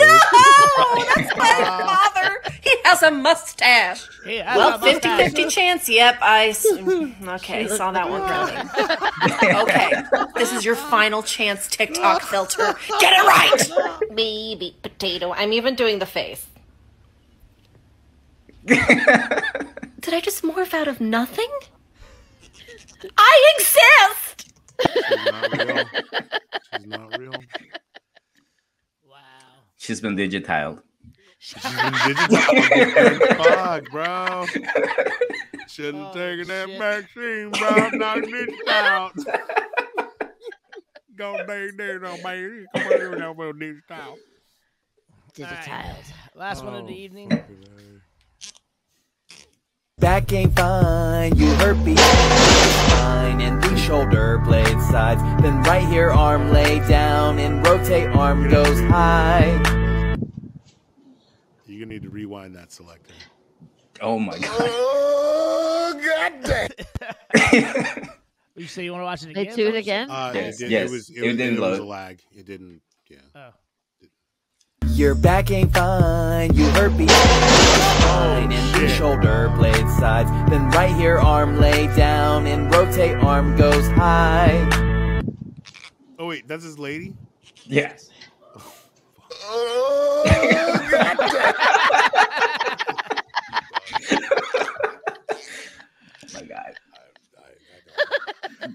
[SPEAKER 16] that's my father. He has a mustache.
[SPEAKER 2] He has
[SPEAKER 16] Well,
[SPEAKER 2] a mustache.
[SPEAKER 16] 50 50 chance. Yep, I. Mm, okay, saw that one coming. Okay, this is your final chance, TikTok filter. Get it right! Baby potato. I'm even doing the face. Did I just morph out of nothing? I exist!
[SPEAKER 1] She's not real. She's not real. Wow.
[SPEAKER 3] She's been digitized.
[SPEAKER 1] She's been digitized. Fuck, bro. Shouldn't have oh, taken that vaccine, bro. Knocked bitch out. Go day there, no baby. Come on here now, we'll digital.
[SPEAKER 2] Digitized. Last one of the
[SPEAKER 1] Oh,
[SPEAKER 2] evening.
[SPEAKER 1] Fucking A.
[SPEAKER 17] Back ain't fine, you hurt me spine and the shoulder blade sides. Then right here, arm lay down and rotate, arm goes high.
[SPEAKER 1] You're gonna need to rewind that selector.
[SPEAKER 3] Oh my god.
[SPEAKER 1] Oh god damn.
[SPEAKER 2] You say you want to watch it again?
[SPEAKER 4] They
[SPEAKER 2] again?
[SPEAKER 4] do it again?
[SPEAKER 1] Uh,
[SPEAKER 3] Yes,
[SPEAKER 1] it, did,
[SPEAKER 3] yes.
[SPEAKER 1] it was it,
[SPEAKER 3] It
[SPEAKER 1] was,
[SPEAKER 3] didn't
[SPEAKER 1] it was a lag. It didn't. Yeah.
[SPEAKER 2] Oh.
[SPEAKER 17] Your back ain't fine, you hurt me spine and the shoulder blade sides. Then right here, arm lay down and rotate, arm goes high.
[SPEAKER 1] Oh wait, that's his lady.
[SPEAKER 3] Yes. Oh, my god.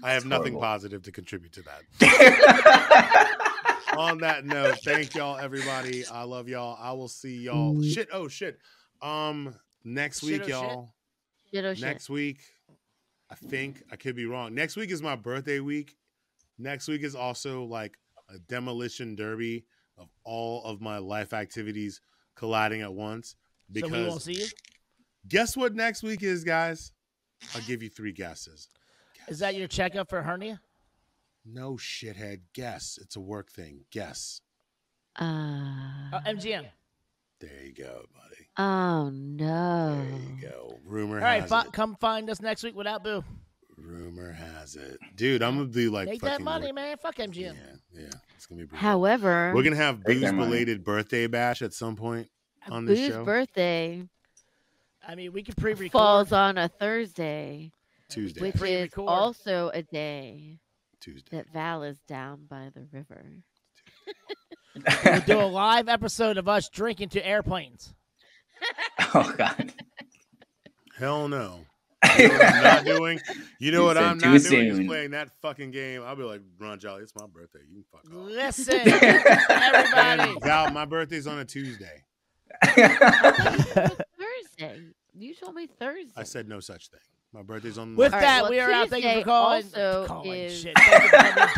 [SPEAKER 1] I have nothing positive to contribute to that. On that note, thank y'all, everybody. I love y'all. I will see y'all. Shit. Oh shit. Um, next
[SPEAKER 2] Shit,
[SPEAKER 1] week,
[SPEAKER 2] oh,
[SPEAKER 1] y'all.
[SPEAKER 4] Shit, oh, shit.
[SPEAKER 1] Next week, I think I could be wrong. Next week is my birthday week. Next week is also like a demolition derby of all of my life activities colliding at once.
[SPEAKER 2] So we won't see you.
[SPEAKER 1] guess what next week is, guys? I'll give you three guesses.
[SPEAKER 2] Is that your checkup for hernia?
[SPEAKER 1] No shithead. Guess. It's a work thing. Guess.
[SPEAKER 4] Uh,
[SPEAKER 2] Uh, MGM.
[SPEAKER 1] There you go, buddy.
[SPEAKER 4] oh no.
[SPEAKER 1] There you go. Rumor
[SPEAKER 2] All right,
[SPEAKER 1] has
[SPEAKER 2] fi-
[SPEAKER 1] it.
[SPEAKER 2] come find us next week without Boo.
[SPEAKER 1] Rumor has it, dude. I'm gonna be like
[SPEAKER 2] Make that money,
[SPEAKER 1] work-
[SPEAKER 2] man. Fuck MGM.
[SPEAKER 1] Yeah, yeah. It's gonna be. brutal.
[SPEAKER 4] However,
[SPEAKER 1] We're gonna have
[SPEAKER 3] Take
[SPEAKER 1] Boo's belated birthday bash at some point on this show.
[SPEAKER 4] Boo's birthday
[SPEAKER 2] I mean, we could pre-record.
[SPEAKER 4] falls on a Thursday,
[SPEAKER 1] Tuesday.
[SPEAKER 4] which is
[SPEAKER 2] Pre-record.
[SPEAKER 4] also a day
[SPEAKER 1] Tuesday.
[SPEAKER 4] that Val is down by the river.
[SPEAKER 2] We'll do a live episode of us drinking to airplanes.
[SPEAKER 3] Oh god.
[SPEAKER 1] Hell no. You know I'm not doing? You know
[SPEAKER 3] You
[SPEAKER 1] what I'm
[SPEAKER 3] too
[SPEAKER 1] not doing is playing that fucking game. I'll be like, Ron Jolly, it's my birthday. You can fuck off.
[SPEAKER 2] Listen, everybody.
[SPEAKER 1] Val, my birthday's on a Tuesday.
[SPEAKER 4] Thursday. You told me Thursday.
[SPEAKER 1] I said no such thing. My birthday's on.
[SPEAKER 2] With
[SPEAKER 4] All right,
[SPEAKER 2] that,
[SPEAKER 4] well,
[SPEAKER 2] we are out. Thank you for
[SPEAKER 4] Tuesday
[SPEAKER 2] calling.
[SPEAKER 4] also
[SPEAKER 2] calling
[SPEAKER 4] is-
[SPEAKER 2] shit. Thank you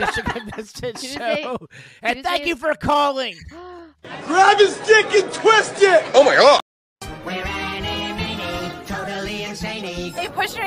[SPEAKER 2] for coming to District of
[SPEAKER 4] Tuesday-
[SPEAKER 2] show. And thank
[SPEAKER 4] Tuesday
[SPEAKER 2] you for calling.
[SPEAKER 18] Grab his dick and twist it! Oh my god!
[SPEAKER 19] We're totally insane.
[SPEAKER 6] They pushed me